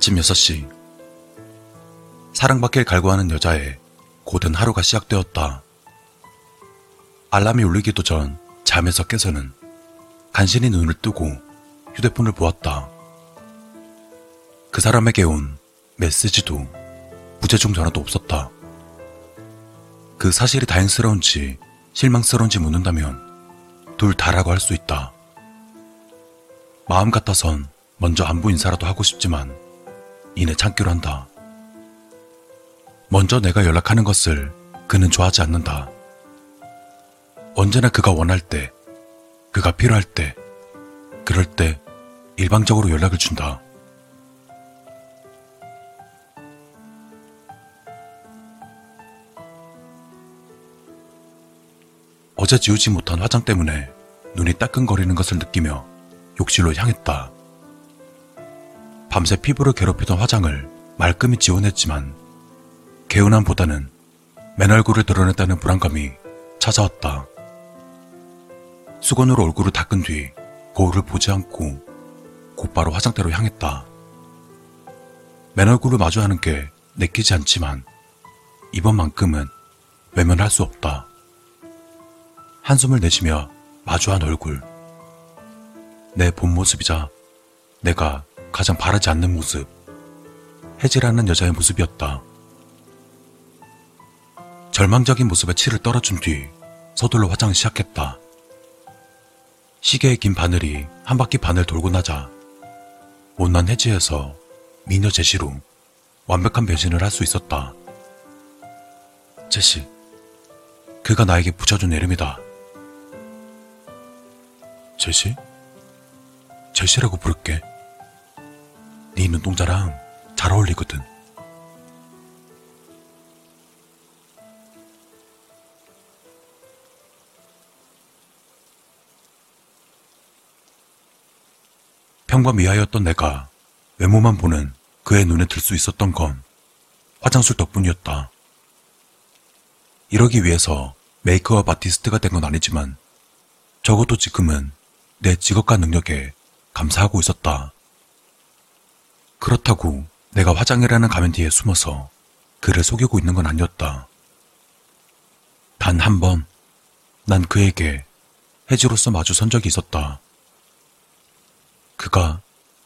아침 6시. 사랑받길 갈구하는 여자의 고된 하루가 시작되었다. 알람이 울리기도 전 잠에서 깨서는 간신히 눈을 뜨고 휴대폰을 보았다. 그 사람에게 온 메시지도 부재중 전화도 없었다. 그 사실이 다행스러운지 실망스러운지 묻는다면 둘 다라고 할 수 있다. 마음 같아선 먼저 안부 인사라도 하고 싶지만 이내 참기로 한다. 먼저 내가 연락하는 것을 그는 좋아하지 않는다. 언제나 그가 원할 때, 그가 필요할 때, 그럴 때 일방적으로 연락을 준다. 어제 지우지 못한 화장 때문에 눈이 따끔거리는 것을 느끼며 욕실로 향했다. 밤새 피부를 괴롭히던 화장을 말끔히 지워냈지만 개운함보다는 맨 얼굴을 드러냈다는 불안감이 찾아왔다. 수건으로 얼굴을 닦은 뒤 거울을 보지 않고 곧바로 화장대로 향했다. 맨 얼굴을 마주하는 게 내키지 않지만 이번만큼은 외면할 수 없다. 한숨을 내쉬며 마주한 얼굴. 내 본 모습이자 내가 가장 바라지 않는 모습. 해지라는 여자의 모습이었다. 절망적인 모습에 치를 떨어준 뒤 서둘러 화장을 시작했다. 시계의 긴 바늘이 한 바퀴 반을 돌고 나자 못난 해지에서 미녀 제시로 완벽한 변신을 할 수 있었다. 제시, 그가 나에게 붙여준 이름이다. 제시? 제시라고 부를게. 네 눈동자랑 잘 어울리거든. 평범이하였던 내가 외모만 보는 그의 눈에 들 수 있었던 건 화장술 덕분이었다. 이러기 위해서 메이크업 아티스트가 된 건 아니지만 적어도 지금은 내 직업과 능력에 감사하고 있었다. 그렇다고 내가 화장이라는 가면 뒤에 숨어서 그를 속이고 있는 건 아니었다. 단 한 번, 난 그에게 해지로서 마주 선 적이 있었다. 그가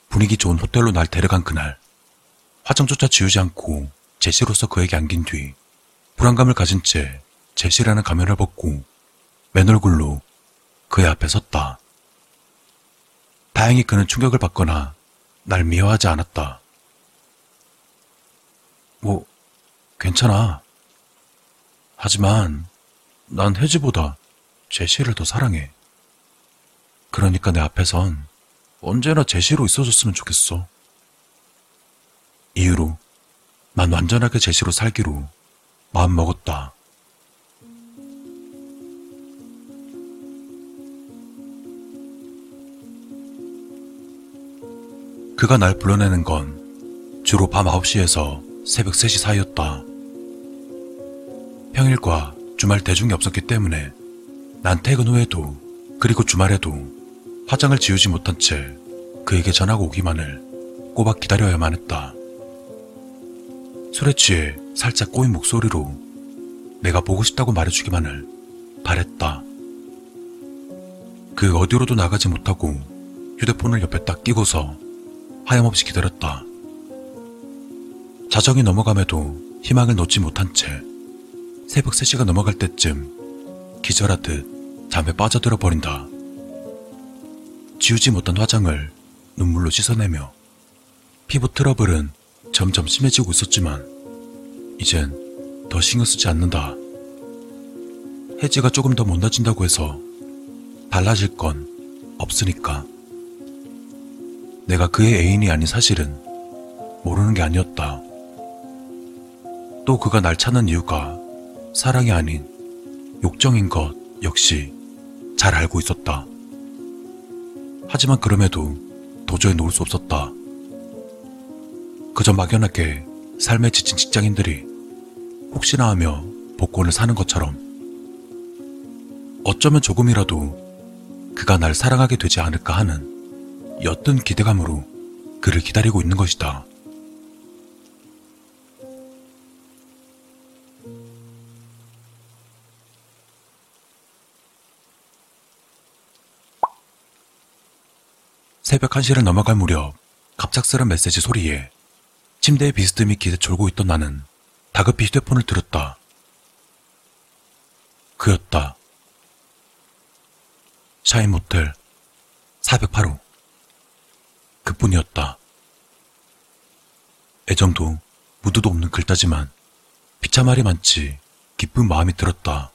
분위기 좋은 호텔로 날 데려간 그날, 화장조차 지우지 않고 제시로서 그에게 안긴 뒤, 불안감을 가진 채 제시라는 가면을 벗고 맨 얼굴로 그의 앞에 섰다. 다행히 그는 충격을 받거나 날 미워하지 않았다. 뭐, 괜찮아. 하지만 난 혜지보다 제시를 더 사랑해. 그러니까 내 앞에선 언제나 제시로 있어줬으면 좋겠어. 이후로 난 완전하게 제시로 살기로 마음 먹었다. 그가 날 불러내는 건 주로 밤 9시에서 새벽 3시 사이였다. 평일과 주말 대중이 없었기 때문에 난 퇴근 후에도 그리고 주말에도 화장을 지우지 못한 채 그에게 전화가 오기만을 꼬박 기다려야만 했다. 술에 취해 살짝 꼬인 목소리로 내가 보고 싶다고 말해주기만을 바랬다. 그 어디로도 나가지 못하고 휴대폰을 옆에 딱 끼고서 하염없이 기다렸다. 자정이 넘어감에도 희망을 놓지 못한 채 새벽 3시가 넘어갈 때쯤 기절하듯 잠에 빠져들어 버린다. 지우지 못한 화장을 눈물로 씻어내며 피부 트러블은 점점 심해지고 있었지만 이젠 더 신경 쓰지 않는다. 해지가 조금 더 못나진다고 해서 달라질 건 없으니까. 내가 그의 애인이 아닌 사실은 모르는 게 아니었다. 또 그가 날 찾는 이유가 사랑이 아닌 욕정인 것 역시 잘 알고 있었다. 하지만 그럼에도 도저히 놓을 수 없었다. 그저 막연하게 삶에 지친 직장인들이 혹시나 하며 복권을 사는 것처럼 어쩌면 조금이라도 그가 날 사랑하게 되지 않을까 하는 옅은 기대감으로 그를 기다리고 있는 것이다. 새벽 1시를 넘어갈 무렵 갑작스런 메시지 소리에 침대에 비스듬히 기대 졸고 있던 나는 다급히 휴대폰을 들었다. 그였다. 샤인 모텔 408호. 그뿐이었다. 애정도 무드도 없는 글자지만 비참하리 많지 기쁜 마음이 들었다.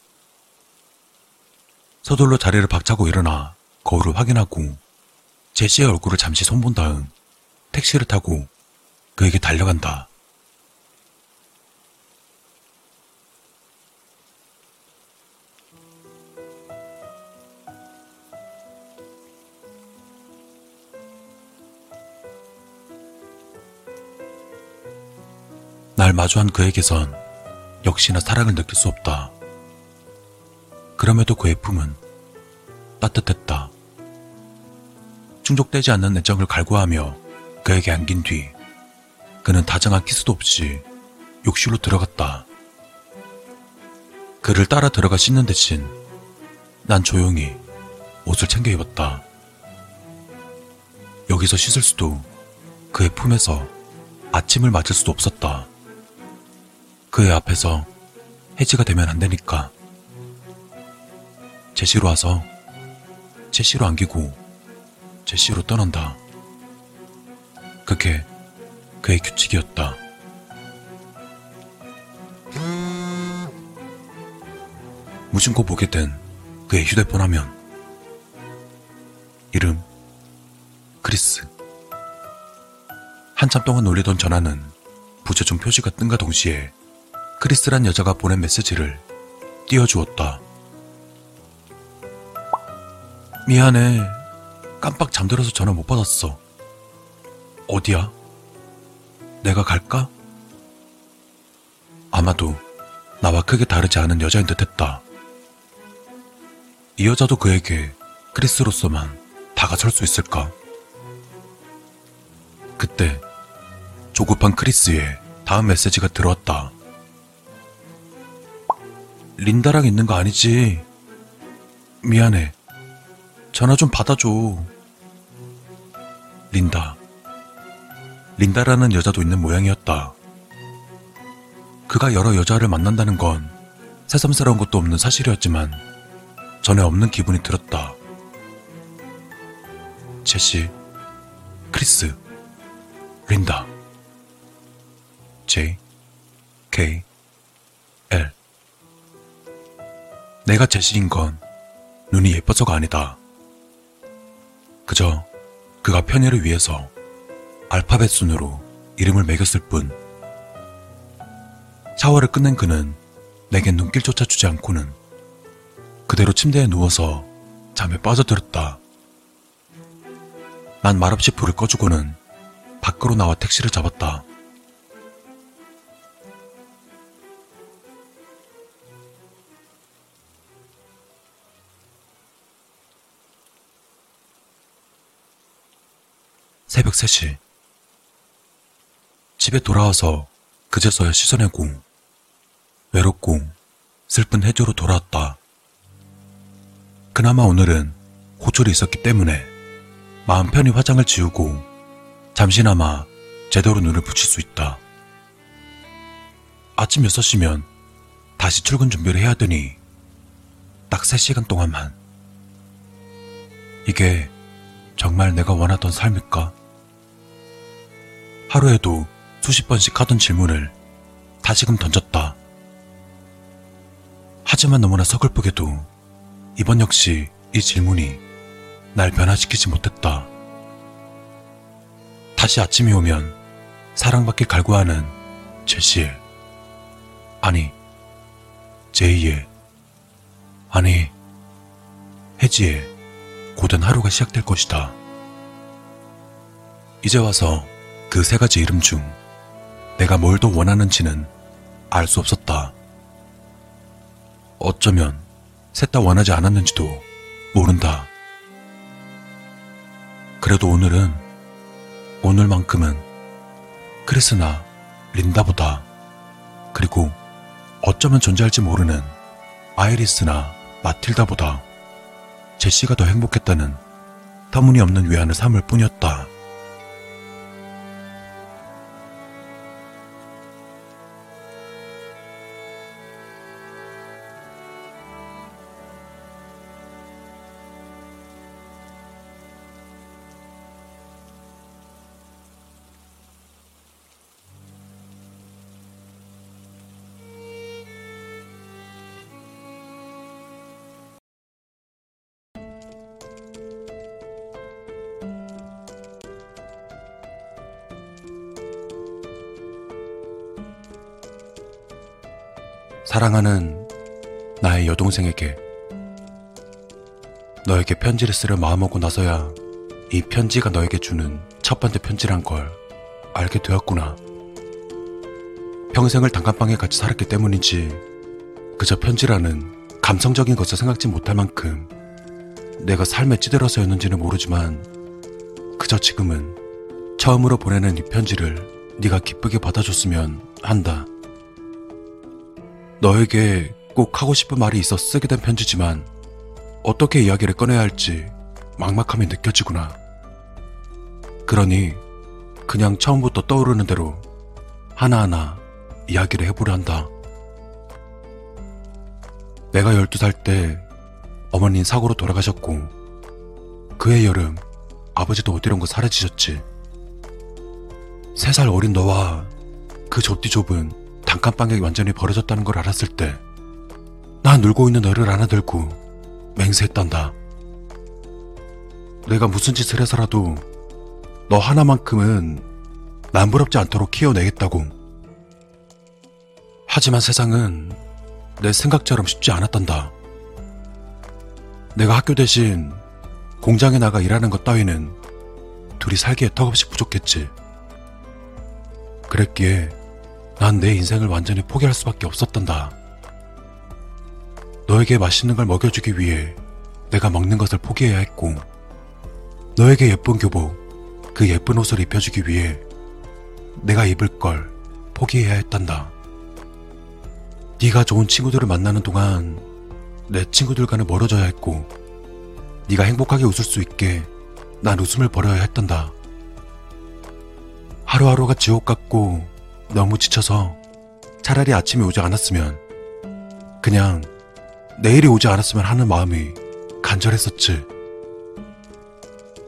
서둘러 자리를 박차고 일어나 거울을 확인하고 제시의 얼굴을 잠시 손본 다음 택시를 타고 그에게 달려간다. 마주한 그에게선 역시나 사랑을 느낄 수 없다. 그럼에도 그의 품은 따뜻했다. 충족되지 않는 애정을 갈구하며 그에게 안긴 뒤 그는 다정한 키스도 없이 욕실로 들어갔다. 그를 따라 들어가 씻는 대신 난 조용히 옷을 챙겨 입었다. 여기서 씻을 수도 그의 품에서 아침을 맞을 수도 없었다. 그의 앞에서 해지가 되면 안 되니까. 제시로 와서 제시로 안기고 제시로 떠난다. 그게 그의 규칙이었다. 무심코 보게 된 그의 휴대폰 화면. 이름 크리스. 한참 동안 놀리던 전화는 부재중 표시가 뜬과 동시에 크리스란 여자가 보낸 메시지를 띄워주었다. 미안해. 깜빡 잠들어서 전화 못 받았어. 어디야? 내가 갈까? 아마도 나와 크게 다르지 않은 여자인 듯 했다. 이 여자도 그에게 크리스로서만 다가설 수 있을까? 그때 조급한 크리스의 다음 메시지가 들어왔다. 린다랑 있는 거 아니지? 미안해. 전화 좀 받아줘. 린다. 린다라는 여자도 있는 모양이었다. 그가 여러 여자를 만난다는 건 새삼스러운 것도 없는 사실이었지만 전에 없는 기분이 들었다. 제시, 크리스, 린다. K, L. 내가 제시인 건 눈이 예뻐서가 아니다. 그저 그가 편의를 위해서 알파벳 순으로 이름을 매겼을 뿐. 샤워를 끝낸 그는 내겐 눈길조차 주지 않고는 그대로 침대에 누워서 잠에 빠져들었다. 난 말없이 불을 꺼주고는 밖으로 나와 택시를 잡았다. 새벽 3시. 집에 돌아와서 그제서야 씻어내고 외롭고 슬픈 해조로 돌아왔다. 그나마 오늘은 호출이 있었기 때문에 마음 편히 화장을 지우고 잠시나마 제대로 눈을 붙일 수 있다. 아침 6시면 다시 출근 준비를 해야 되니 딱 3시간 동안만. 이게 정말 내가 원하던 삶일까? 하루에도 수십 번씩 하던 질문을 다시금 던졌다. 하지만 너무나 서글프게도 이번 역시 이 질문이 날 변화시키지 못했다. 다시 아침이 오면 사랑받길 갈구하는 제시의 아니 제이의 아니 혜지의 고된 하루가 시작될 것이다. 이제 와서 그 세 가지 이름 중 내가 뭘 더 원하는지는 알 수 없었다. 어쩌면 셋 다 원하지 않았는지도 모른다. 그래도 오늘은 오늘만큼은 크리스나 린다보다 그리고 어쩌면 존재할지 모르는 아이리스나 마틸다보다 제시가 더 행복했다는 터무니없는 위안을 삼을 뿐이었다. 사랑하는 나의 여동생에게 너에게 편지를 쓰려 마음먹고 나서야 이 편지가 너에게 주는 첫 번째 편지란 걸 알게 되었구나. 평생을 단칸방에 같이 살았기 때문인지 그저 편지라는 감성적인 것을 생각지 못할 만큼 내가 삶에 찌들어서였는지는 모르지만 그저 지금은 처음으로 보내는 이 편지를 네가 기쁘게 받아줬으면 한다. 너에게 꼭 하고 싶은 말이 있어 쓰게 된 편지지만 어떻게 이야기를 꺼내야 할지 막막함이 느껴지구나. 그러니 그냥 처음부터 떠오르는 대로 하나하나 이야기를 해보려 한다. 내가 12살 때 어머니는 사고로 돌아가셨고 그해 여름 아버지도 어디론가 사라지셨지. 3살 어린 너와 그 좁디 좁은 단칸방에 완전히 버려졌다는 걸 알았을 때, 나 놀고 있는 너를 안아들고 맹세했단다. 내가 무슨 짓을 해서라도 너 하나만큼은 남부럽지 않도록 키워내겠다고. 하지만 세상은 내 생각처럼 쉽지 않았단다. 내가 학교 대신 공장에 나가 일하는 것 따위는 둘이 살기에 턱없이 부족했지. 그랬기에 난 내 인생을 완전히 포기할 수밖에 없었단다. 너에게 맛있는 걸 먹여주기 위해 내가 먹는 것을 포기해야 했고, 너에게 예쁜 교복, 그 예쁜 옷을 입혀주기 위해 내가 입을 걸 포기해야 했단다. 네가 좋은 친구들을 만나는 동안 내 친구들과는 멀어져야 했고, 네가 행복하게 웃을 수 있게 난 웃음을 버려야 했단다. 하루하루가 지옥 같고 너무 지쳐서 차라리 아침에 오지 않았으면 그냥 내일이 오지 않았으면 하는 마음이 간절했었지.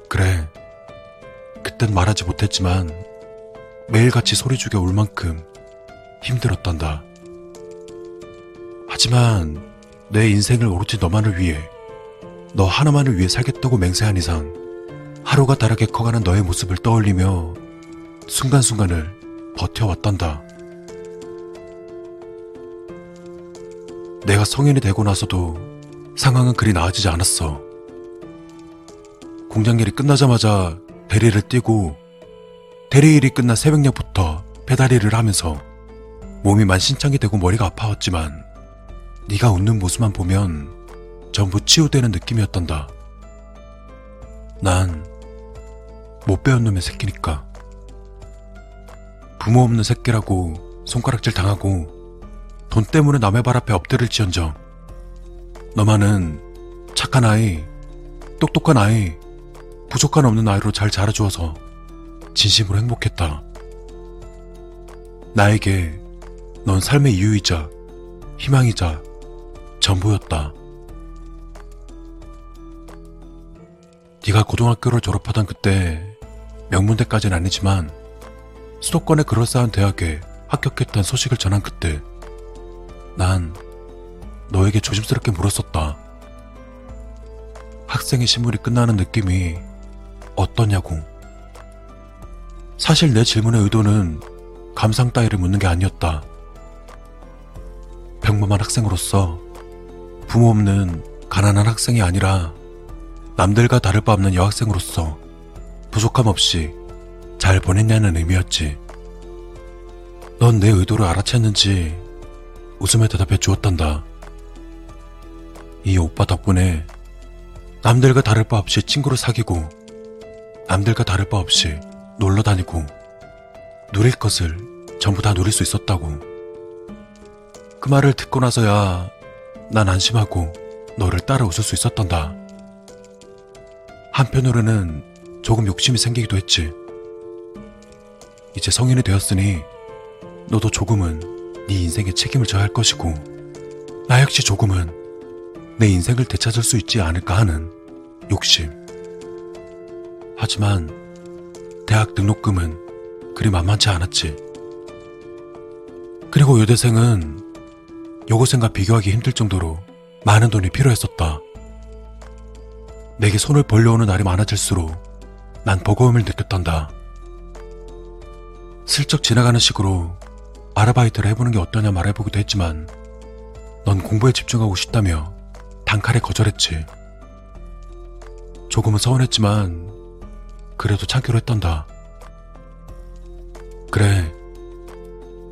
그래. 그땐 말하지 못했지만 매일같이 소리 죽여 울 만큼 힘들었단다. 하지만 내 인생을 오로지 너만을 위해 너 하나만을 위해 살겠다고 맹세한 이상 하루가 다르게 커가는 너의 모습을 떠올리며 순간순간을 버텨왔단다. 내가 성인이 되고 나서도 상황은 그리 나아지지 않았어. 공장 일이 끝나자마자 대리를 뛰고 대리 일이 끝난 새벽녘부터 배달 일을 하면서 몸이 만신창이 되고 머리가 아파왔지만 네가 웃는 모습만 보면 전부 치유되는 느낌이었단다. 난 못 배운 놈의 새끼니까. 부모 없는 새끼라고 손가락질 당하고 돈 때문에 남의 발 앞에 엎드릴 지언정 너만은 착한 아이, 똑똑한 아이, 부족한 없는 아이로 잘 자라주어서 진심으로 행복했다. 나에게 넌 삶의 이유이자 희망이자 전부였다. 네가 고등학교를 졸업하던 그때 명문대까지는 아니지만 수도권의 그럴싸한 대학에 합격했다는 소식을 전한 그때 난 너에게 조심스럽게 물었었다. 학생의 신분이 끝나는 느낌이 어떠냐고. 사실 내 질문의 의도는 감상 따위를 묻는 게 아니었다. 평범한 학생으로서 부모 없는 가난한 학생이 아니라 남들과 다를 바 없는 여학생으로서 부족함 없이 잘 보냈냐는 의미였지. 넌 내 의도를 알아챘는지 웃음에 대답해 주었단다. 이 오빠 덕분에 남들과 다를 바 없이 친구를 사귀고 남들과 다를 바 없이 놀러 다니고 누릴 것을 전부 다 누릴 수 있었다고. 그 말을 듣고 나서야 난 안심하고 너를 따라 웃을 수 있었단다. 한편으로는 조금 욕심이 생기기도 했지. 이제 성인이 되었으니 너도 조금은 네 인생에 책임을 져야 할 것이고 나 역시 조금은 내 인생을 되찾을 수 있지 않을까 하는 욕심. 하지만 대학 등록금은 그리 만만치 않았지. 그리고 여대생은 여고생과 비교하기 힘들 정도로 많은 돈이 필요했었다. 내게 손을 벌려오는 날이 많아질수록 난 버거움을 느꼈단다. 슬쩍 지나가는 식으로 아르바이트를 해보는 게 어떠냐 말해보기도 했지만 넌 공부에 집중하고 싶다며 단칼에 거절했지. 조금은 서운했지만 그래도 참기로 했단다. 그래,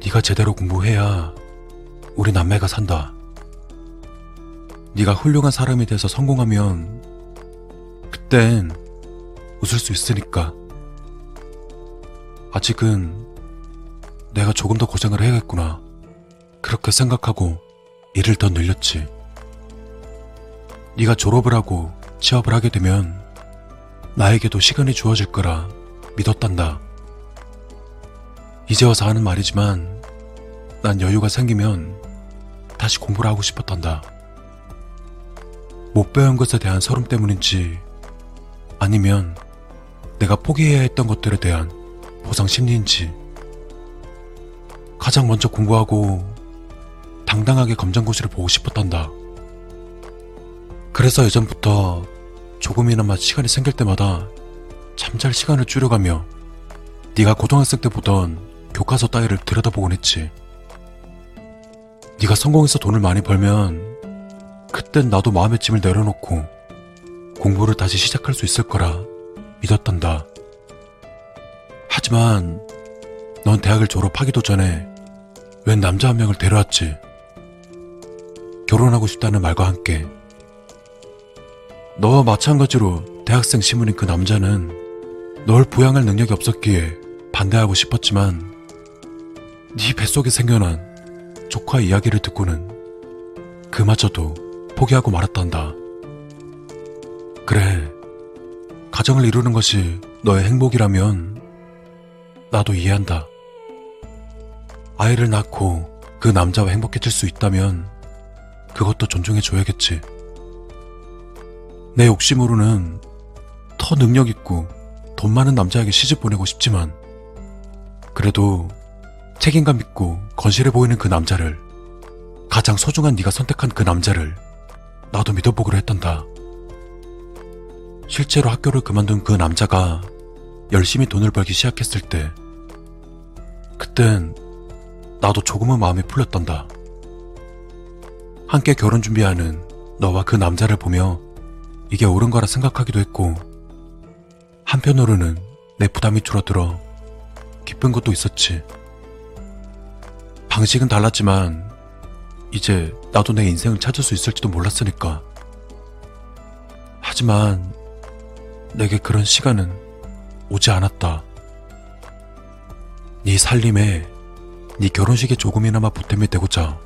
네가 제대로 공부해야 우리 남매가 산다. 네가 훌륭한 사람이 돼서 성공하면 그땐 웃을 수 있으니까. 아직은 내가 조금 더 고생을 해야겠구나. 그렇게 생각하고 일을 더 늘렸지. 네가 졸업을 하고 취업을 하게 되면 나에게도 시간이 주어질 거라 믿었단다. 이제 와서 하는 말이지만 난 여유가 생기면 다시 공부를 하고 싶었단다. 못 배운 것에 대한 서름 때문인지 아니면 내가 포기해야 했던 것들에 대한 보상 심리인지 가장 먼저 공부하고 당당하게 검정고시를 보고 싶었단다. 그래서 예전부터 조금이나마 시간이 생길 때마다 잠잘 시간을 줄여가며 네가 고등학생 때 보던 교과서 따위를 들여다보곤 했지. 네가 성공해서 돈을 많이 벌면 그땐 나도 마음의 짐을 내려놓고 공부를 다시 시작할 수 있을 거라 믿었단다. 하지만 넌 대학을 졸업하기도 전에 웬 남자 한 명을 데려왔지. 결혼하고 싶다는 말과 함께 너와 마찬가지로 대학생 시문인 그 남자는 널 부양할 능력이 없었기에 반대하고 싶었지만 네 뱃속에 생겨난 조카 이야기를 듣고는 그마저도 포기하고 말았단다. 그래, 가정을 이루는 것이 너의 행복이라면 나도 이해한다. 아이를 낳고 그 남자와 행복해질 수 있다면 그것도 존중해줘야겠지. 내 욕심으로는 더 능력 있고 돈 많은 남자에게 시집 보내고 싶지만 그래도 책임감 있고 건실해 보이는 그 남자를 가장 소중한 네가 선택한 그 남자를 나도 믿어보기로 했단다. 실제로 학교를 그만둔 그 남자가 열심히 돈을 벌기 시작했을 때 그땐 나도 조금은 마음이 풀렸단다. 함께 결혼 준비하는 너와 그 남자를 보며 이게 옳은 거라 생각하기도 했고, 한편으로는 내 부담이 줄어들어 기쁜 것도 있었지. 방식은 달랐지만, 이제 나도 내 인생을 찾을 수 있을지도 몰랐으니까. 하지만, 내게 그런 시간은 오지 않았다. 네 살림에 네 결혼식에 조금이나마 보탬이 되고자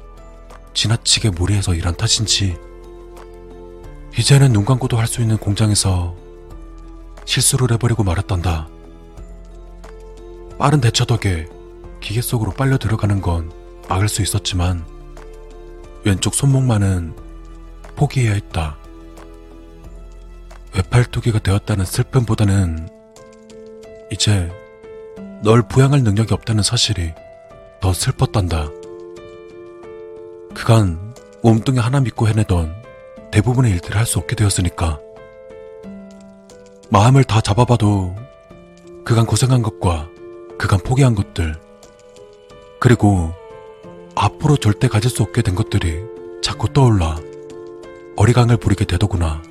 지나치게 무리해서 일한 탓인지 이제는 눈 감고도 할 수 있는 공장에서 실수를 해버리고 말았단다. 빠른 대처 덕에 기계 속으로 빨려 들어가는 건 막을 수 있었지만 왼쪽 손목만은 포기해야 했다. 외팔뚝이가 되었다는 슬픔보다는 이제 널 부양할 능력이 없다는 사실이 더 슬펐단다. 그간 몸뚱이 하나 믿고 해내던 대부분의 일들을 할 수 없게 되었으니까. 마음을 다 잡아봐도 그간 고생한 것과 그간 포기한 것들, 그리고 앞으로 절대 가질 수 없게 된 것들이 자꾸 떠올라 어리광을 부리게 되더구나.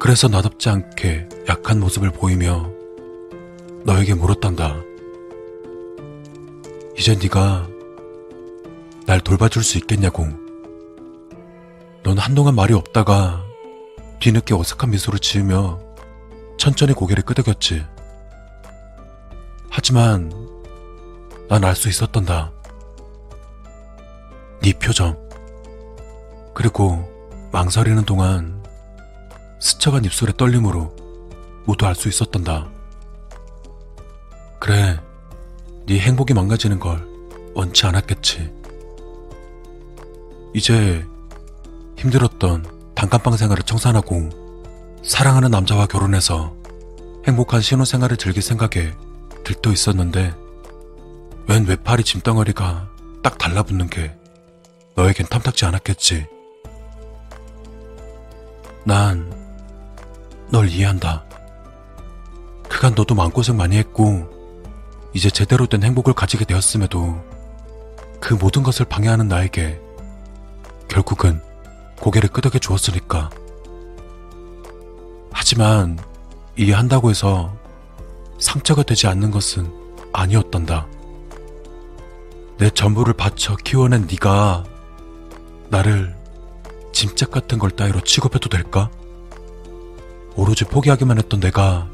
그래서 나답지 않게 약한 모습을 보이며 너에게 물었단다. 이제 네가 날 돌봐줄 수 있겠냐고. 넌 한동안 말이 없다가 뒤늦게 어색한 미소를 지으며 천천히 고개를 끄덕였지. 하지만 난 알 수 있었단다. 네 표정. 그리고 망설이는 동안 스쳐간 입술의 떨림으로 모두 알 수 있었단다. 그래, 네 행복이 망가지는 걸 원치 않았겠지. 이제 힘들었던 단칸방 생활을 청산하고 사랑하는 남자와 결혼해서 행복한 신혼 생활을 즐길 생각에 들떠 있었는데 웬 외파리 짐덩어리가 딱 달라붙는 게 너에겐 탐탁지 않았겠지. 난 널 이해한다. 그간 너도 마음고생 많이 했고 이제 제대로 된 행복을 가지게 되었음에도 그 모든 것을 방해하는 나에게 결국은 고개를 끄덕여 주었으니까. 하지만 이해한다고 해서 상처가 되지 않는 것은 아니었단다. 내 전부를 바쳐 키워낸 네가 나를 짐짝 같은 걸 따위로 취급해도 될까? 오로지 포기하기만 했던 내가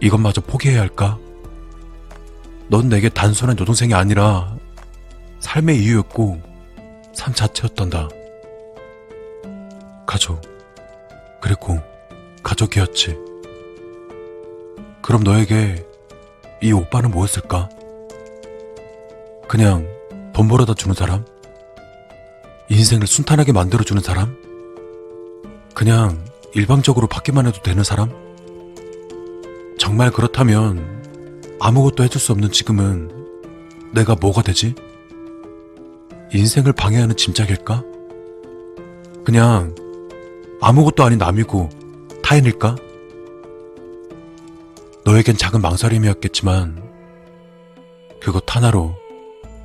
이것마저 포기해야 할까? 넌 내게 단순한 여동생이 아니라 삶의 이유였고 삶 자체였단다. 가족, 그리고 가족이었지. 그럼 너에게 이 오빠는 뭐였을까? 그냥 돈 벌어다 주는 사람? 인생을 순탄하게 만들어주는 사람? 그냥 일방적으로 받기만 해도 되는 사람? 정말 그렇다면 아무것도 해줄 수 없는 지금은 내가 뭐가 되지? 인생을 방해하는 짐작일까? 그냥 아무것도 아닌 남이고 타인일까? 너에겐 작은 망설임이었겠지만 그것 하나로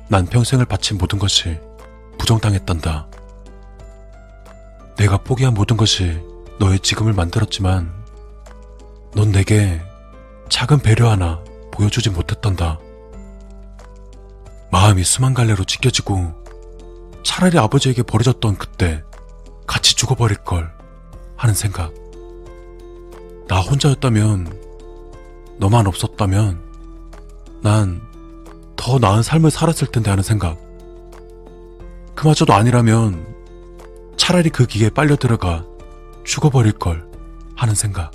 난 평생을 바친 모든 것이 부정당했단다. 내가 포기한 모든 것이 너의 지금을 만들었지만 넌 내게 작은 배려 하나 보여주지 못했단다. 마음이 수만 갈래로 찢겨지고 차라리 아버지에게 버려졌던 그때 같이 죽어버릴 걸 하는 생각. 나 혼자였다면, 너만 없었다면, 난 더 나은 삶을 살았을 텐데 하는 생각. 그마저도 아니라면 차라리 그 기계에 빨려 들어가 죽어버릴 걸 하는 생각.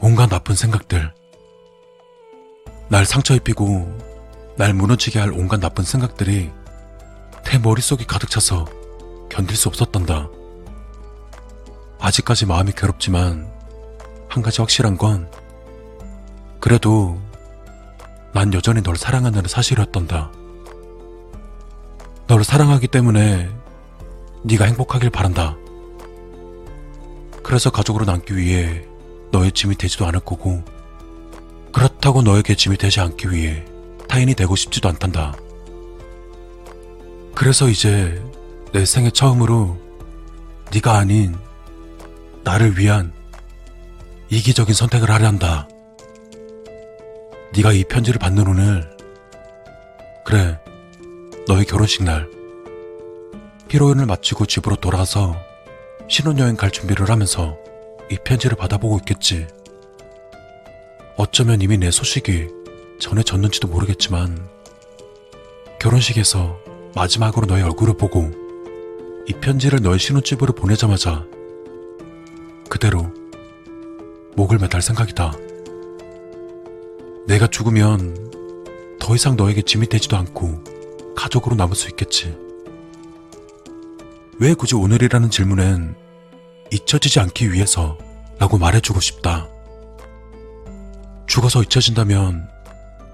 온갖 나쁜 생각들. 날 상처 입히고 날 무너지게 할 온갖 나쁜 생각들이 내 머릿속에 가득 차서 견딜 수 없었단다. 아직까지 마음이 괴롭지만 한 가지 확실한 건 그래도 난 여전히 널 사랑한다는 사실이었단다. 널 사랑하기 때문에 네가 행복하길 바란다. 그래서 가족으로 남기 위해 너의 짐이 되지도 않을 거고 그렇다고 너에게 짐이 되지 않기 위해 타인이 되고 싶지도 않단다. 그래서 이제 내 생애 처음으로 네가 아닌 나를 위한 이기적인 선택을 하려 한다. 네가 이 편지를 받는 오늘 그래 너의 결혼식 날 피로연을 마치고 집으로 돌아와서 신혼여행 갈 준비를 하면서 이 편지를 받아보고 있겠지. 어쩌면 이미 내 소식이 전해졌는지도 모르겠지만 결혼식에서 마지막으로 너의 얼굴을 보고 이 편지를 너의 신혼집으로 보내자마자 그대로 목을 매달 생각이다. 내가 죽으면 더 이상 너에게 짐이 되지도 않고 가족으로 남을 수 있겠지. 왜 굳이 오늘이라는 질문엔 잊혀지지 않기 위해서 라고 말해주고 싶다. 죽어서 잊혀진다면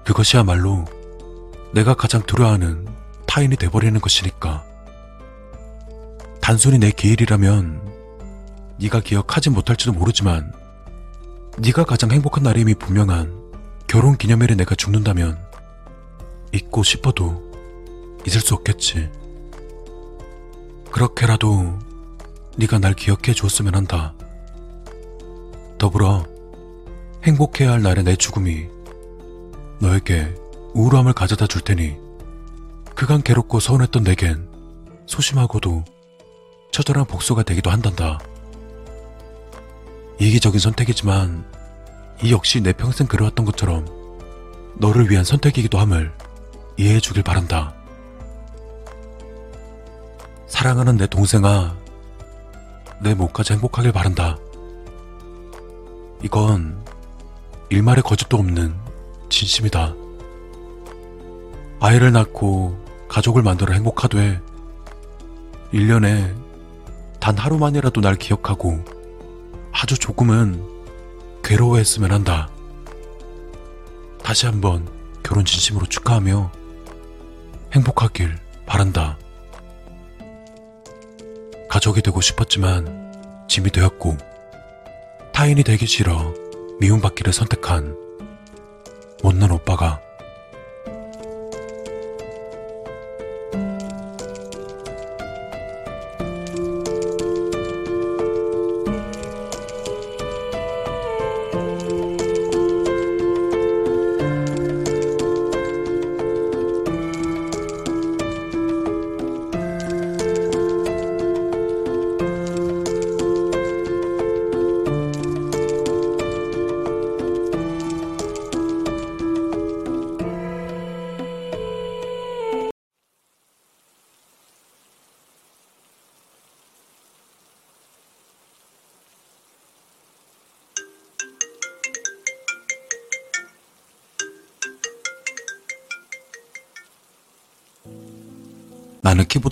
그것이야말로 내가 가장 두려워하는 타인이 돼버리는 것이니까. 단순히 내 기일이라면 네가 기억하지 못할지도 모르지만 네가 가장 행복한 날임이 분명한 결혼 기념일에 내가 죽는다면 잊고 싶어도 잊을 수 없겠지. 그렇게라도 네가 날 기억해 줬으면 한다. 더불어 행복해야 할 날의 내 죽음이 너에게 우울함을 가져다 줄 테니 그간 괴롭고 서운했던 내겐 소심하고도 처절한 복수가 되기도 한단다. 이기적인 선택이지만 이 역시 내 평생 그려왔던 것처럼 너를 위한 선택이기도 함을 이해해 주길 바란다. 사랑하는 내 동생아, 내 목까지 행복하길 바란다. 이건 일말의 거짓도 없는 진심이다. 아이를 낳고 가족을 만들어 행복하되 1년에 단 하루만이라도 날 기억하고 아주 조금은 괴로워했으면 한다. 다시 한번 결혼 진심으로 축하하며 행복하길 바란다. 가족이 되고 싶었지만 짐이 되었고 타인이 되기 싫어 미움받기를 선택한 못난 오빠가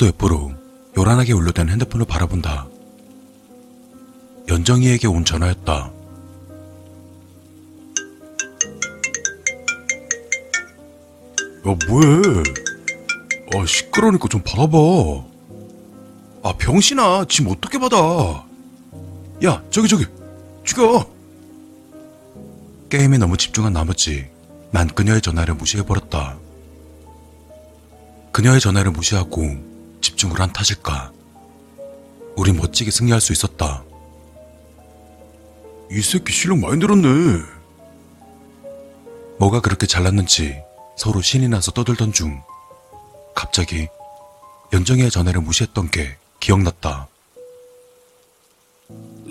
키보드 옆으로 요란하게 울려댄 핸드폰을 바라본다. 연정이에게 온 전화였다. 야, 뭐해? 아, 시끄러우니까 좀 받아봐. 아, 병신아, 짐 어떻게 받아? 야, 저기, 저기, 죽여! 게임에 너무 집중한 나머지 난 그녀의 전화를 무시해버렸다. 그녀의 전화를 무시하고 집중을 한 탓일까? 우린 멋지게 승리할 수 있었다. 이 새끼 실력 많이 늘었네. 뭐가 그렇게 잘났는지 서로 신이 나서 떠들던 중 갑자기 연정이의 전화를 무시했던 게 기억났다.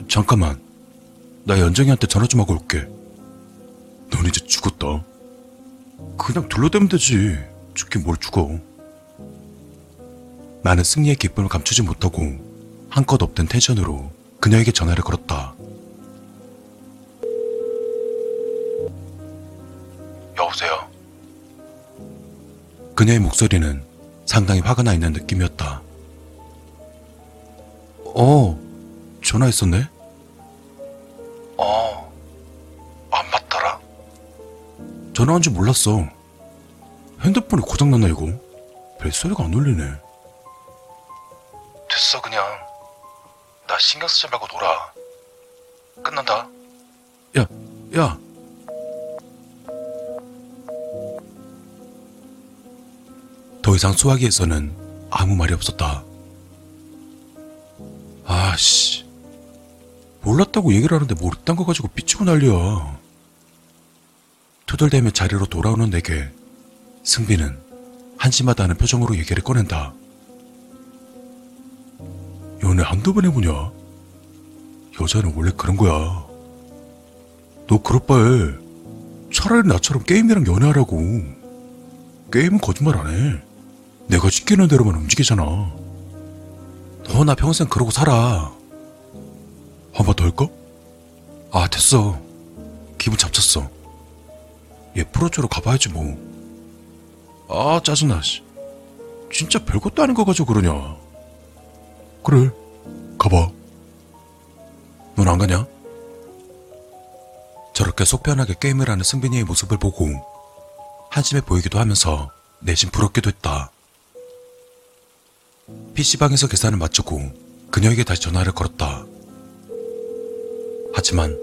잠깐만. 나 연정이한테 전화 좀 하고 올게. 넌 이제 죽었다. 그냥 둘러대면 되지. 죽긴 뭘 죽어. 나는 승리의 기쁨을 감추지 못하고 한껏 업된 텐션으로 그녀에게 전화를 걸었다. 여보세요? 그녀의 목소리는 상당히 화가 나 있는 느낌이었다. 어, 전화했었네? 어, 안 받더라. 전화한 줄 몰랐어. 핸드폰이 고장났나, 이거? 벨소리가 안 울리네. 됐어, 그냥. 나 신경 쓰지 말고 놀아. 끝난다. 야, 야. 더 이상 수화기에서는 아무 말이 없었다. 아씨. 몰랐다고 얘기를 하는데 뭘 이딴 거 가지고 삐치고 난리야. 투덜대며 자리로 돌아오는 내게 승비는 한심하다는 표정으로 얘기를 꺼낸다. 연애 한두 번 해보냐? 여자는 원래 그런 거야. 너 그럴 바에 차라리 나처럼 게임이랑 연애하라고. 게임은 거짓말 안 해. 내가 시키는 대로만 움직이잖아. 너 나 평생 그러고 살아. 한 번 더 할까? 아, 됐어. 기분 잡쳤어. 얘 프로조로 가봐야지 뭐. 아, 짜증나, 씨. 진짜 별것도 아닌 거 가지고 그러냐. 그래, 가봐. 넌 안 가냐? 저렇게 속 편하게 게임을 하는 승빈이의 모습을 보고 한심해 보이기도 하면서 내심 부럽기도 했다. PC방에서 계산을 마치고 그녀에게 다시 전화를 걸었다. 하지만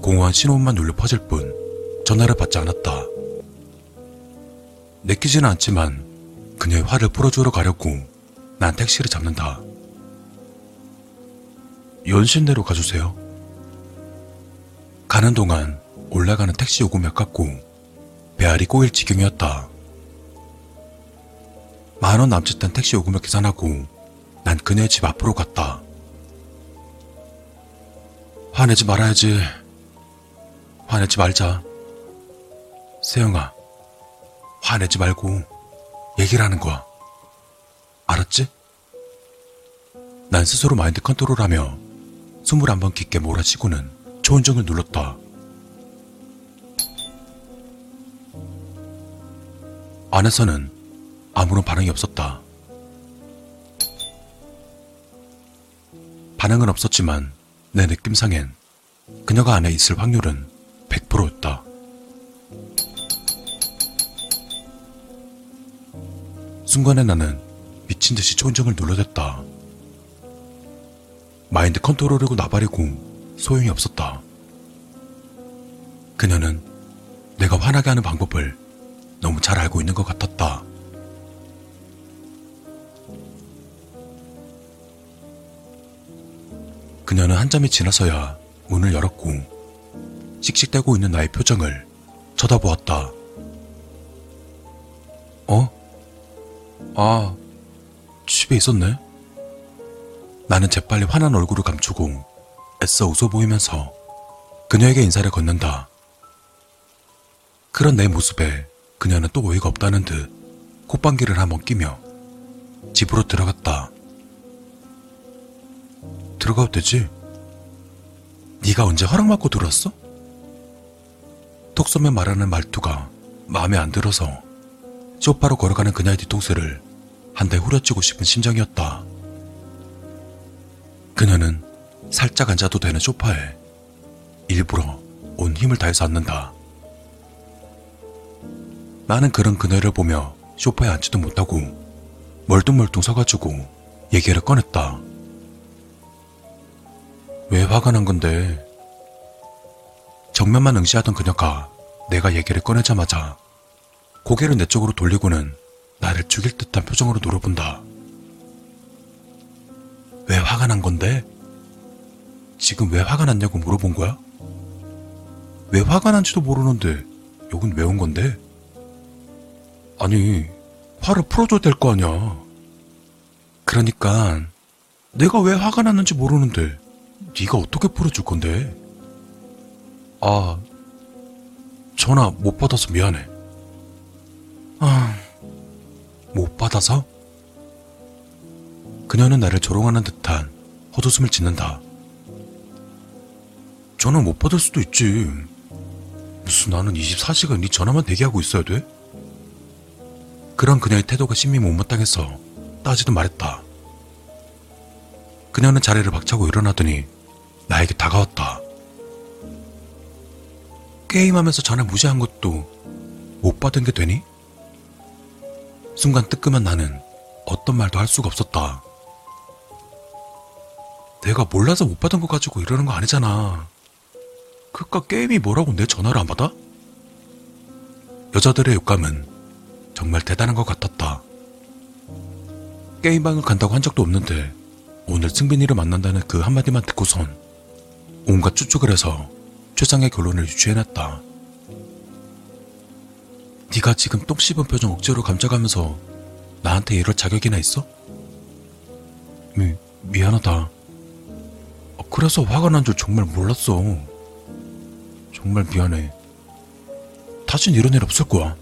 공허한 신호음만 눌려 퍼질 뿐 전화를 받지 않았다. 내키지는 않지만 그녀의 화를 풀어주러 가려고 난 택시를 잡는다. 연신내로 가주세요. 가는 동안 올라가는 택시 요금이 아깝고 배알이 꼬일 지경이었다. 만원 남짓한 택시 요금을 계산하고 난 그녀의 집 앞으로 갔다. 화내지 말아야지. 화내지 말자. 세영아, 화내지 말고 얘기를 하는 거야. 알았지? 난 스스로 마인드 컨트롤하며 숨을 한번 깊게 몰아쉬고는 초인종을 눌렀다. 안에서는 아무런 반응이 없었다. 반응은 없었지만 내 느낌상엔 그녀가 안에 있을 확률은 100%였다. 순간에 나는 미친 듯이 초인종을 눌러댔다. 마인드 컨트롤이고 나발이고 소용이 없었다. 그녀는 내가 화나게 하는 방법을 너무 잘 알고 있는 것 같았다. 그녀는 한참이 지나서야 문을 열었고 씩씩대고 있는 나의 표정을 쳐다보았다. 어? 아, 집에 있었네. 나는 재빨리 환한 얼굴을 감추고 애써 웃어 보이면서 그녀에게 인사를 건넨다. 그런 내 모습에 그녀는 또 어이가 없다는 듯 콧방귀를 한번 끼며 집으로 들어갔다. 들어가도 되지? 네가 언제 허락받고 들어왔어? 톡 쏘며 말하는 말투가 마음에 안 들어서 소파로 걸어가는 그녀의 뒤통수를 한 대 후려치고 싶은 심정이었다. 그녀는 살짝 앉아도 되는 소파에 일부러 온 힘을 다해서 앉는다. 나는 그런 그녀를 보며 소파에 앉지도 못하고 멀뚱멀뚱 서가지고 얘기를 꺼냈다. 왜 화가 난 건데? 정면만 응시하던 그녀가 내가 얘기를 꺼내자마자 고개를 내 쪽으로 돌리고는 나를 죽일 듯한 표정으로 노려본다. 왜 화가 난 건데? 지금 왜 화가 났냐고 물어본 거야? 왜 화가 난지도 모르는데 욕은 왜온 건데? 아니, 화를 풀어줘야 될 거 아니야. 그러니까 내가 왜 화가 났는지 모르는데 네가 어떻게 풀어줄 건데? 아, 전화 못 받아서 미안해. 아, 못 받아서? 그녀는 나를 조롱하는 듯한 헛웃음을 짓는다. 전화 못 받을 수도 있지. 무슨 나는 24시간 네 전화만 대기하고 있어야 돼? 그런 그녀의 태도가 심히 못마땅해서 따지도 말했다. 그녀는 자리를 박차고 일어나더니 나에게 다가왔다. 게임하면서 전화 무시한 것도 못 받은 게 되니? 순간 뜨끔한 나는 어떤 말도 할 수가 없었다. 내가 몰라서 못 받은 거 가지고 이러는 거 아니잖아. 그깟 게임이 뭐라고 내 전화를 안 받아? 여자들의 욕감은 정말 대단한 것 같았다. 게임방을 간다고 한 적도 없는데 오늘 승빈이를 만난다는 그 한마디만 듣고선 온갖 추측을 해서 최상의 결론을 유추해냈다. 네가 지금 똥 씹은 표정 억지로 감춰가면서 나한테 이럴 자격이나 있어? 미, 미안하다. 어, 그래서 화가 난 줄 정말 몰랐어. 정말 미안해. 다신 이런 일 없을 거야.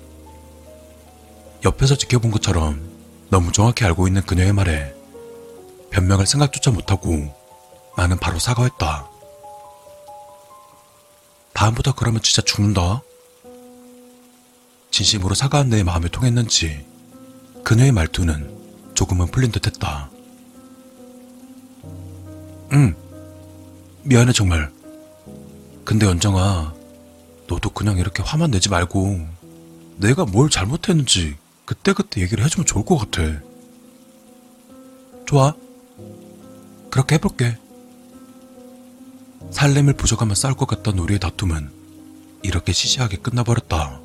옆에서 지켜본 것처럼 너무 정확히 알고 있는 그녀의 말에 변명할 생각조차 못하고 나는 바로 사과했다. 다음부터 그러면 진짜 죽는다. 진심으로 사과한 내 마음이 통했는지 그녀의 말투는 조금은 풀린 듯 했다. 응, 미안해 정말. 근데 연정아, 너도 그냥 이렇게 화만 내지 말고 내가 뭘 잘못했는지 그때그때 얘기를 해주면 좋을 것 같아. 좋아. 그렇게 해볼게. 살림을 부족하면 싸울 것 같던 우리의 다툼은 이렇게 시시하게 끝나버렸다.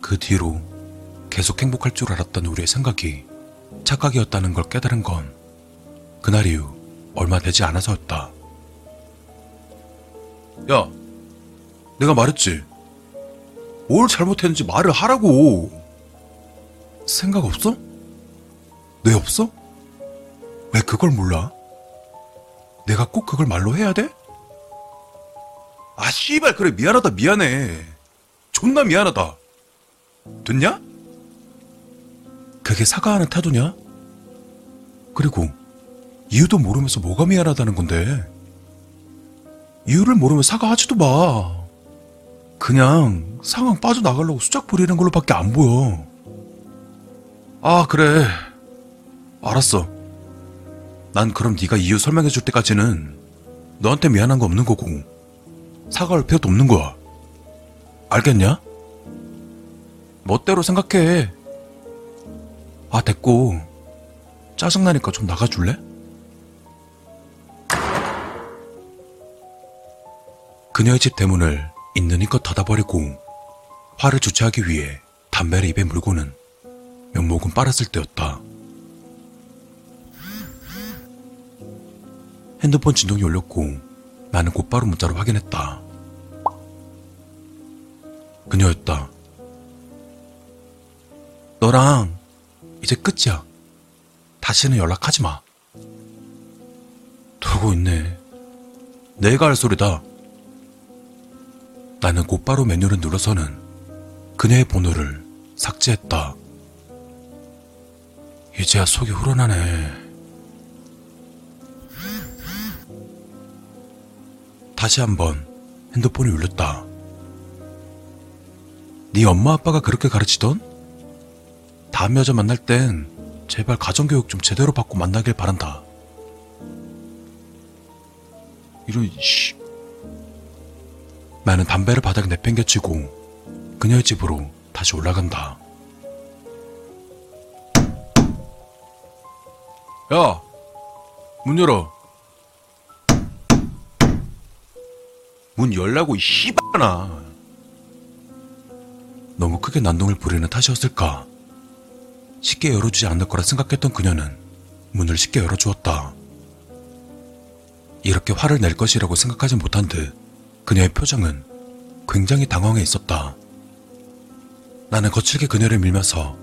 그 뒤로 계속 행복할 줄 알았던 우리의 생각이 착각이었다는 걸 깨달은 건 그날 이후 얼마 되지 않아서였다. 야, 내가 말했지. 뭘 잘못했는지 말을 하라고. 생각 없어? 뇌 없어? 왜 그걸 몰라? 내가 꼭 그걸 말로 해야 돼? 아, 씨발, 그래, 미안하다, 미안해. 존나 미안하다. 됐냐? 그게 사과하는 태도냐? 그리고 이유도 모르면서 뭐가 미안하다는 건데? 이유를 모르면 사과하지도 마. 그냥 상황 빠져나가려고 수작 부리는 걸로밖에 안 보여. 아, 그래. 알았어. 난 그럼 네가 이유 설명해 줄 때까지는 너한테 미안한 거 없는 거고 사과할 필요도 없는 거야. 알겠냐? 멋대로 생각해. 아, 됐고. 짜증나니까 좀 나가줄래? 그녀의 집 대문을 있는 힘껏 닫아버리고 화를 주체하기 위해 담배를 입에 물고는 면목은 빨았을 때였다. 핸드폰 진동이 울렸고 나는 곧바로 문자로 확인했다. 그녀였다. 너랑 이제 끝이야. 다시는 연락하지 마. 두고 있네. 내가 할 소리다. 나는 곧바로 메뉴를 눌러서는 그녀의 번호를 삭제했다. 이제야 속이 후련하네. 다시 한번 핸드폰이 울렸다. 네 엄마 아빠가 그렇게 가르치던? 다음 여자 만날 땐 제발 가정교육 좀 제대로 받고 만나길 바란다. 이런 씨. 나는 담배를 바닥에 내팽개치고 그녀의 집으로 다시 올라간다. 야, 문 열어. 문 열라고 이 씨발나. 너무 크게 난동을 부리는 탓이었을까? 쉽게 열어주지 않을 거라 생각했던 그녀는 문을 쉽게 열어주었다. 이렇게 화를 낼 것이라고 생각하지 못한 듯 그녀의 표정은 굉장히 당황해 있었다. 나는 거칠게 그녀를 밀면서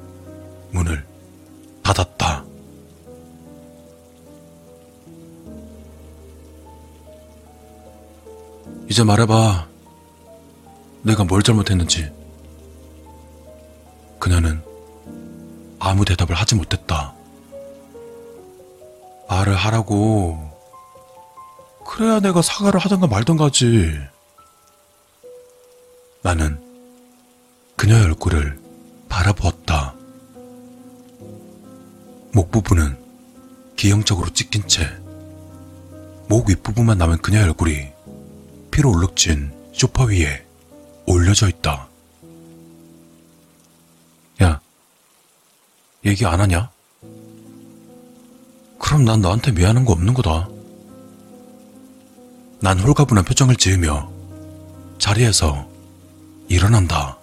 문을 닫았다. 이제 말해봐. 내가 뭘 잘못했는지. 그녀는 아무 대답을 하지 못했다. 말을 하라고. 그래야 내가 사과를 하던가 말던가 하지. 나는 그녀의 얼굴을 바라보았다. 목 부분은 기형적으로 찢긴 채, 목 윗부분만 남은 그녀의 얼굴이 피로 울룩진 소파 위에 올려져 있다. 얘기 안 하냐? 그럼 난 너한테 미안한 거 없는 거다. 난 홀가분한 표정을 지으며 자리에서 일어난다.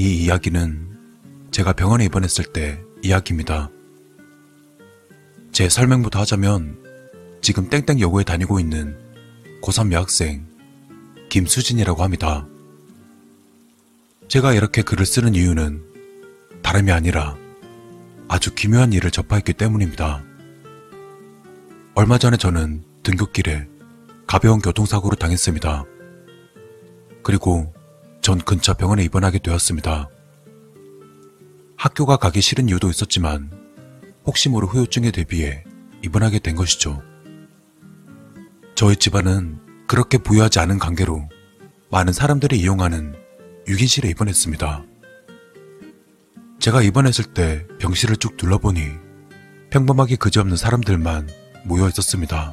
이 이야기는 제가 병원에 입원했을 때 이야기입니다. 제 설명부터 하자면 지금 땡땡 여고에 다니고 있는 고3 여학생 김수진이라고 합니다. 제가 이렇게 글을 쓰는 이유는 다름이 아니라 아주 기묘한 일을 접하였기 때문입니다. 얼마 전에 저는 등굣길에 가벼운 교통사고를 당했습니다. 그리고 전 근처 병원에 입원하게 되었습니다. 학교가 가기 싫은 이유도 있었지만 혹시 모를 후유증에 대비해 입원하게 된 것이죠. 저희 집안은 그렇게 부유하지 않은 관계로 많은 사람들이 이용하는 유긴실에 입원했습니다. 제가 입원했을 때 병실을 쭉 둘러보니 평범하게 그지없는 사람들만 모여 있었습니다.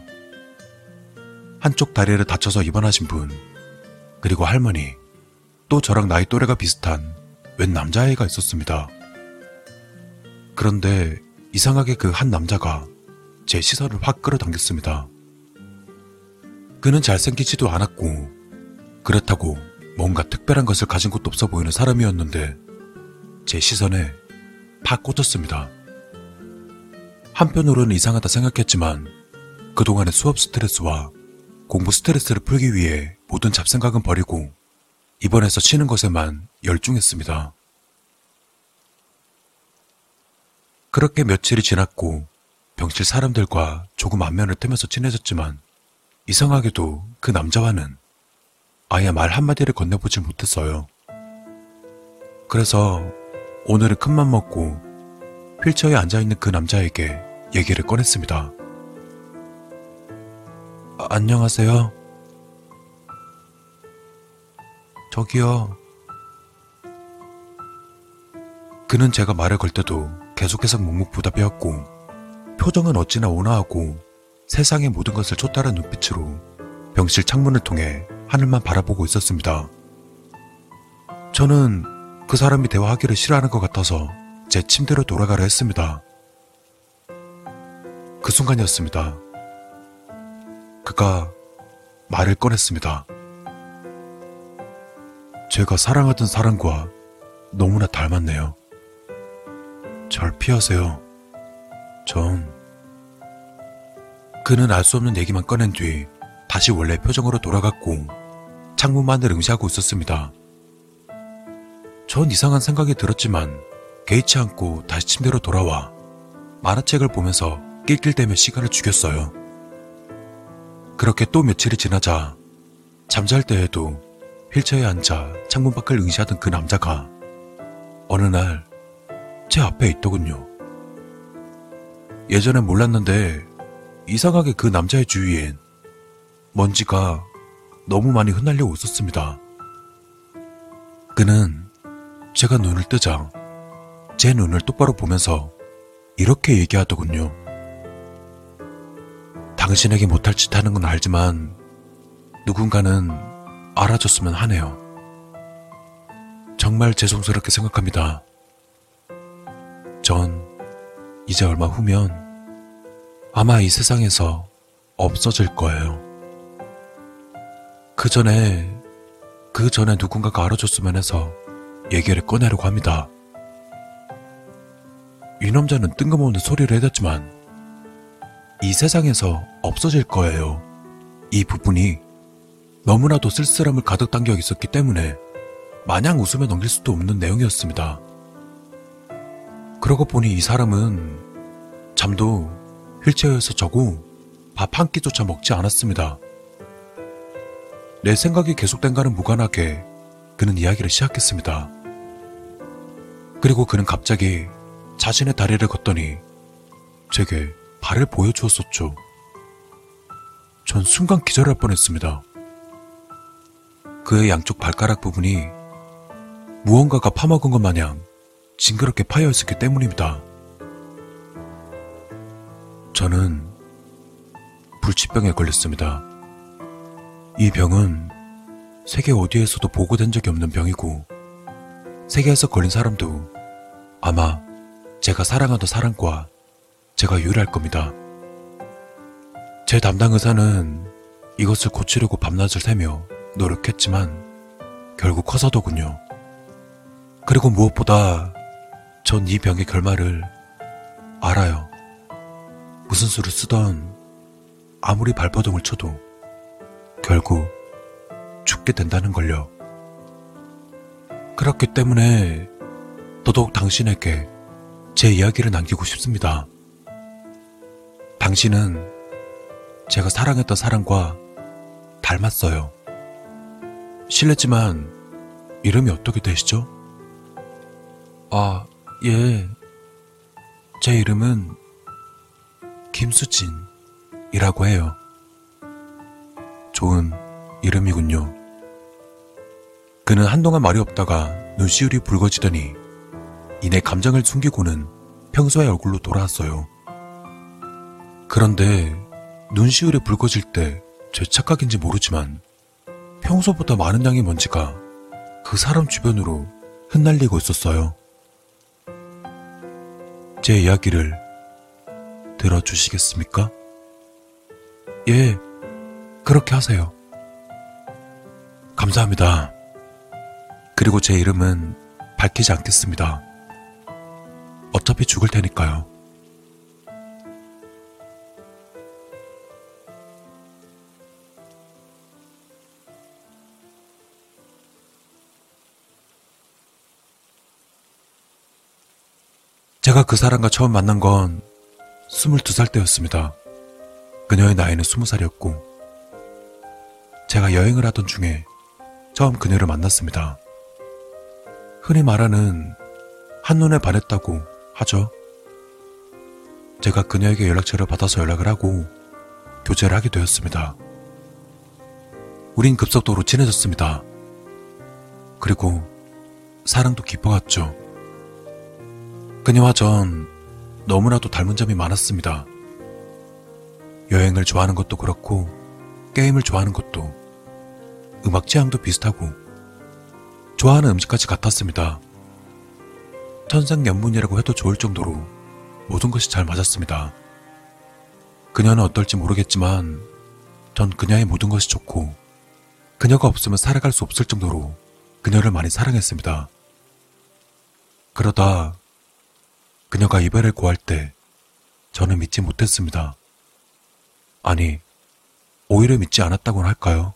한쪽 다리를 다쳐서 입원하신 분, 그리고 할머니, 또 저랑 나이 또래가 비슷한 웬 남자아이가 있었습니다. 그런데 이상하게 그 한 남자가 제 시선을 확 끌어당겼습니다. 그는 잘생기지도 않았고, 그렇다고 뭔가 특별한 것을 가진 것도 없어 보이는 사람이었는데, 제 시선에 팍 꽂혔습니다. 한편으로는 이상하다 생각했지만 그동안의 수업 스트레스와 공부 스트레스를 풀기 위해 모든 잡생각은 버리고 이번에서 치는 것에만 열중했습니다. 그렇게 며칠이 지났고 병실 사람들과 조금 안면을 뜨면서 친해졌지만 이상하게도 그 남자와는 아예 말 한마디를 건네보질 못했어요. 그래서 오늘은 큰맘 먹고 휠체어에 앉아있는 그 남자에게 얘기를 꺼냈습니다. 아, 안녕하세요. 저기요. 그는 제가 말을 걸 때도 계속해서 묵묵부답이었고 표정은 어찌나 온화하고 세상의 모든 것을 쫓다른 눈빛으로 병실 창문을 통해 하늘만 바라보고 있었습니다. 저는 그 사람이 대화하기를 싫어하는 것 같아서 제 침대로 돌아가려 했습니다. 그 순간이었습니다. 그가 말을 꺼냈습니다. 제가 사랑하던 사람과 너무나 닮았네요. 절 피하세요. 전 그는 알 수 없는 얘기만 꺼낸 뒤 다시 원래 표정으로 돌아갔고 창문만을 응시하고 있었습니다. 전 이상한 생각이 들었지만 개의치 않고 다시 침대로 돌아와 만화책을 보면서 낄낄대며 시간을 죽였어요. 그렇게 또 며칠이 지나자 잠잘 때에도 휠체어에 앉아 창문 밖을 응시하던 그 남자가 어느 날 제 앞에 있더군요. 예전엔 몰랐는데 이상하게 그 남자의 주위엔 먼지가 너무 많이 흩날려 있었습니다. 그는 제가 눈을 뜨자 제 눈을 똑바로 보면서 이렇게 얘기하더군요. 당신에게 못할 짓 하는 건 알지만 누군가는 알아줬으면 하네요. 정말 죄송스럽게 생각합니다. 전 이제 얼마 후면 아마 이 세상에서 없어질 거예요. 그 전에, 그 전에 누군가가 알아줬으면 해서 얘기를 꺼내려고 합니다. 이 남자는 뜬금없는 소리를 해댔지만 이 세상에서 없어질 거예요. 이 부분이 너무나도 쓸쓸함을 가득 담겨 있었기 때문에 마냥 웃으며 넘길 수도 없는 내용이었습니다. 그러고 보니 이 사람은 잠도 휠체어에서 자고 밥 한 끼조차 먹지 않았습니다. 내 생각이 계속된가는 무관하게 그는 이야기를 시작했습니다. 그리고 그는 갑자기 자신의 다리를 걷더니 제게 발을 보여주었었죠. 전 순간 기절할 뻔했습니다. 그의 양쪽 발가락 부분이 무언가가 파먹은 것 마냥 징그럽게 파여 있었기 때문입니다. 저는 불치병에 걸렸습니다. 이 병은 세계 어디에서도 보고된 적이 없는 병이고, 세계에서 걸린 사람도 아마 제가 사랑하던 사람과 제가 유일할 겁니다. 제 담당 의사는 이것을 고치려고 밤낮을 새며 노력했지만 결국 커서더군요. 그리고 무엇보다 전 이 병의 결말을 알아요. 무슨 수를 쓰던 아무리 발버둥을 쳐도 결국 죽게 된다는 걸요. 그렇기 때문에 더더욱 당신에게 제 이야기를 남기고 싶습니다. 당신은 제가 사랑했던 사람과 닮았어요. 실례지만 이름이 어떻게 되시죠? 아, 예. 제 이름은 김수진이라고 해요. 좋은 이름이군요. 그는 한동안 말이 없다가 눈시울이 붉어지더니 이내 감정을 숨기고는 평소의 얼굴로 돌아왔어요. 그런데 눈시울이 붉어질 때 제 착각인지 모르지만 평소보다 많은 양의 먼지가 그 사람 주변으로 흩날리고 있었어요. 제 이야기를 들어주시겠습니까? 예, 그렇게 하세요. 감사합니다. 그리고 제 이름은 밝히지 않겠습니다. 어차피 죽을 테니까요. 제가 그 사람과 처음 만난 건 22살 때였습니다. 그녀의 나이는 20살이었고, 제가 여행을 하던 중에 처음 그녀를 만났습니다. 흔히 말하는 한눈에 반했다고 하죠. 제가 그녀에게 연락처를 받아서 연락을 하고 교제를 하게 되었습니다. 우린 급속도로 친해졌습니다. 그리고 사랑도 깊어갔죠. 그녀와 전 너무나도 닮은 점이 많았습니다. 여행을 좋아하는 것도 그렇고, 게임을 좋아하는 것도, 음악 취향도 비슷하고, 좋아하는 음식까지 같았습니다. 천생연분이라고 해도 좋을 정도로 모든 것이 잘 맞았습니다. 그녀는 어떨지 모르겠지만, 전 그녀의 모든 것이 좋고, 그녀가 없으면 살아갈 수 없을 정도로 그녀를 많이 사랑했습니다. 그러다 그녀가 이별을 고할 때 저는 믿지 못했습니다. 아니, 오히려 믿지 않았다고는 할까요?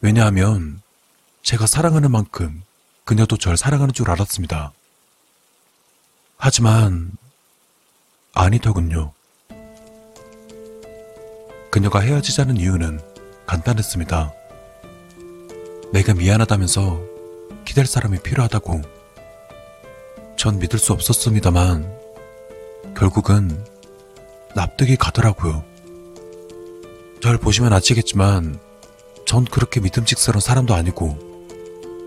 왜냐하면 제가 사랑하는 만큼 그녀도 절 사랑하는 줄 알았습니다. 하지만 아니더군요. 그녀가 헤어지자는 이유는 간단했습니다. 내가 미안하다면서 기댈 사람이 필요하다고 전 믿을 수 없었습니다만 결국은 납득이 가더라고요. 절 보시면 아시겠지만 전 그렇게 믿음직스러운 사람도 아니고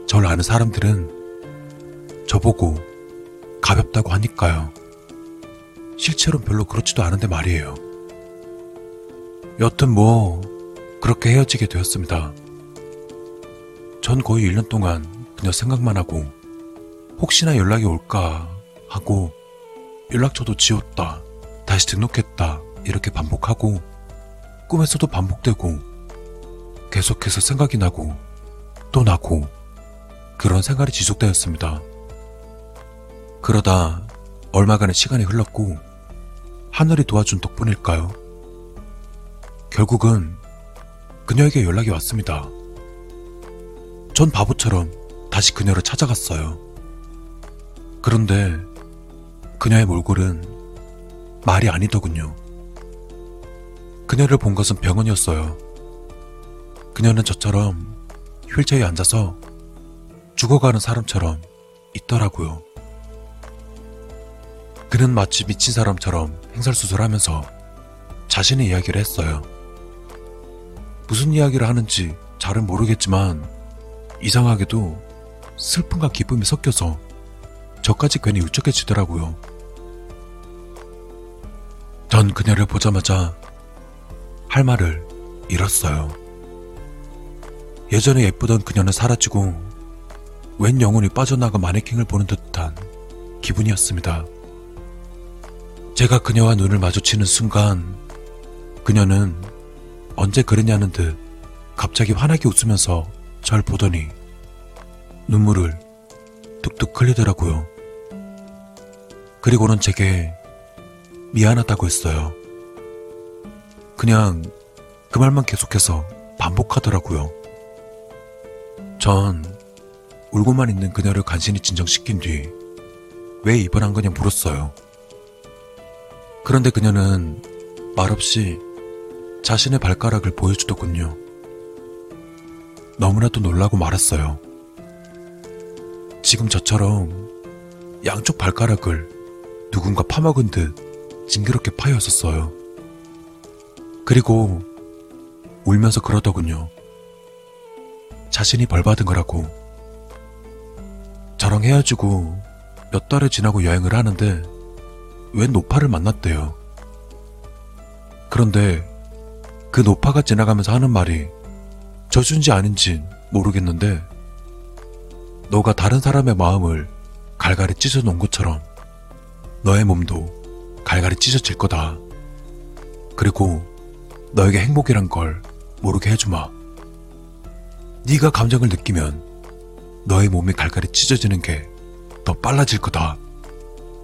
절 아는 사람들은 저보고 가볍다고 하니까요. 실제로는 별로 그렇지도 않은데 말이에요. 여튼 뭐 그렇게 헤어지게 되었습니다. 전 거의 1년 동안 그녀 생각만 하고 혹시나 연락이 올까 하고 연락처도 지웠다, 다시 등록했다, 이렇게 반복하고 꿈에서도 반복되고 계속해서 생각이 나고 또 나고 그런 생활이 지속되었습니다. 그러다 얼마간의 시간이 흘렀고 하늘이 도와준 덕분일까요? 결국은 그녀에게 연락이 왔습니다. 전 바보처럼 다시 그녀를 찾아갔어요. 그런데 그녀의 몰골은 말이 아니더군요. 그녀를 본 것은 병원이었어요. 그녀는 저처럼 휠체어에 앉아서 죽어가는 사람처럼 있더라고요. 그는 마치 미친 사람처럼 행설수설하면서 자신의 이야기를 했어요. 무슨 이야기를 하는지 잘은 모르겠지만 이상하게도 슬픔과 기쁨이 섞여서 저까지 괜히 울적해지더라고요. 전 그녀를 보자마자 할 말을 잃었어요. 예전에 예쁘던 그녀는 사라지고 웬 영혼이 빠져나가 마네킹을 보는 듯한 기분이었습니다. 제가 그녀와 눈을 마주치는 순간 그녀는 언제 그랬냐는 듯 갑자기 환하게 웃으면서 절 보더니 눈물을 뚝뚝 흘리더라고요. 그리고는 제게 미안하다고 했어요. 그냥 그 말만 계속해서 반복하더라고요. 전 울고만 있는 그녀를 간신히 진정시킨 뒤 왜 입원한 거냐 물었어요. 그런데 그녀는 말없이 자신의 발가락을 보여주더군요. 너무나도 놀라고 말았어요. 지금 저처럼 양쪽 발가락을 누군가 파먹은 듯 징그럽게 파였었어요. 그리고 울면서 그러더군요. 자신이 벌 받은 거라고. 저랑 헤어지고 몇 달을 지나고 여행을 하는데 웬 노파를 만났대요. 그런데 그 노파가 지나가면서 하는 말이 저준지 아닌지 모르겠는데 너가 다른 사람의 마음을 갈갈이 찢어 놓은 것처럼 너의 몸도 갈갈이 찢어질 거다. 그리고 너에게 행복이란 걸 모르게 해주마. 네가 감정을 느끼면 너의 몸이 갈갈이 찢어지는 게 더 빨라질 거다.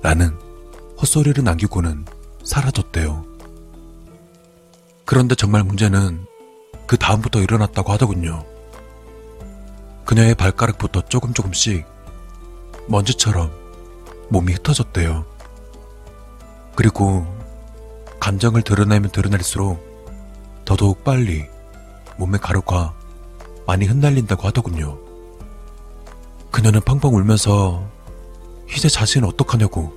라는 헛소리를 남기고는 사라졌대요. 그런데 정말 문제는 그 다음부터 일어났다고 하더군요. 그녀의 발가락부터 조금 조금씩 먼지처럼 몸이 흩어졌대요. 그리고 감정을 드러내면 드러낼수록 더더욱 빨리 몸의 가루가 많이 흩날린다고 하더군요. 그녀는 펑펑 울면서 이제 자신은 어떡하냐고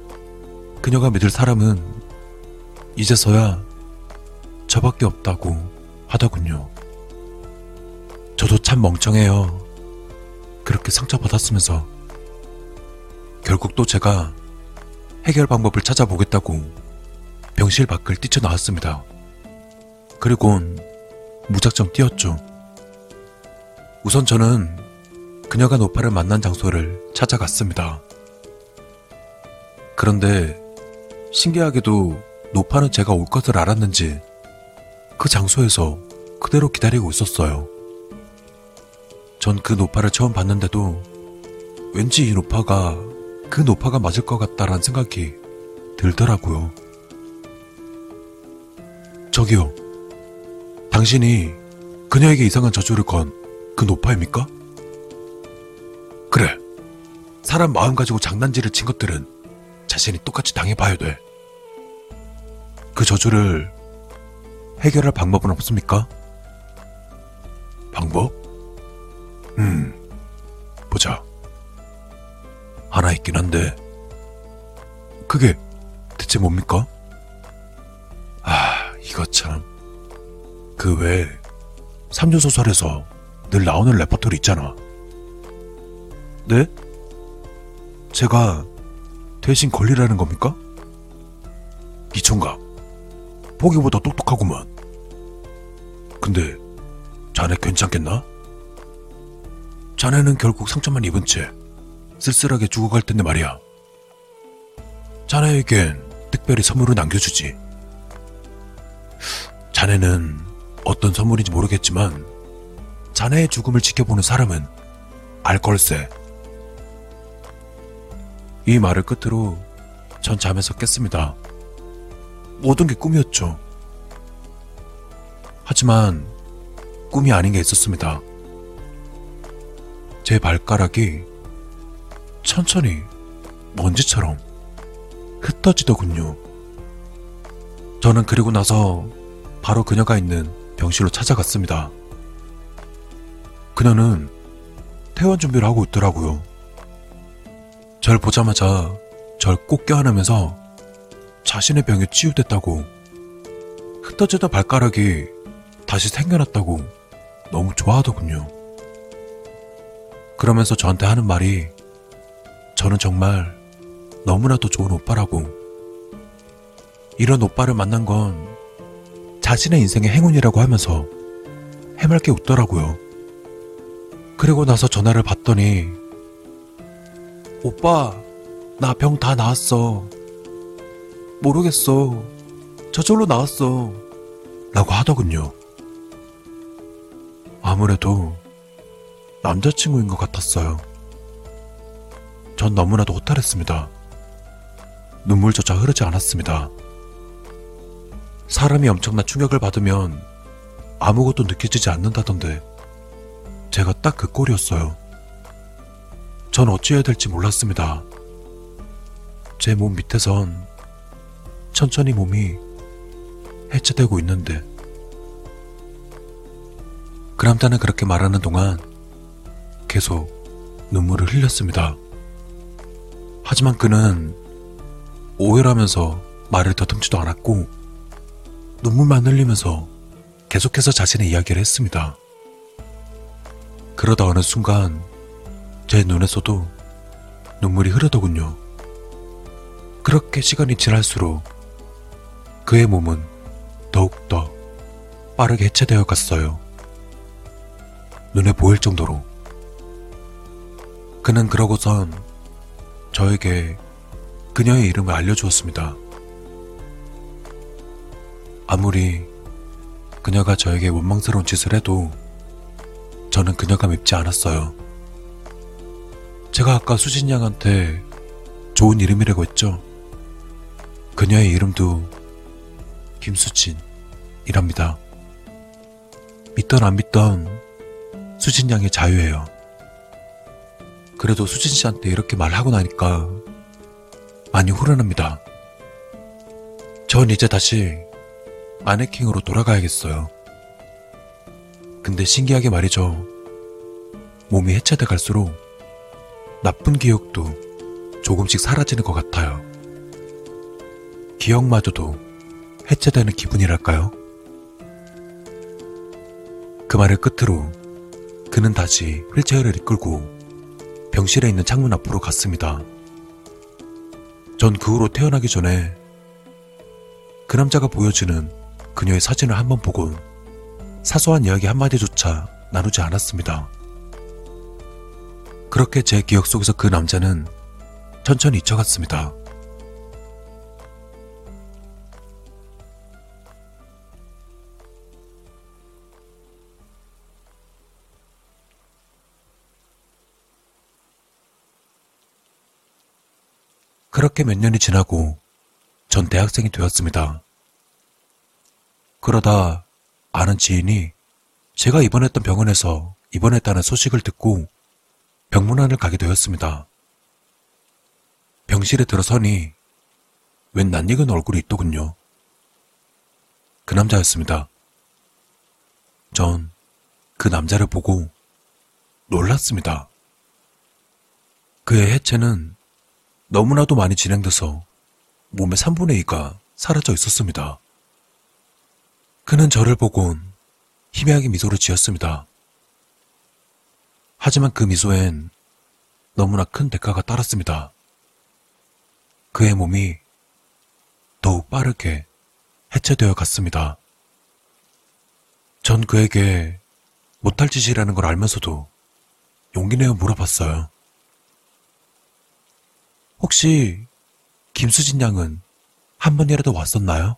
그녀가 믿을 사람은 이제서야 저밖에 없다고 하더군요. 저도 참 멍청해요. 그렇게 상처받았으면서 결국 또 제가 해결 방법을 찾아보겠다고 병실 밖을 뛰쳐나왔습니다. 그리곤 무작정 뛰었죠. 우선 저는 그녀가 노파를 만난 장소를 찾아갔습니다. 그런데 신기하게도 노파는 제가 올 것을 알았는지 그 장소에서 그대로 기다리고 있었어요. 전 그 노파를 처음 봤는데도 왠지 이 노파가 그 노파가 맞을 것 같다라는 생각이 들더라고요. 저기요. 당신이 그녀에게 이상한 저주를 건 그 노파입니까? 그래. 사람 마음 가지고 장난질을 친 것들은 자신이 똑같이 당해봐야 돼. 그 저주를 해결할 방법은 없습니까? 방법? 음, 보자. 하나 있긴 한데, 그게 대체 뭡니까? 아, 이거 참. 그 외에 삼류소설에서 늘 나오는 레퍼토리 있잖아. 네? 제가 대신 걸리라는 겁니까? 이 총각, 보기보다 똑똑하구만. 근데 자네 괜찮겠나? 자네는 결국 상처만 입은 채 쓸쓸하게 죽어갈 텐데 말이야. 자네에겐 특별히 선물을 남겨주지. 자네는 어떤 선물인지 모르겠지만 자네의 죽음을 지켜보는 사람은 알 걸세. 이 말을 끝으로 전 잠에서 깼습니다. 모든 게 꿈이었죠. 하지만 꿈이 아닌 게 있었습니다. 제 발가락이 천천히 먼지처럼 흩어지더군요. 저는 그리고 나서 바로 그녀가 있는 병실로 찾아갔습니다. 그녀는 퇴원 준비를 하고 있더라고요. 절 보자마자 절 꼭 껴안으면서 자신의 병에 치유됐다고 흩어지던 발가락이 다시 생겨났다고 너무 좋아하더군요. 그러면서 저한테 하는 말이 저는 정말 너무나도 좋은 오빠라고 이런 오빠를 만난 건 자신의 인생의 행운이라고 하면서 해맑게 웃더라고요. 그리고 나서 전화를 받더니 오빠 나 병 다 나았어. 모르겠어. 저절로 나왔어. 라고 하더군요. 아무래도 남자친구인 것 같았어요. 전 너무나도 호탈했습니다. 눈물조차 흐르지 않았습니다. 사람이 엄청난 충격을 받으면 아무것도 느껴지지 않는다던데 제가 딱 그 꼴이었어요. 전 어찌해야 될지 몰랐습니다. 제 몸 밑에선 천천히 몸이 해체되고 있는데 그람다는 그렇게 말하는 동안 계속 눈물을 흘렸습니다. 하지만 그는 오열하면서 말을 더듬지도 않았고 눈물만 흘리면서 계속해서 자신의 이야기를 했습니다. 그러다 어느 순간 제 눈에서도 눈물이 흐르더군요. 그렇게 시간이 지날수록 그의 몸은 더욱더 빠르게 해체되어 갔어요. 눈에 보일 정도로. 그는 그러고선 저에게 그녀의 이름을 알려주었습니다. 아무리 그녀가 저에게 원망스러운 짓을 해도 저는 그녀가 밉지 않았어요. 제가 아까 수진 양한테 좋은 이름이라고 했죠. 그녀의 이름도 김수진이랍니다. 믿던 안 믿던 수진 양의 자유예요. 그래도 수진 씨한테 이렇게 말하고 나니까 많이 후련합니다. 전 이제 다시 마네킹으로 돌아가야겠어요. 근데 신기하게 말이죠. 몸이 해체돼 갈수록 나쁜 기억도 조금씩 사라지는 것 같아요. 기억마저도 해체되는 기분이랄까요? 그 말을 끝으로 그는 다시 휠체어를 이끌고 병실에 있는 창문 앞으로 갔습니다. 전 그 후로 태어나기 전에 그 남자가 보여주는 그녀의 사진을 한번 보고 사소한 이야기 한마디조차 나누지 않았습니다. 그렇게 제 기억 속에서 그 남자는 천천히 잊혀갔습니다. 그렇게 몇 년이 지나고 전 대학생이 되었습니다. 그러다 아는 지인이 제가 입원했던 병원에서 입원했다는 소식을 듣고 병문안을 가게 되었습니다. 병실에 들어서니 웬 낯익은 얼굴이 있더군요. 그 남자였습니다. 전 그 남자를 보고 놀랐습니다. 그의 해체는 너무나도 많이 진행돼서 몸의 3분의 2가 사라져 있었습니다. 그는 저를 보곤 희미하게 미소를 지었습니다. 하지만 그 미소엔 너무나 큰 대가가 따랐습니다. 그의 몸이 더욱 빠르게 해체되어 갔습니다. 전 그에게 못할 짓이라는 걸 알면서도 용기 내어 물어봤어요. 혹시 김수진 양은 한 번이라도 왔었나요?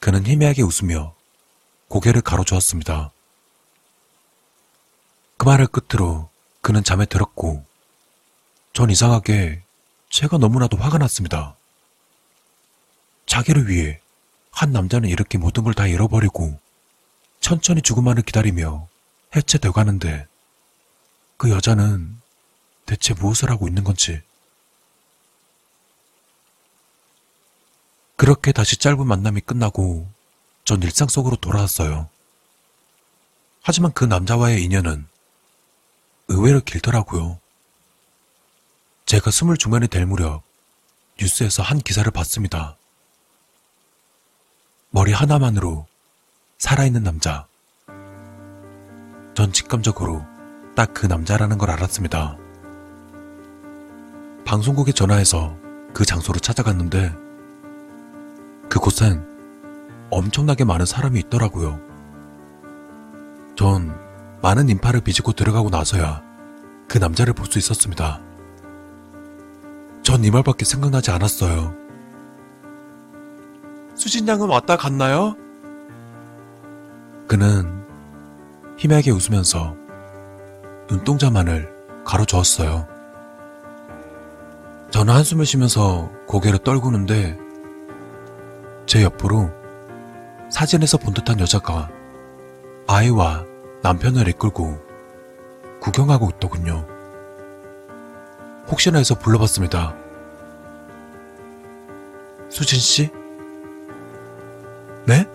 그는 희미하게 웃으며 고개를 가로저었습니다. 그 말을 끝으로 그는 잠에 들었고, 전 이상하게 제가 너무나도 화가 났습니다. 자기를 위해 한 남자는 이렇게 모든 걸 다 잃어버리고 천천히 죽음만을 기다리며 해체되어 가는데 그 여자는 대체 무엇을 하고 있는 건지. 그렇게 다시 짧은 만남이 끝나고 전 일상 속으로 돌아왔어요. 하지만 그 남자와의 인연은 의외로 길더라고요. 제가 스물 중반이 될 무렵 뉴스에서 한 기사를 봤습니다. 머리 하나만으로 살아있는 남자. 전 직감적으로 딱 그 남자라는 걸 알았습니다. 방송국에 전화해서 그 장소로 찾아갔는데 그곳엔 엄청나게 많은 사람이 있더라고요. 전 많은 인파를 비집고 들어가고 나서야 그 남자를 볼 수 있었습니다. 전 이 말밖에 생각나지 않았어요. 수진 양은 왔다 갔나요? 그는 희미하게 웃으면서 눈동자만을 가로저었어요. 저는 한숨을 쉬면서 고개를 떨구는데 제 옆으로 사진에서 본 듯한 여자가 아이와 남편을 이끌고 구경하고 있더군요. 혹시나 해서 불러봤습니다. 수진 씨? 네?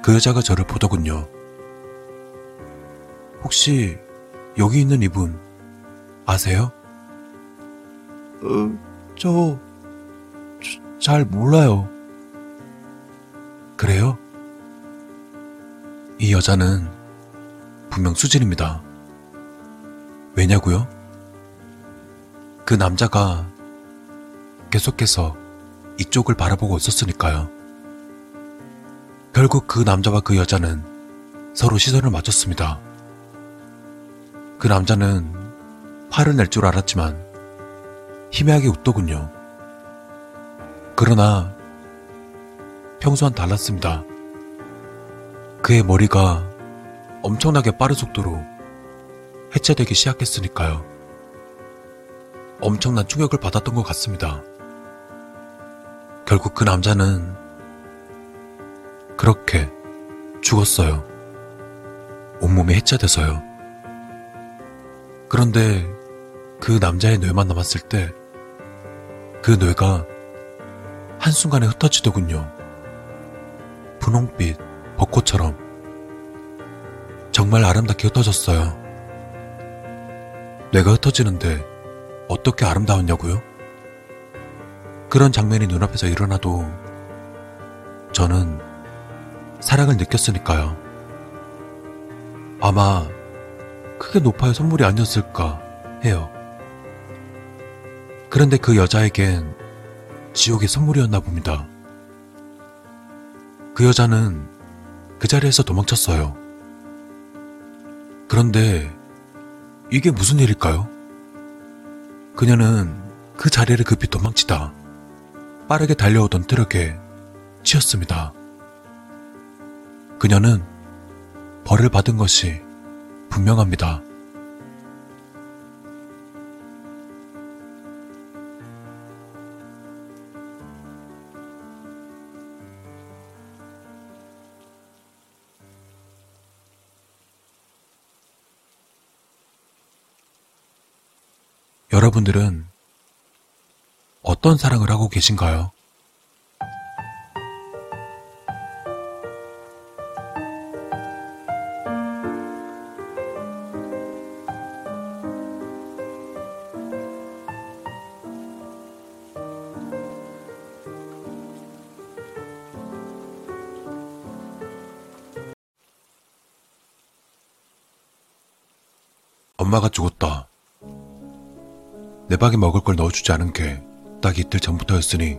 그 여자가 저를 보더군요. 혹시 여기 있는 이분 아세요? 어, 저, 잘 몰라요. 그래요? 이 여자는 분명 수진입니다. 왜냐고요? 그 남자가 계속해서 이쪽을 바라보고 있었으니까요. 결국 그 남자와 그 여자는 서로 시선을 맞췄습니다. 그 남자는 화를 낼 줄 알았지만 희미하게 웃더군요. 그러나 평소와는 달랐습니다. 그의 머리가 엄청나게 빠른 속도로 해체되기 시작했으니까요. 엄청난 충격을 받았던 것 같습니다. 결국 그 남자는 그렇게 죽었어요. 온몸이 해체돼서요. 그런데 그 남자의 뇌만 남았을 때 그 뇌가 한순간에 흩어지더군요. 분홍빛 벚꽃처럼 정말 아름답게 흩어졌어요. 뇌가 흩어지는데 어떻게 아름다웠냐고요? 그런 장면이 눈앞에서 일어나도 저는 사랑을 느꼈으니까요. 아마 크게 높아의 선물이 아니었을까 해요. 그런데 그 여자에겐 지옥의 선물이었나 봅니다. 그 여자는 그 자리에서 도망쳤어요. 그런데 이게 무슨 일일까요? 그녀는 그 자리를 급히 도망치다 빠르게 달려오던 트럭에 치였습니다. 그녀는 벌을 받은 것이 분명합니다. 여러분들은 어떤 사랑을 하고 계신가요? 엄마가 죽었다. 내 방에 먹을 걸 넣어주지 않은 게 딱 이틀 전부터였으니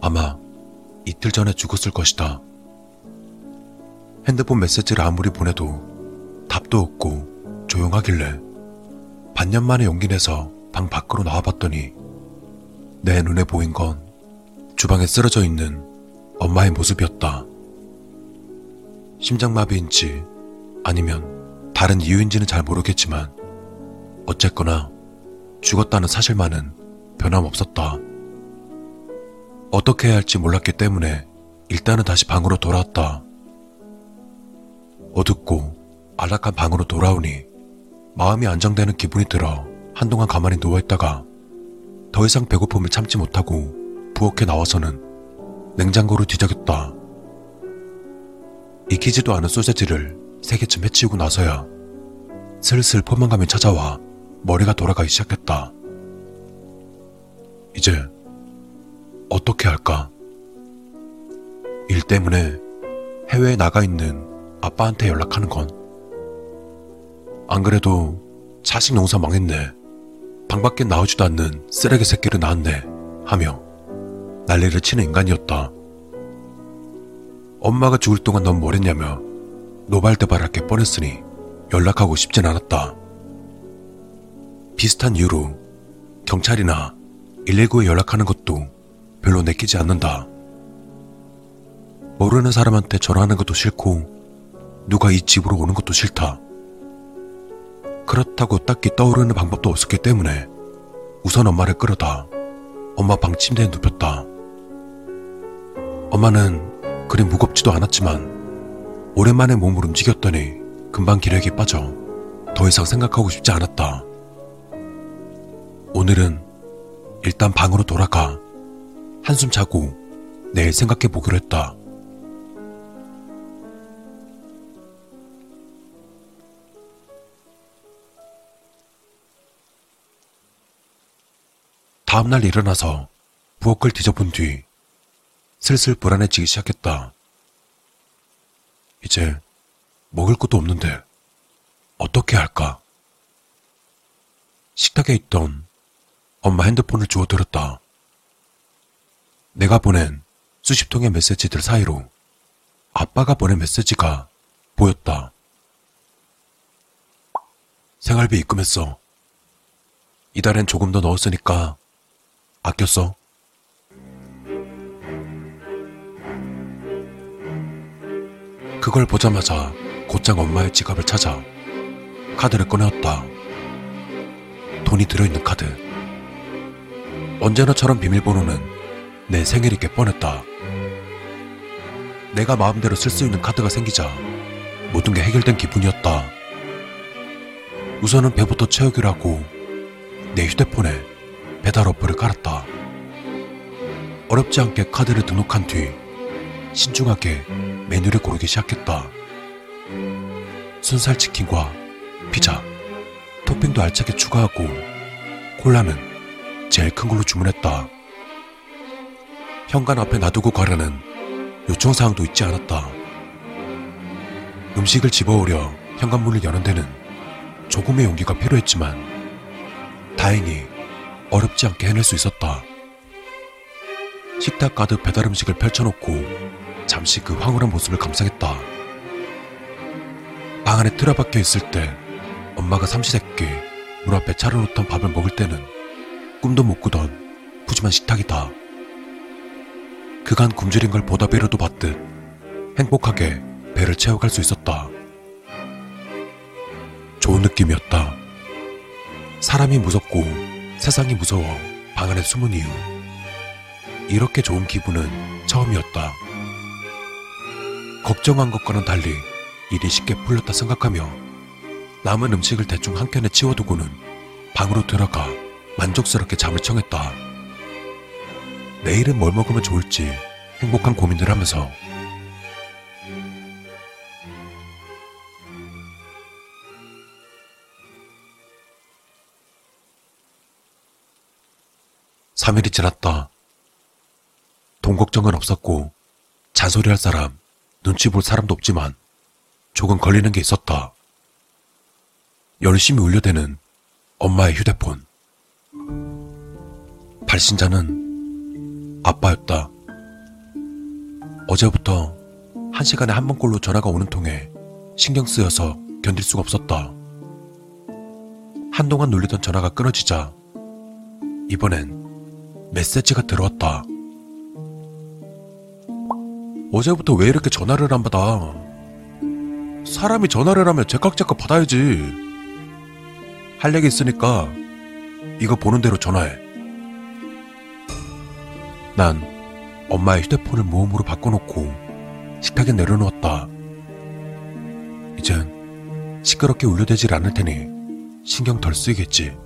아마 이틀 전에 죽었을 것이다. 핸드폰 메시지를 아무리 보내도 답도 없고 조용하길래 반년 만에 용기 내서 방 밖으로 나와봤더니 내 눈에 보인 건 주방에 쓰러져 있는 엄마의 모습이었다. 심장마비인지 아니면 다른 이유인지는 잘 모르겠지만 어쨌거나 죽었다는 사실만은 변함없었다. 어떻게 해야 할지 몰랐기 때문에 일단은 다시 방으로 돌아왔다. 어둡고 안락한 방으로 돌아오니 마음이 안정되는 기분이 들어 한동안 가만히 누워있다가 더 이상 배고픔을 참지 못하고 부엌에 나와서는 냉장고를 뒤적였다. 익히지도 않은 소세지를 세 개쯤 해치우고 나서야 슬슬 포만감이 찾아와 머리가 돌아가기 시작했다. 이제 어떻게 할까? 일 때문에 해외에 나가 있는 아빠한테 연락하는 건. 안 그래도 자식 농사 망했네. 방 밖에 나오지도 않는 쓰레기 새끼를 낳았네. 하며 난리를 치는 인간이었다. 엄마가 죽을 동안 넌뭘 했냐며 노발대발할 게 뻔했으니 연락하고 싶진 않았다. 비슷한 이유로 경찰이나 119에 연락하는 것도 별로 내키지 않는다. 모르는 사람한테 전화하는 것도 싫고 누가 이 집으로 오는 것도 싫다. 그렇다고 딱히 떠오르는 방법도 없었기 때문에 우선 엄마를 끌어다 엄마 방 침대에 눕혔다. 엄마는 그리 무겁지도 않았지만 오랜만에 몸을 움직였더니 금방 기력이 빠져 더 이상 생각하고 싶지 않았다. 오늘은 일단 방으로 돌아가 한숨 자고 내일 생각해 보기로 했다. 다음날 일어나서 부엌을 뒤져본 뒤 슬슬 불안해지기 시작했다. 이제 먹을 것도 없는데 어떻게 할까? 식탁에 있던 엄마 핸드폰을 주워 들었다. 내가 보낸 수십 통의 메시지들 사이로 아빠가 보낸 메시지가 보였다. 생활비 입금했어. 이달엔 조금 더 넣었으니까 아꼈어. 그걸 보자마자 곧장 엄마의 지갑을 찾아 카드를 꺼내었다. 돈이 들어있는 카드. 언제나처럼 비밀번호는 내 생일이 꽤 뻔했다. 내가 마음대로 쓸 수 있는 카드가 생기자 모든 게 해결된 기분이었다. 우선은 배부터 채우기로 하고 내 휴대폰에 배달 어플을 깔았다. 어렵지 않게 카드를 등록한 뒤 신중하게 메뉴를 고르기 시작했다. 순살 치킨과 피자, 토핑도 알차게 추가하고 콜라는 제일 큰 걸로 주문했다. 현관 앞에 놔두고 가라는 요청사항도 있지 않았다. 음식을 집어오려 현관문을 여는 데는 조금의 용기가 필요했지만 다행히 어렵지 않게 해낼 수 있었다. 식탁 가득 배달 음식을 펼쳐놓고 잠시 그 황홀한 모습을 감상했다. 방 안에 틀어박혀 있을 때 엄마가 삼시세끼 문 앞에 차려놓던 밥을 먹을 때는 꿈도 못 꾸던 푸짐한 식탁이다. 그간 굶주린 걸 보답이라도 받듯 행복하게 배를 채워갈 수 있었다. 좋은 느낌이었다. 사람이 무섭고 세상이 무서워 방 안에 숨은 이유. 이렇게 좋은 기분은 처음이었다. 걱정한 것과는 달리 일이 쉽게 풀렸다 생각하며 남은 음식을 대충 한 켠에 치워두고는 방으로 들어가 만족스럽게 잠을 청했다. 내일은 뭘 먹으면 좋을지 행복한 고민들 하면서 (3일이) 지났다. 돈 걱정은 없었고 잔소리할 사람, 눈치 볼 사람도 없지만 조금 걸리는 게 있었다. 열심히 울려대는 엄마의 휴대폰. 발신자는 아빠였다. 어제부터 한 시간에 한 번꼴로 전화가 오는 통에 신경 쓰여서 견딜 수가 없었다. 한동안 놀리던 전화가 끊어지자 이번엔 메시지가 들어왔다. 어제부터 왜 이렇게 전화를 안 받아? 사람이 전화를 하면 제깍제깍 받아야지. 할 얘기 있으니까 이거 보는 대로 전화해. 난 엄마의 휴대폰을 모음으로 바꿔놓고 식탁에 내려놓았다. 이젠 시끄럽게 울려대질 않을 테니 신경 덜 쓰이겠지.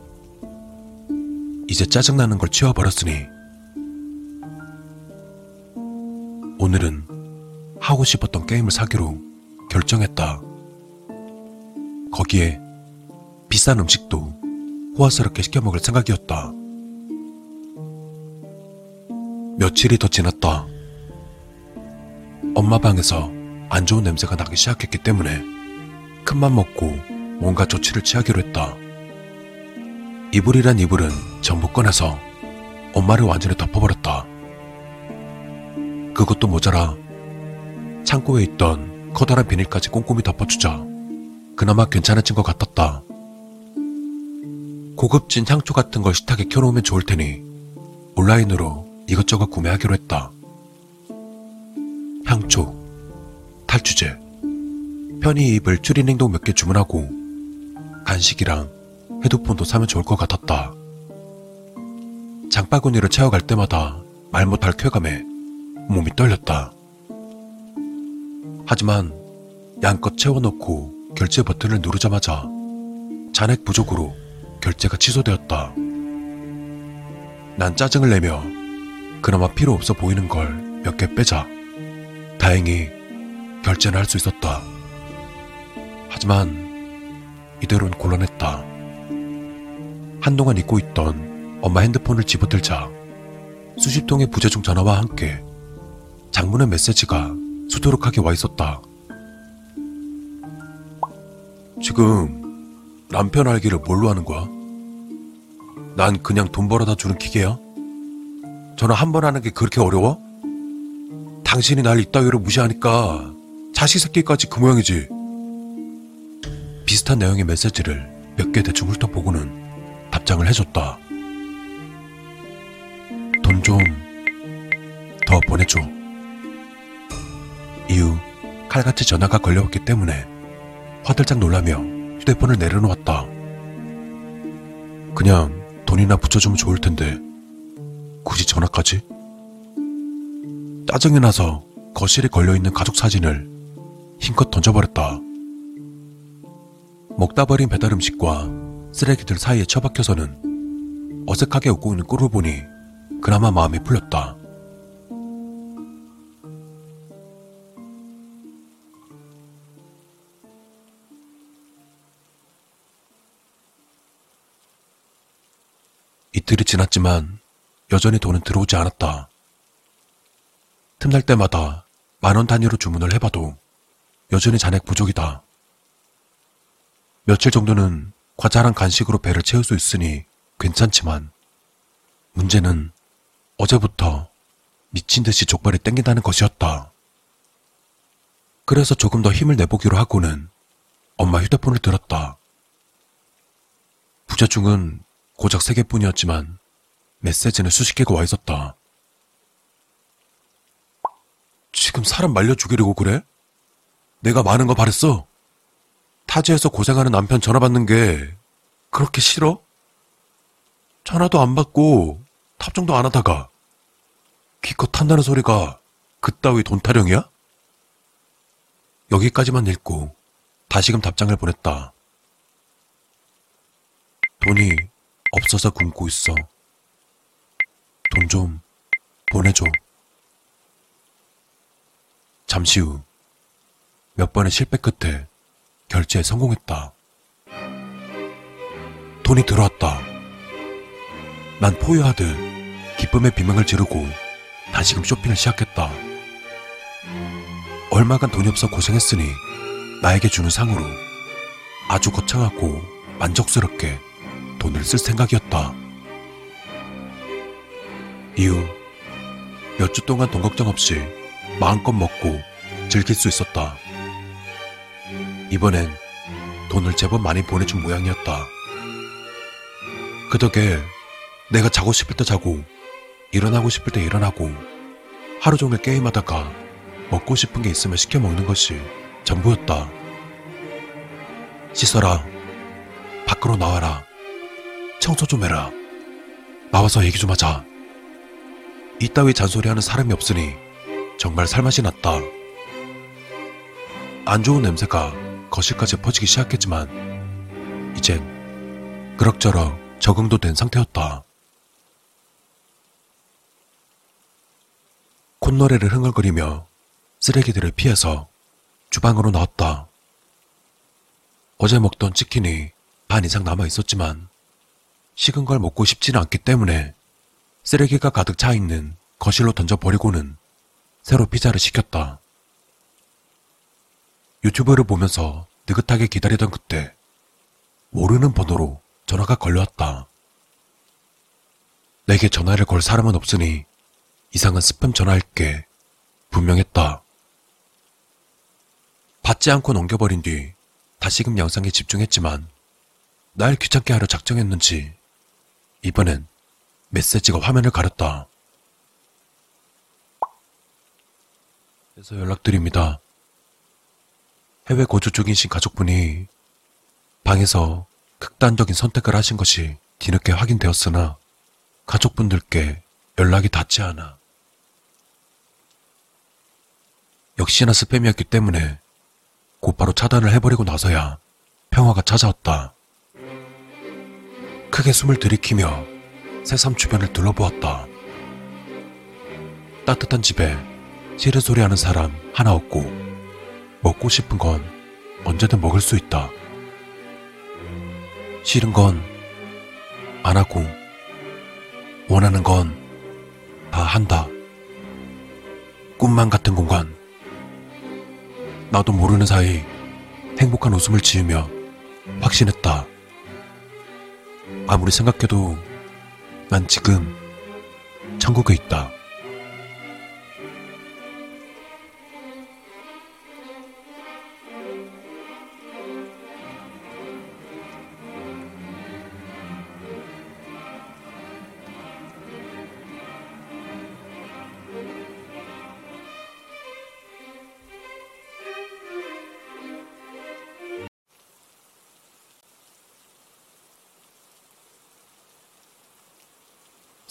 이제 짜증나는 걸 치워버렸으니 오늘은 하고 싶었던 게임을 사기로 결정했다. 거기에 비싼 음식도 호화스럽게 시켜 먹을 생각이었다. 며칠이 더 지났다. 엄마 방에서 안 좋은 냄새가 나기 시작했기 때문에 큰맘 먹고 뭔가 조치를 취하기로 했다. 이불이란 이불은 전부 꺼내서 엄마를 완전히 덮어버렸다. 그것도 모자라 창고에 있던 커다란 비닐까지 꼼꼼히 덮어주자 그나마 괜찮아진 것 같았다. 고급진 향초 같은 걸 식탁에 켜놓으면 좋을 테니 온라인으로 이것저것 구매하기로 했다. 향초, 탈주제, 편히 입을 추리닝도 몇 개 주문하고 간식이랑 헤드폰도 사면 좋을 것 같았다. 장바구니를 채워갈 때마다 말 못할 쾌감에 몸이 떨렸다. 하지만 양껏 채워놓고 결제 버튼을 누르자마자 잔액 부족으로 결제가 취소되었다. 난 짜증을 내며 그나마 필요 없어 보이는 걸 몇 개 빼자. 다행히 결제는 할 수 있었다. 하지만 이대로는 곤란했다. 한동안 잊고 있던 엄마 핸드폰을 집어들자 수십 통의 부재중 전화와 함께 장문의 메시지가 수두룩하게 와 있었다. 지금 남편 알기를 뭘로 하는 거야? 난 그냥 돈 벌어다 주는 기계야? 전화 한번 하는 게 그렇게 어려워? 당신이 날 이따위로 무시하니까 자식 새끼까지 그 모양이지. 비슷한 내용의 메시지를 몇 개 대충 훑어보고는 답장을 해줬다. 돈 좀 더 보내줘. 이후 칼같이 전화가 걸려왔기 때문에 화들짝 놀라며 휴대폰을 내려놓았다. 그냥 돈이나 붙여주면 좋을 텐데 굳이 전화까지? 짜증이 나서 거실에 걸려있는 가족 사진을 힘껏 던져버렸다. 먹다 버린 배달 음식과 쓰레기들 사이에 처박혀서는 어색하게 웃고 있는 꿀을 보니 그나마 마음이 풀렸다. 이틀이 지났지만 여전히 돈은 들어오지 않았다. 틈날 때마다 만원 단위로 주문을 해봐도 여전히 잔액 부족이다. 며칠 정도는 과자랑 간식으로 배를 채울 수 있으니 괜찮지만 문제는 어제부터 미친 듯이 족발이 땡긴다는 것이었다. 그래서 조금 더 힘을 내보기로 하고는 엄마 휴대폰을 들었다. 부재중은 고작 세 개뿐이었지만 메시지는 수십 개가 와 있었다. 지금 사람 말려 죽이려고 그래? 내가 많은 거 바랬어? 타지에서 고생하는 남편 전화 받는 게 그렇게 싫어? 전화도 안 받고 탑정도 안 하다가 기껏 탄다는 소리가 그따위 돈 타령이야? 여기까지만 읽고 다시금 답장을 보냈다. 돈이 없어서 굶고 있어. 돈 좀 보내줘. 잠시 후 몇 번의 실패 끝에 결제에 성공했다. 돈이 들어왔다. 난 포효하듯 기쁨의 비명을 지르고 다시금 쇼핑을 시작했다. 얼마간 돈이 없어 고생했으니 나에게 주는 상으로 아주 거창하고 만족스럽게 돈을 쓸 생각이었다. 이후 몇 주 동안 돈 걱정 없이 마음껏 먹고 즐길 수 있었다. 이번엔 돈을 제법 많이 보내준 모양이었다. 그 덕에 내가 자고 싶을 때 자고 일어나고 싶을 때 일어나고 하루 종일 게임하다가 먹고 싶은 게 있으면 시켜 먹는 것이 전부였다. 씻어라. 밖으로 나와라. 청소 좀 해라. 나와서 얘기 좀 하자. 이따위 잔소리하는 사람이 없으니 정말 살맛이 났다. 안 좋은 냄새가 거실까지 퍼지기 시작했지만 이젠 그럭저럭 적응도 된 상태였다. 콧노래를 흥얼거리며 쓰레기들을 피해서 주방으로 나왔다. 어제 먹던 치킨이 반 이상 남아 있었지만 식은 걸 먹고 싶지는 않기 때문에 쓰레기가 가득 차 있는 거실로 던져버리고는 새로 피자를 시켰다. 유튜브를 보면서 느긋하게 기다리던 그때 모르는 번호로 전화가 걸려왔다. 내게 전화를 걸 사람은 없으니 이상한 스팸 전화일 게 분명했다. 받지 않고 넘겨버린 뒤 다시금 영상에 집중했지만 날 귀찮게 하려 작정했는지 이번엔 메시지가 화면을 가렸다. 그래서 연락드립니다. 해외 거주 중이신 가족분이 방에서 극단적인 선택을 하신 것이 뒤늦게 확인되었으나 가족분들께 연락이 닿지 않아. 역시나 스팸이었기 때문에 곧바로 차단을 해버리고 나서야 평화가 찾아왔다. 크게 숨을 들이키며 새삼 주변을 둘러보았다. 따뜻한 집에 시르 소리 하는 사람 하나 없고 먹고 싶은 건 언제든 먹을 수 있다. 싫은 건 안 하고 원하는 건 다 한다. 꿈만 같은 공간. 나도 모르는 사이 행복한 웃음을 지으며 확신했다. 아무리 생각해도 난 지금 천국에 있다.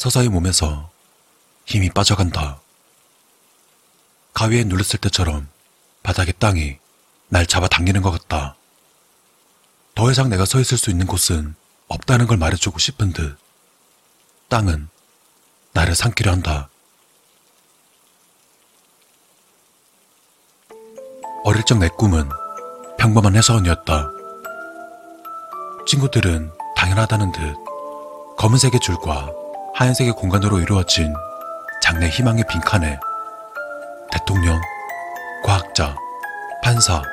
서서히 몸에서 힘이 빠져간다. 가위에 눌렸을 때처럼 바닥의 땅이 날 잡아당기는 것 같다. 더 이상 내가 서 있을 수 있는 곳은 없다는 걸 말해주고 싶은 듯 땅은 나를 삼키려 한다. 어릴 적 내 꿈은 평범한 회사원이었다. 친구들은 당연하다는 듯 검은색의 줄과 하얀색의 공간으로 이루어진 장래 희망의 빈칸에 대통령, 과학자, 판사,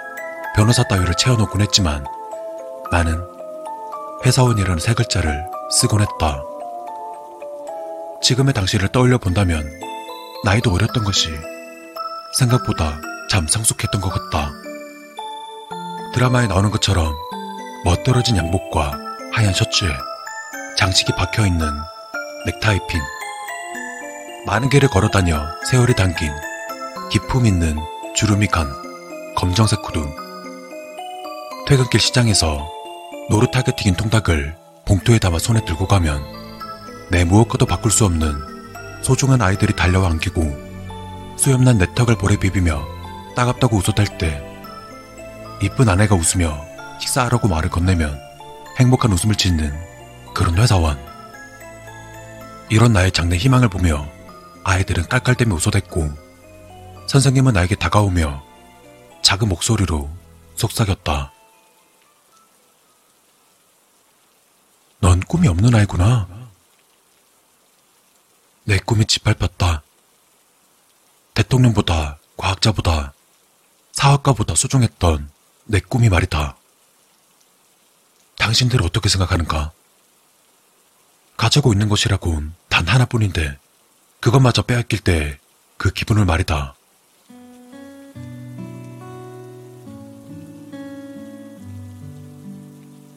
변호사 따위를 채워놓곤 했지만 나는 회사원이라는 세 글자를 쓰곤 했다. 지금의 당신을 떠올려 본다면 나이도 어렸던 것이 생각보다 참 성숙했던 것 같다. 드라마에 나오는 것처럼 멋들어진 양복과 하얀 셔츠에 장식이 박혀있는 넥타이 핀. 많은 길을 걸어다녀 세월이 담긴 기품 있는 주름이 간 검정색 구두. 퇴근길 시장에서 노릇하게 튀긴 통닭을 봉투에 담아 손에 들고 가면 내 무엇과도 바꿀 수 없는 소중한 아이들이 달려와 안기고 수염난 내 턱을 볼에 비비며 따갑다고 웃어댈 때 이쁜 아내가 웃으며 식사하라고 말을 건네면 행복한 웃음을 짓는 그런 회사원 이런 나의 장래 희망을 보며 아이들은 깔깔대며 웃어댔고 선생님은 나에게 다가오며 작은 목소리로 속삭였다. 넌 꿈이 없는 아이구나. 내 꿈이 짓밟혔다. 대통령보다 과학자보다 사학가보다 소중했던 내 꿈이 말이다. 당신들 어떻게 생각하는가? 가지고 있는 것이라곤 단 하나뿐인데 그것마저 빼앗길 때 그 기분을 말이다.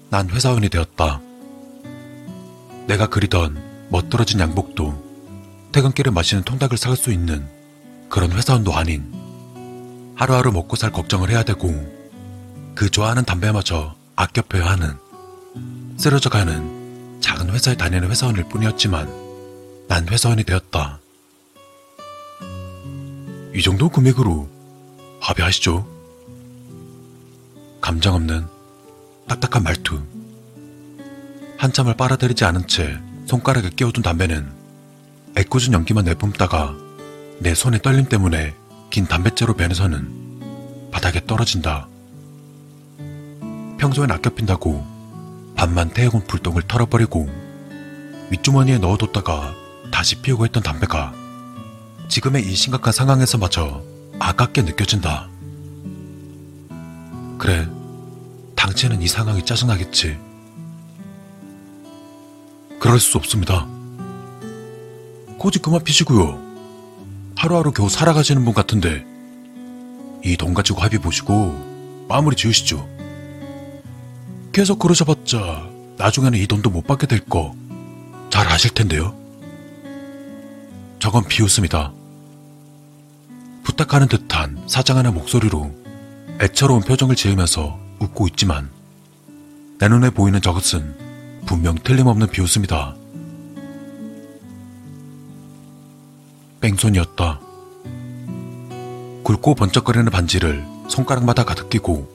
난 회사원이 되었다. 내가 그리던 멋들어진 양복도 퇴근길에 마시는 통닭을 사갈 수 있는 그런 회사원도 아닌 하루하루 먹고 살 걱정을 해야 되고 그 좋아하는 담배마저 아껴 펴야 하는 쓰러져 가는 작은 회사에 다니는 회사원일 뿐이었지만 난 회사원이 되었다. 이 정도 금액으로 합의하시죠? 감정 없는 딱딱한 말투. 한참을 빨아들이지 않은 채 손가락에 끼워둔 담배는 애꿎은 연기만 내뿜다가 내 손의 떨림 때문에 긴 담뱃재로 변해서는 바닥에 떨어진다. 평소엔 아껴 핀다고 반만 태우은 불똥을 털어버리고 윗주머니에 넣어뒀다가 다시 피우고 했던 담배가 지금의 이 심각한 상황에서마저 아깝게 느껴진다. 그래, 당체는 이 상황이 짜증나겠지. 그럴 수 없습니다. 고지 그만 피시고요. 하루하루 겨우 살아가시는 분 같은데 이 돈 가지고 합의 보시고 마무리 지으시죠. 계속 그러셔봤자 나중에는 이 돈도 못 받게 될 거 잘 아실 텐데요. 저건 비웃음이다. 부탁하는 듯한 사장하는 목소리로 애처로운 표정을 지으면서 웃고 있지만 내 눈에 보이는 저것은 분명 틀림없는 비웃음이다. 뺑손이었다. 굵고 번쩍거리는 반지를 손가락마다 가득 끼고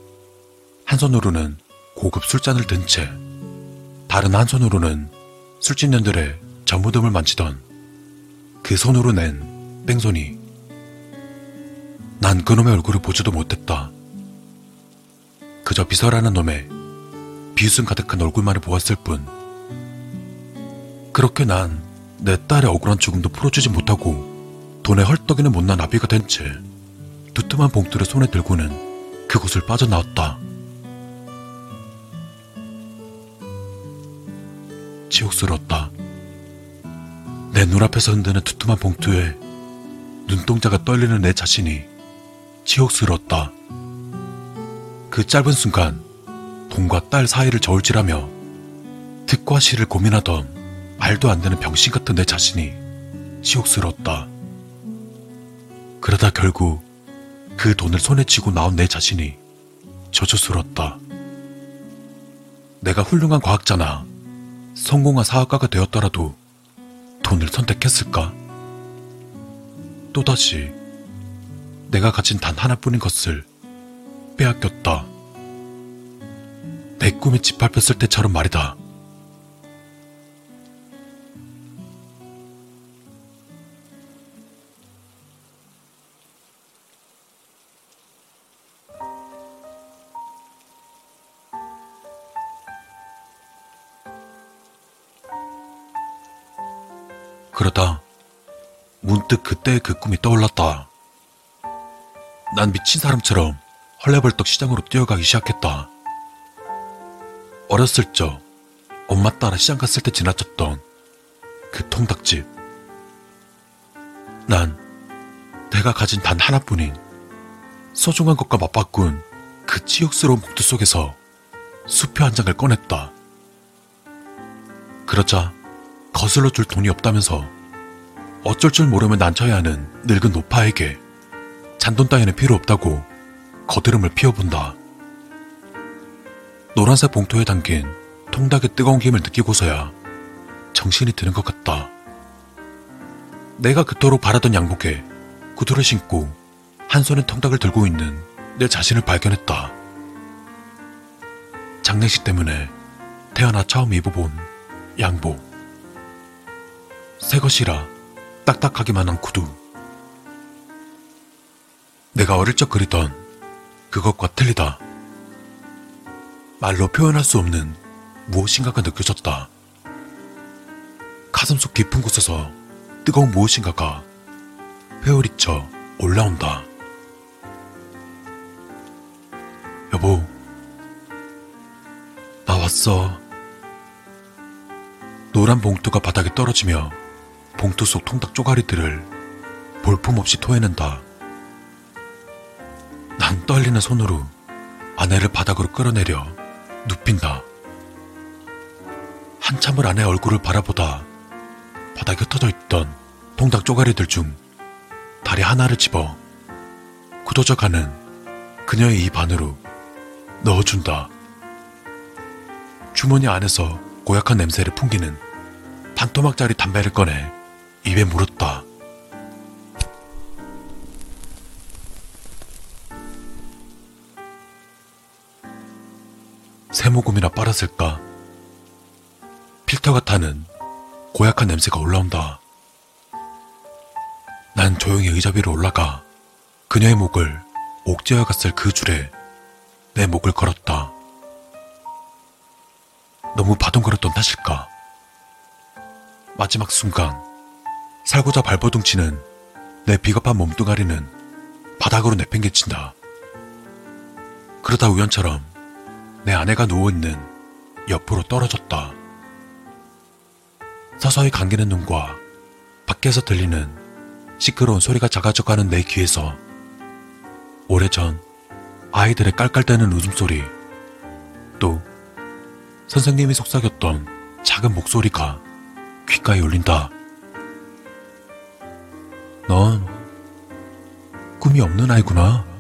한 손으로는 고급 술잔을 든 채 다른 한 손으로는 술집년들의 전무듬을 만지던 그 손으로 낸 뺑손이 난 그놈의 얼굴을 보지도 못했다. 그저 비서라는 놈의 비웃음 가득한 얼굴만을 보았을 뿐. 그렇게 난 내 딸의 억울한 죽음도 풀어주지 못하고 돈에 헐떡이는 못난 아비가 된 채 두툼한 봉투를 손에 들고는 그곳을 빠져나왔다. 치욕스러웠다. 내 눈앞에서 흔드는 두툼한 봉투에 눈동자가 떨리는 내 자신이 치욕스러웠다. 그 짧은 순간 돈과 딸 사이를 저울질하며 득과 실을 고민하던 말도 안 되는 병신 같은 내 자신이 치욕스러웠다. 그러다 결국 그 돈을 손에 쥐고 나온 내 자신이 저주스러웠다. 내가 훌륭한 과학자나 성공한 사학가가 되었더라도 돈을 선택했을까? 또다시 내가 가진 단 하나뿐인 것을 빼앗겼다. 내 꿈이 짓밟혔을 때처럼 말이다. 그러다 문득 그때의 그 꿈이 떠올랐다. 난 미친 사람처럼 헐레벌떡 시장으로 뛰어가기 시작했다. 어렸을 적 엄마 따라 시장 갔을 때 지나쳤던 그 통닭집. 난 내가 가진 단 하나뿐인 소중한 것과 맞바꾼 그 치욕스러운 봉투 속에서 수표 한 장을 꺼냈다. 그러자 거슬러 줄 돈이 없다면서 어쩔 줄 모르면 난처해 하는 늙은 노파에게 잔돈 따위는 필요 없다고 거드름을 피워본다. 노란색 봉투에 담긴 통닭의 뜨거운 김을 느끼고서야 정신이 드는 것 같다. 내가 그토록 바라던 양복에 구두를 신고 한 손에 통닭을 들고 있는 내 자신을 발견했다. 장례식 때문에 태어나 처음 입어본 양복. 새 것이라 딱딱하기만 한 구두. 내가 어릴 적 그리던 그것과 틀리다. 말로 표현할 수 없는 무엇인가가 느껴졌다. 가슴 속 깊은 곳에서 뜨거운 무엇인가가 회오리쳐 올라온다. 여보, 나 왔어. 노란 봉투가 바닥에 떨어지며 봉투 속 통닭 쪼가리들을 볼품없이 토해낸다. 난 떨리는 손으로 아내를 바닥으로 끌어내려 눕힌다. 한참을 아내 얼굴을 바라보다 바닥에 흩어져 있던 통닭 쪼가리들 중 다리 하나를 집어 굳어져 가는 그녀의 입 안으로 넣어준다. 주머니 안에서 고약한 냄새를 풍기는 반 토막짜리 담배를 꺼내 입에 물었다. 새모금이나 빨았을까? 필터가 타는 고약한 냄새가 올라온다. 난 조용히 의자 위로 올라가 그녀의 목을 옥죄어 갔을 그 줄에 내 목을 걸었다. 너무 바동거렸던 탓일까? 마지막 순간 살고자 발버둥 치는 내 비겁한 몸뚱아리는 바닥으로 내팽개친다. 그러다 우연처럼 내 아내가 누워있는 옆으로 떨어졌다. 서서히 감기는 눈과 밖에서 들리는 시끄러운 소리가 작아져가는 내 귀에서 오래전 아이들의 깔깔대는 웃음소리 또 선생님이 속삭였던 작은 목소리가 귓가에 울린다. 넌 꿈이 없는 아이구나.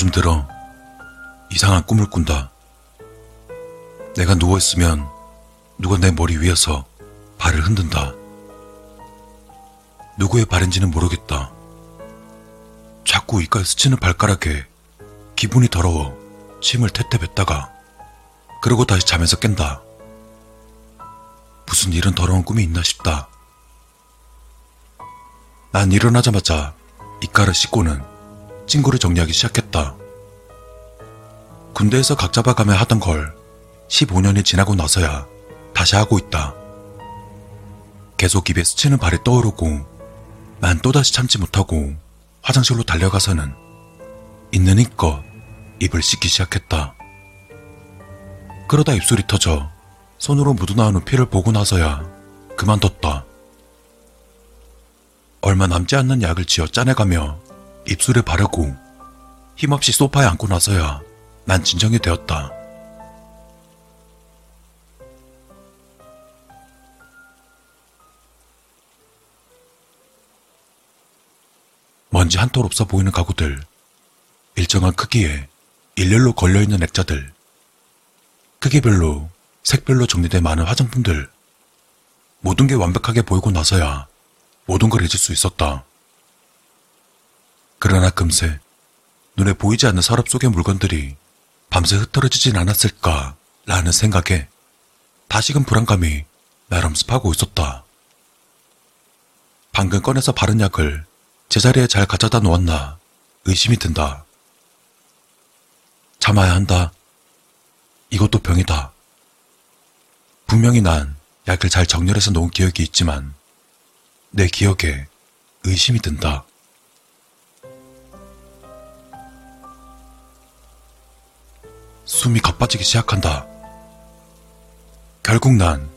요즘 들어 이상한 꿈을 꾼다. 내가 누워있으면 누가 내 머리 위에서 발을 흔든다. 누구의 발인지는 모르겠다. 자꾸 이가에 스치는 발가락에 기분이 더러워 침을 태태 뱉다가 그러고 다시 잠에서 깬다. 무슨 이런 더러운 꿈이 있나 싶다. 난 일어나자마자 이가를 씻고는 친구를 정리하기 시작했다. 군대에서 각 잡아가며 하던 걸 15년이 지나고 나서야 다시 하고 있다. 계속 입에 스치는 발이 떠오르고 난 또다시 참지 못하고 화장실로 달려가서는 있는 힘껏 입을 씻기 시작했다. 그러다 입술이 터져 손으로 묻어나오는 피를 보고 나서야 그만뒀다. 얼마 남지 않는 약을 지어 짜내가며 입술에 바르고 힘없이 소파에 앉고 나서야 난 진정이 되었다. 먼지 한 톨 없어 보이는 가구들, 일정한 크기에 일렬로 걸려있는 액자들, 크기별로, 색별로 정리된 많은 화장품들, 모든 게 완벽하게 보이고 나서야 모든 걸 잊을 수 있었다. 그러나 금세 눈에 보이지 않는 서랍 속의 물건들이 밤새 흩어지진 않았을까 라는 생각에 다시금 불안감이 나름 습하고 있었다. 방금 꺼내서 바른 약을 제자리에 잘 가져다 놓았나 의심이 든다. 참아야 한다. 이것도 병이다. 분명히 난 약을 잘 정렬해서 놓은 기억이 있지만 내 기억에 의심이 든다. 숨이 가빠지기 시작한다. 결국 난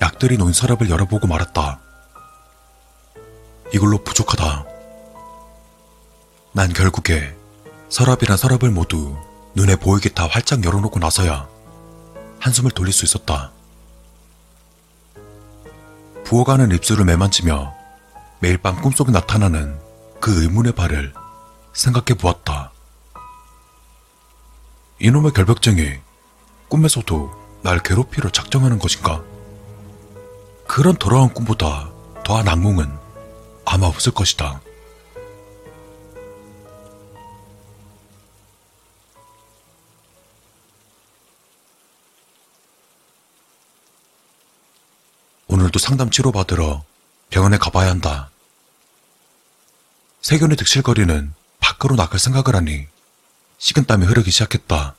약들이 놓인 서랍을 열어보고 말았다. 이걸로 부족하다. 난 결국에 서랍이란 서랍을 모두 눈에 보이게 다 활짝 열어놓고 나서야 한숨을 돌릴 수 있었다. 부어가는 입술을 매만지며 매일 밤 꿈속에 나타나는 그 의문의 발을 생각해 보았다. 이놈의 결벽증이 꿈에서도 날 괴롭히려 작정하는 것인가? 그런 돌아온 꿈보다 더한 악몽은 아마 없을 것이다. 오늘도 상담 치료받으러 병원에 가봐야 한다. 세균이 득실거리는 밖으로 나갈 생각을 하니 식은 땀이 흐르기 시작했다.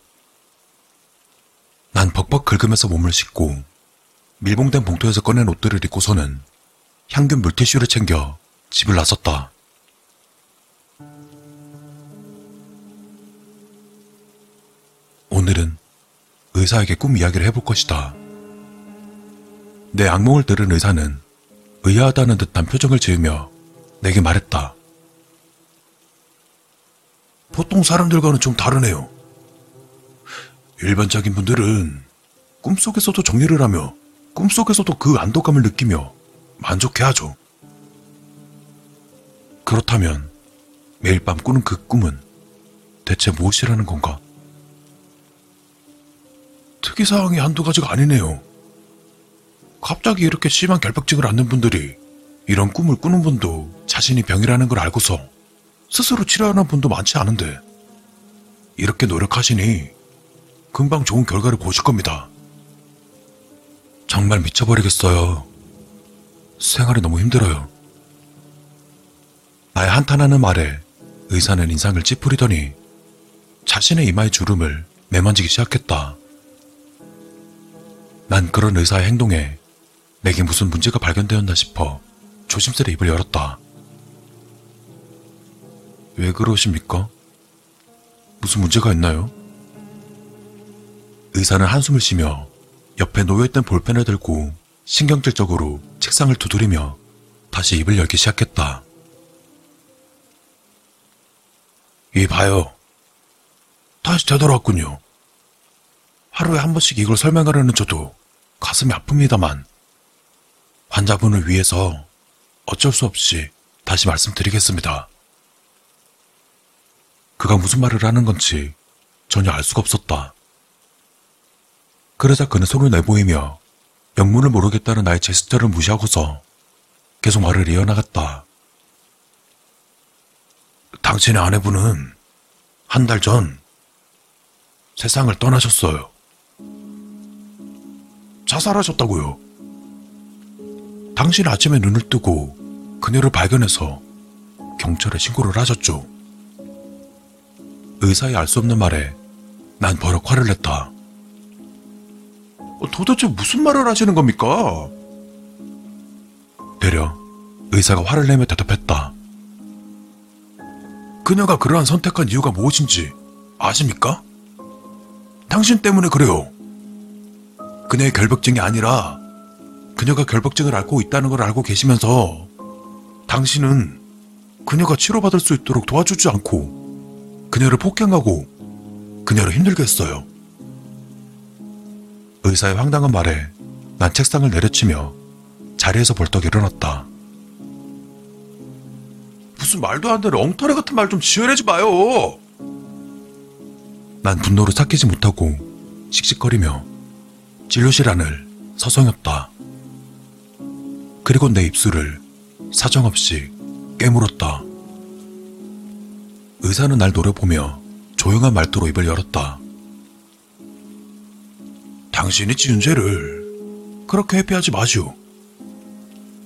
난 벅벅 긁으면서 몸을 씻고 밀봉된 봉투에서 꺼낸 옷들을 입고서는 향균 물티슈를 챙겨 집을 나섰다. 오늘은 의사에게 꿈 이야기를 해볼 것이다. 내 악몽을 들은 의사는 의아하다는 듯한 표정을 지으며 내게 말했다. 보통 사람들과는 좀 다르네요. 일반적인 분들은 꿈속에서도 정리를 하며 꿈속에서도 그 안도감을 느끼며 만족해 하죠. 그렇다면 매일 밤 꾸는 그 꿈은 대체 무엇이라는 건가? 특이사항이 한두 가지가 아니네요. 갑자기 이렇게 심한 결벽증을 앓는 분들이 이런 꿈을 꾸는 분도 자신이 병이라는 걸 알고서 스스로 치료하는 분도 많지 않은데 이렇게 노력하시니 금방 좋은 결과를 보실 겁니다. 정말 미쳐버리겠어요. 생활이 너무 힘들어요. 나의 한탄하는 말에 의사는 인상을 찌푸리더니 자신의 이마의 주름을 매만지기 시작했다. 난 그런 의사의 행동에 내게 무슨 문제가 발견되었나 싶어 조심스레 입을 열었다. 왜 그러십니까? 무슨 문제가 있나요? 의사는 한숨을 쉬며 옆에 놓여있던 볼펜을 들고 신경질적으로 책상을 두드리며 다시 입을 열기 시작했다. 이 봐요. 다시 되돌아왔군요. 하루에 한 번씩 이걸 설명하려는 저도 가슴이 아픕니다만 환자분을 위해서 어쩔 수 없이 다시 말씀드리겠습니다. 그가 무슨 말을 하는 건지 전혀 알 수가 없었다. 그러자 그는 손을 내보이며 영문을 모르겠다는 나의 제스처를 무시하고서 계속 말을 이어나갔다. 당신의 아내분은 한 달 전 세상을 떠나셨어요. 자살하셨다고요. 당신 아침에 눈을 뜨고 그녀를 발견해서 경찰에 신고를 하셨죠. 의사의 알 수 없는 말에 난 버럭 화를 냈다. 어, 도대체 무슨 말을 하시는 겁니까? 되려 의사가 화를 내며 대답했다. 그녀가 그러한 선택한 이유가 무엇인지 아십니까? 당신 때문에 그래요. 그녀의 결벽증이 아니라 그녀가 결벽증을 앓고 있다는 걸 알고 계시면서 당신은 그녀가 치료받을 수 있도록 도와주지 않고 그녀를 폭행하고 그녀를 힘들게 했어요. 의사의 황당한 말에 난 책상을 내려치며 자리에서 벌떡 일어났다. 무슨 말도 안 되는 엉터리 같은 말 좀 지어내지 마요. 난 분노를 삭히지 못하고 씩씩거리며 진료실 안을 서성였다. 그리고 내 입술을 사정없이 깨물었다. 의사는 날 노려보며 조용한 말투로 입을 열었다. 당신이 지은 죄를 그렇게 회피하지 마시오.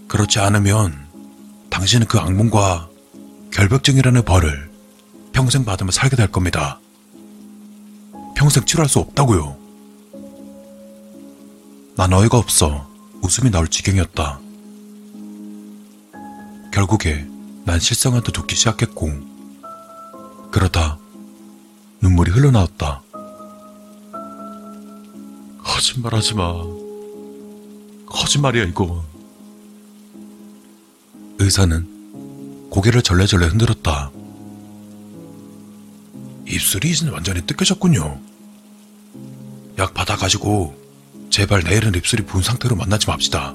그렇지 않으면 당신은 그 악몽과 결벽증이라는 벌을 평생 받으며 살게 될 겁니다. 평생 치료할 수 없다고요. 난 어이가 없어 웃음이 나올 지경이었다. 결국에 난 실성한 듯 웃기 시작했고, 그러다 눈물이 흘러나왔다. 거짓말하지 마. 거짓말이야, 이거. 의사는 고개를 절레절레 흔들었다. 입술이 완전히 뜯겨졌군요. 약 받아가지고 제발 내일은 입술이 부은 상태로 만나지 맙시다.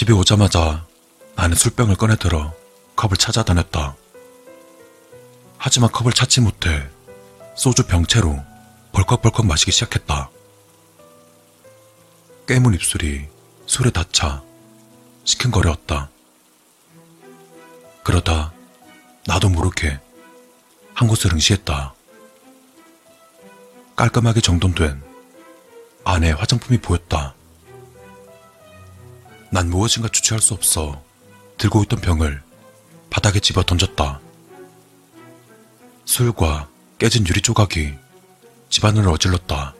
집에 오자마자 나는 술병을 꺼내 들어 컵을 찾아다녔다. 하지만 컵을 찾지 못해 소주 병채로 벌컥벌컥 마시기 시작했다. 깨문 입술이 술에 닿자 시큰거렸다. 그러다 나도 모르게 한 곳을 응시했다. 깔끔하게 정돈된 안에 화장품이 보였다. 난 무엇인가 주체할 수 없어 들고 있던 병을 바닥에 집어 던졌다. 술과 깨진 유리 조각이 집안을 어질렀다.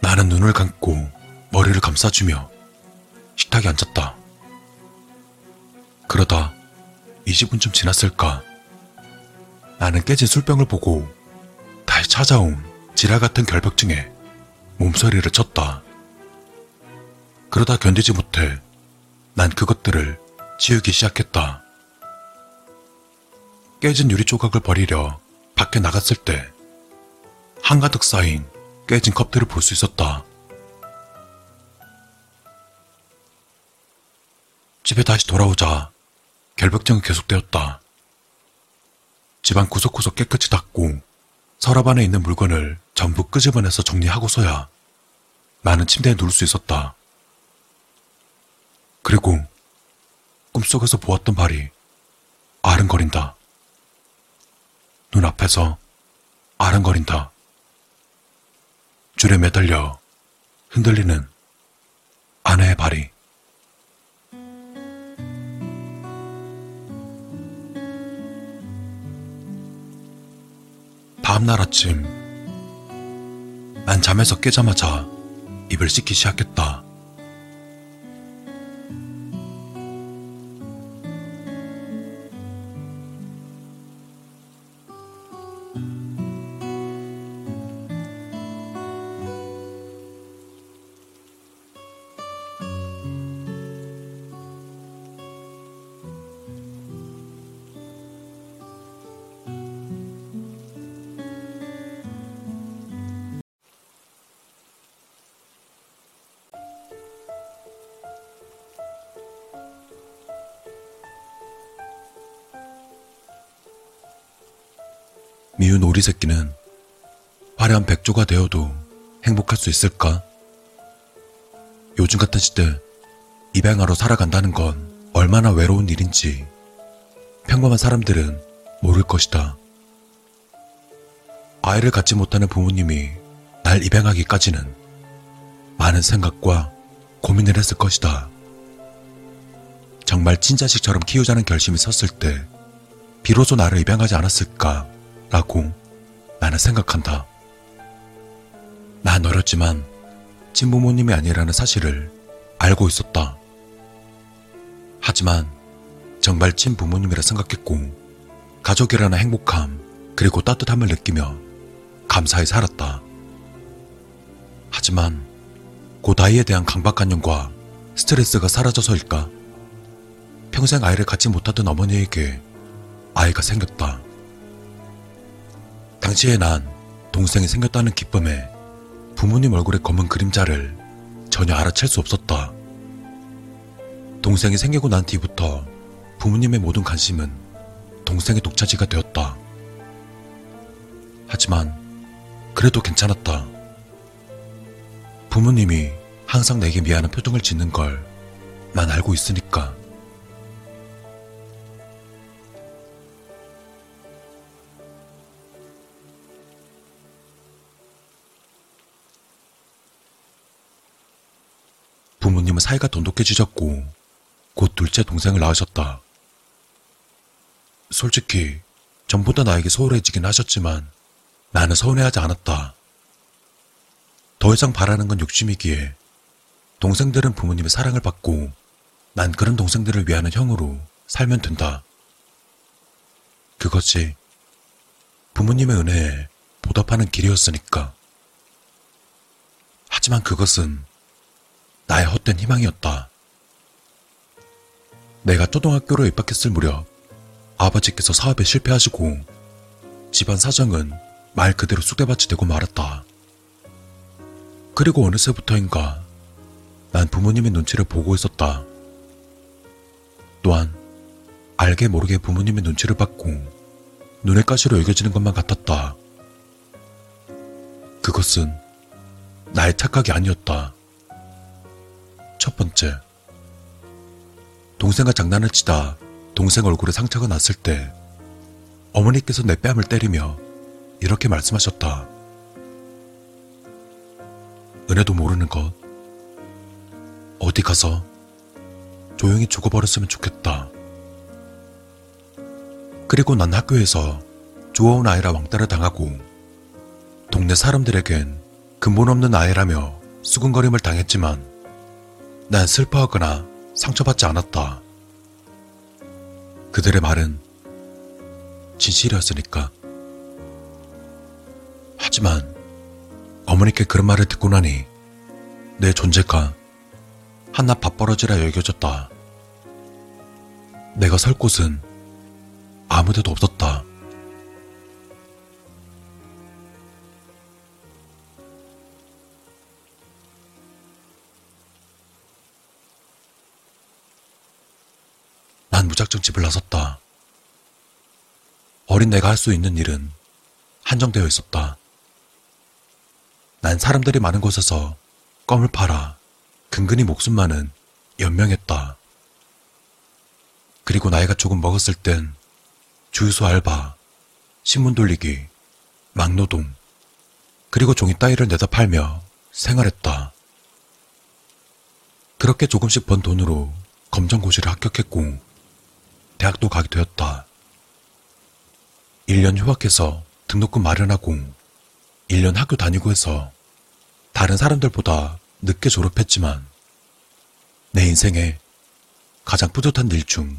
나는 눈을 감고 머리를 감싸주며 식탁에 앉았다. 그러다 20분쯤 지났을까? 나는 깨진 술병을 보고 다시 찾아온 지랄 같은 결벽증에 몸서리를 쳤다. 그러다 견디지 못해 난 그것들을 지우기 시작했다. 깨진 유리 조각을 버리려 밖에 나갔을 때 한가득 쌓인 깨진 컵들을 볼 수 있었다. 집에 다시 돌아오자 결벽증은 계속되었다. 집안 구석구석 깨끗이 닦고 서랍 안에 있는 물건을 전부 끄집어내서 정리하고서야 나는 침대에 누울 수 있었다. 그리고 꿈속에서 보았던 발이 아른거린다. 눈앞에서 아른거린다. 줄에 매달려 흔들리는 아내의 발이 다음날 아침 난 잠에서 깨자마자 입을 씻기 시작했다. 오리 새끼는 화려한 백조가 되어도 행복할 수 있을까? 요즘 같은 시대 입양하러 살아간다는 건 얼마나 외로운 일인지 평범한 사람들은 모를 것이다. 아이를 갖지 못하는 부모님이 날 입양하기까지는 많은 생각과 고민을 했을 것이다. 정말 친자식처럼 키우자는 결심이 섰을 때 비로소 나를 입양하지 않았을까 라고 나는 생각한다. 난 어렸지만 친부모님이 아니라는 사실을 알고 있었다. 하지만 정말 친부모님이라 생각했고 가족이라는 행복함 그리고 따뜻함을 느끼며 감사히 살았다. 하지만 곧 아이에 대한 강박관념과 스트레스가 사라져서일까? 평생 아이를 갖지 못하던 어머니에게 아이가 생겼다. 당시에 난 동생이 생겼다는 기쁨에 부모님 얼굴의 검은 그림자를 전혀 알아챌 수 없었다. 동생이 생기고 난 뒤부터 부모님의 모든 관심은 동생의 독차지가 되었다. 하지만 그래도 괜찮았다. 부모님이 항상 내게 미안한 표정을 짓는 걸 난 알고 있으니까. 부모님은 사이가 돈독해지셨고 곧 둘째 동생을 낳으셨다. 솔직히 전보다 나에게 소홀해지긴 하셨지만 나는 서운해하지 않았다. 더 이상 바라는 건 욕심이기에 동생들은 부모님의 사랑을 받고 난 그런 동생들을 위하는 형으로 살면 된다. 그것이 부모님의 은혜에 보답하는 길이었으니까. 하지만 그것은 나의 헛된 희망이었다. 내가 초등학교로 입학했을 무렵 아버지께서 사업에 실패하시고 집안 사정은 말 그대로 쑥대밭이 되고 말았다. 그리고 어느새부터인가 난 부모님의 눈치를 보고 있었다. 또한 알게 모르게 부모님의 눈치를 받고 눈의 가시로 여겨지는 것만 같았다. 그것은 나의 착각이 아니었다. 첫 번째, 동생과 장난을 치다 동생 얼굴에 상처가 났을 때 어머니께서 내 뺨을 때리며 이렇게 말씀하셨다. 은혜도 모르는 것. 어디 가서 조용히 죽어버렸으면 좋겠다. 그리고 난 학교에서 좋아온 아이라 왕따를 당하고 동네 사람들에겐 근본 없는 아이라며 수근거림을 당했지만 난 슬퍼하거나 상처받지 않았다. 그들의 말은 진실이었으니까. 하지만 어머니께 그런 말을 듣고 나니 내 존재가 한낱 밥벌어지라 여겨졌다. 내가 설 곳은 아무 데도 없었다. 난 무작정 집을 나섰다. 어린 내가 할 수 있는 일은 한정되어 있었다. 난 사람들이 많은 곳에서 껌을 팔아 근근히 목숨만은 연명했다. 그리고 나이가 조금 먹었을 땐 주유소 알바, 신문 돌리기, 막노동, 그리고 종이 따위를 내다 팔며 생활했다. 그렇게 조금씩 번 돈으로 검정고시를 합격했고 대학도 가게 되었다. 1년 휴학해서 등록금 마련하고 1년 학교 다니고 해서 다른 사람들보다 늦게 졸업했지만 내 인생에 가장 뿌듯한 일 중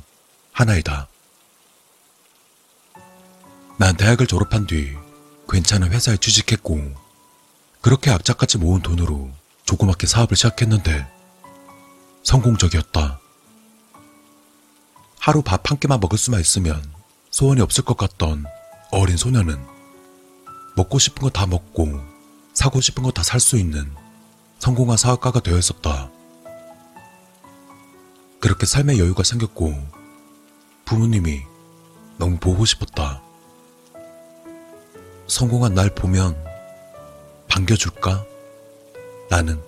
하나이다. 난 대학을 졸업한 뒤 괜찮은 회사에 취직했고 그렇게 악착같이 모은 돈으로 조그맣게 사업을 시작했는데 성공적이었다. 하루 밥 한 끼만 먹을 수만 있으면 소원이 없을 것 같던 어린 소녀는 먹고 싶은 거 다 먹고 사고 싶은 거 다 살 수 있는 성공한 사업가가 되어 있었다. 그렇게 삶의 여유가 생겼고 부모님이 너무 보고 싶었다. 성공한 날 보면 반겨줄까? 나는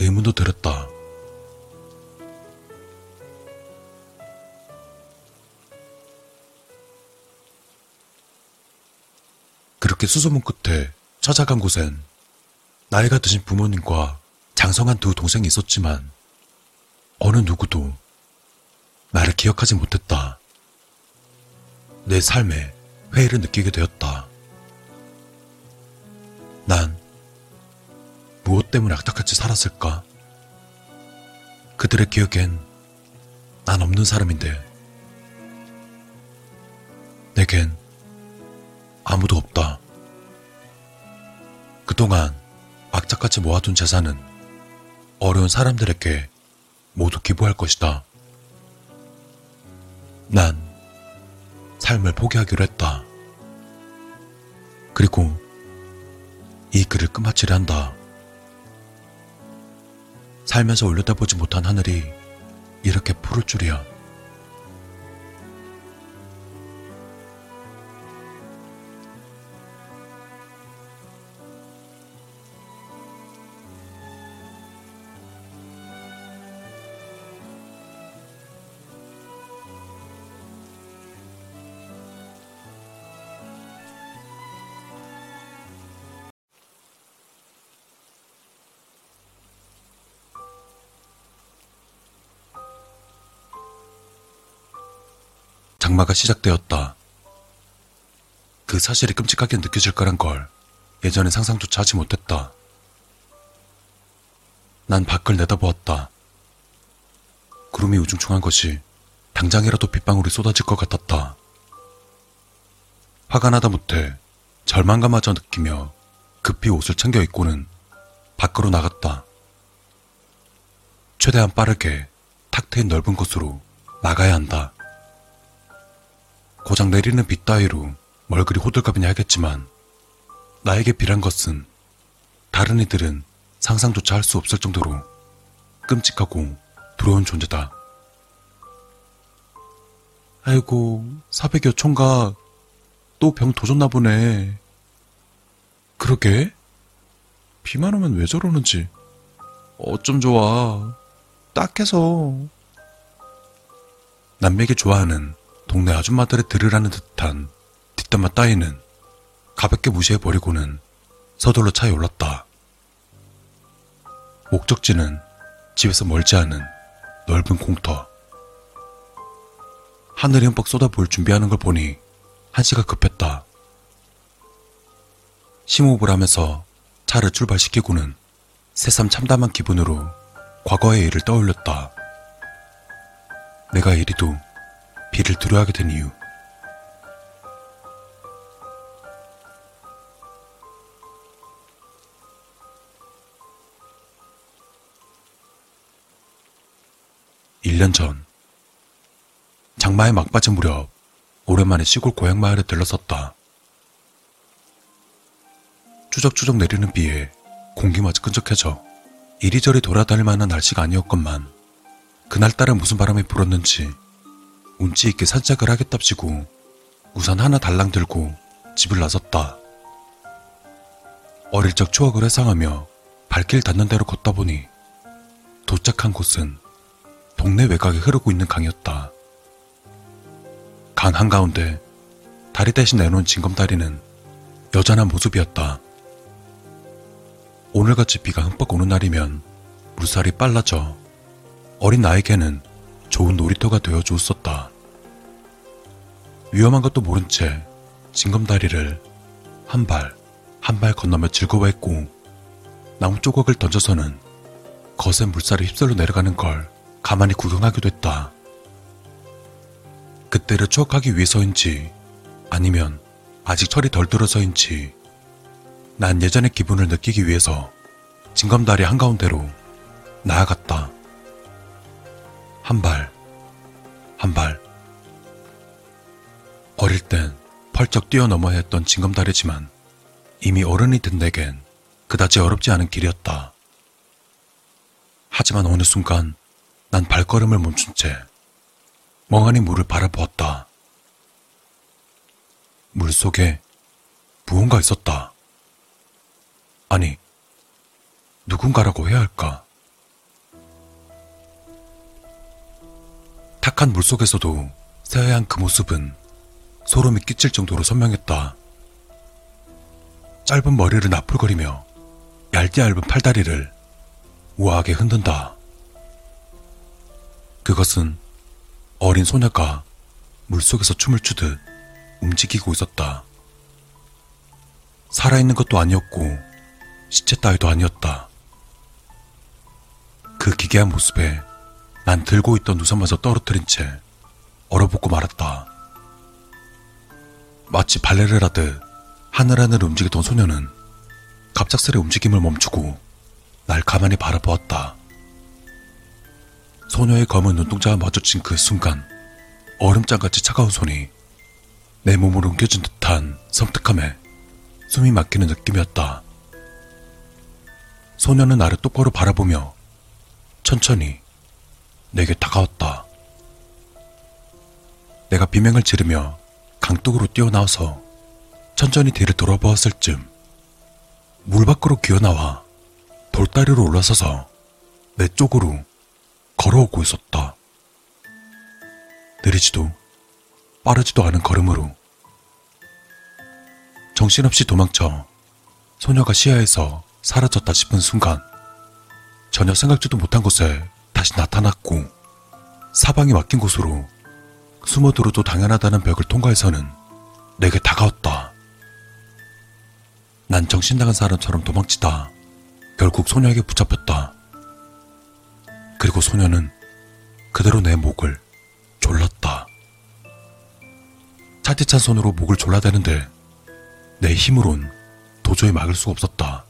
의문도 들었다. 그렇게 수소문 끝에 찾아간 곳엔 나이가 드신 부모님과 장성한 두 동생이 있었지만 어느 누구도 나를 기억하지 못했다. 내 삶에 회의를 느끼게 되었다. 난 무엇 때문에 악착같이 살았을까? 그들의 기억엔 난 없는 사람인데 내겐 아무도 없다. 그동안 악착같이 모아둔 재산은 어려운 사람들에게 모두 기부할 것이다. 난 삶을 포기하기로 했다. 그리고 이 글을 끝마치려 한다. 살면서 올려다보지 못한 하늘이 이렇게 푸를 줄이야. 시작되었다. 그 사실이 끔찍하게 느껴질 거란 걸 예전에 상상조차 하지 못했다. 난 밖을 내다보았다. 구름이 우중충한 것이 당장이라도 빗방울이 쏟아질 것 같았다. 화가 나다 못해 절망감마저 느끼며 급히 옷을 챙겨 입고는 밖으로 나갔다. 최대한 빠르게 탁 트인 넓은 곳으로 나가야 한다. 고장 내리는 비 따위로 뭘 그리 호들갑이냐 하겠지만 나에게 비란 것은 다른 이들은 상상조차 할 수 없을 정도로 끔찍하고 두려운 존재다. 아이고, 사백여 총각 또 병 도졌나 보네. 그러게? 비만 오면 왜 저러는지 어쩜 좋아. 딱 해서. 남에게 좋아하는 동네 아줌마들의 들으라는 듯한 뒷담화 따위는 가볍게 무시해버리고는 서둘러 차에 올랐다. 목적지는 집에서 멀지 않은 넓은 공터. 하늘이 흠뻑 쏟아부을 준비하는 걸 보니 한시가 급했다. 심호흡을 하면서 차를 출발시키고는 새삼 참담한 기분으로 과거의 일을 떠올렸다. 내가 이리도 비를 두려워하게 된 이유. 일 년 전, 장마에 막빠진 무렵 오랜만에 시골 고향 마을에 들렀었다. 추적추적 내리는 비에 공기마저 끈적해져 이리저리 돌아다닐 만한 날씨가 아니었건만 그날따라 무슨 바람이 불었는지 운치 있게 산책을 하겠답시고 우산 하나 달랑 들고 집을 나섰다. 어릴 적 추억을 회상하며 발길 닿는 대로 걷다 보니 도착한 곳은 동네 외곽에 흐르고 있는 강이었다. 강 한가운데 다리 대신 내놓은 징검다리는 여전한 모습이었다. 오늘같이 비가 흠뻑 오는 날이면 물살이 빨라져 어린 나에게는 좋은 놀이터가 되어 주었었다. 위험한 것도 모른 채 징검다리를 한 발, 한 발 건너며 즐거워했고 나무 조각을 던져서는 거센 물살이 휩쓸려 내려가는 걸 가만히 구경하기도 했다. 그때를 추억하기 위해서인지 아니면 아직 철이 덜 들어서인지 난 예전의 기분을 느끼기 위해서 징검다리 한가운데로 나아갔다. 한 발, 한 발. 어릴 땐 펄쩍 뛰어넘어야 했던 징검다리지만 이미 어른이 된 내겐 그다지 어렵지 않은 길이었다. 하지만 어느 순간 난 발걸음을 멈춘 채 멍하니 물을 바라보았다. 물 속에 무언가 있었다. 아니, 누군가라고 해야 할까? 탁한 물속에서도 새하얀 그 모습은 소름이 끼칠 정도로 선명했다. 짧은 머리를 나풀거리며 얇디 얇은 팔다리를 우아하게 흔든다. 그것은 어린 소녀가 물속에서 춤을 추듯 움직이고 있었다. 살아있는 것도 아니었고 시체 따위도 아니었다. 그 기괴한 모습에 난 들고 있던 우산마저 떨어뜨린 채 얼어붙고 말았다. 마치 발레를 하듯 하늘하늘 움직이던 소녀는 갑작스레 움직임을 멈추고 날 가만히 바라보았다. 소녀의 검은 눈동자와 마주친 그 순간 얼음장같이 차가운 손이 내 몸으로 옮겨진 듯한 섬뜩함에 숨이 막히는 느낌이었다. 소녀는 나를 똑바로 바라보며 천천히 내게 다가왔다. 내가 비명을 지르며 강둑으로 뛰어나와서 천천히 뒤를 돌아보았을 즈물 밖으로 기어나와 돌다리로 올라서서 내 쪽으로 걸어오고 있었다. 느리지도 빠르지도 않은 걸음으로 정신없이 도망쳐 소녀가 시야에서 사라졌다 싶은 순간 전혀 생각지도 못한 곳에 다시 나타났고 사방이 막힌 곳으로 숨어들어도 당연하다는 벽을 통과해서는 내게 다가왔다. 난 정신 나간 사람처럼 도망치다 결국 소녀에게 붙잡혔다. 그리고 소녀는 그대로 내 목을 졸랐다. 차디찬 손으로 목을 졸라대는데 내 힘으론 도저히 막을 수가 없었다.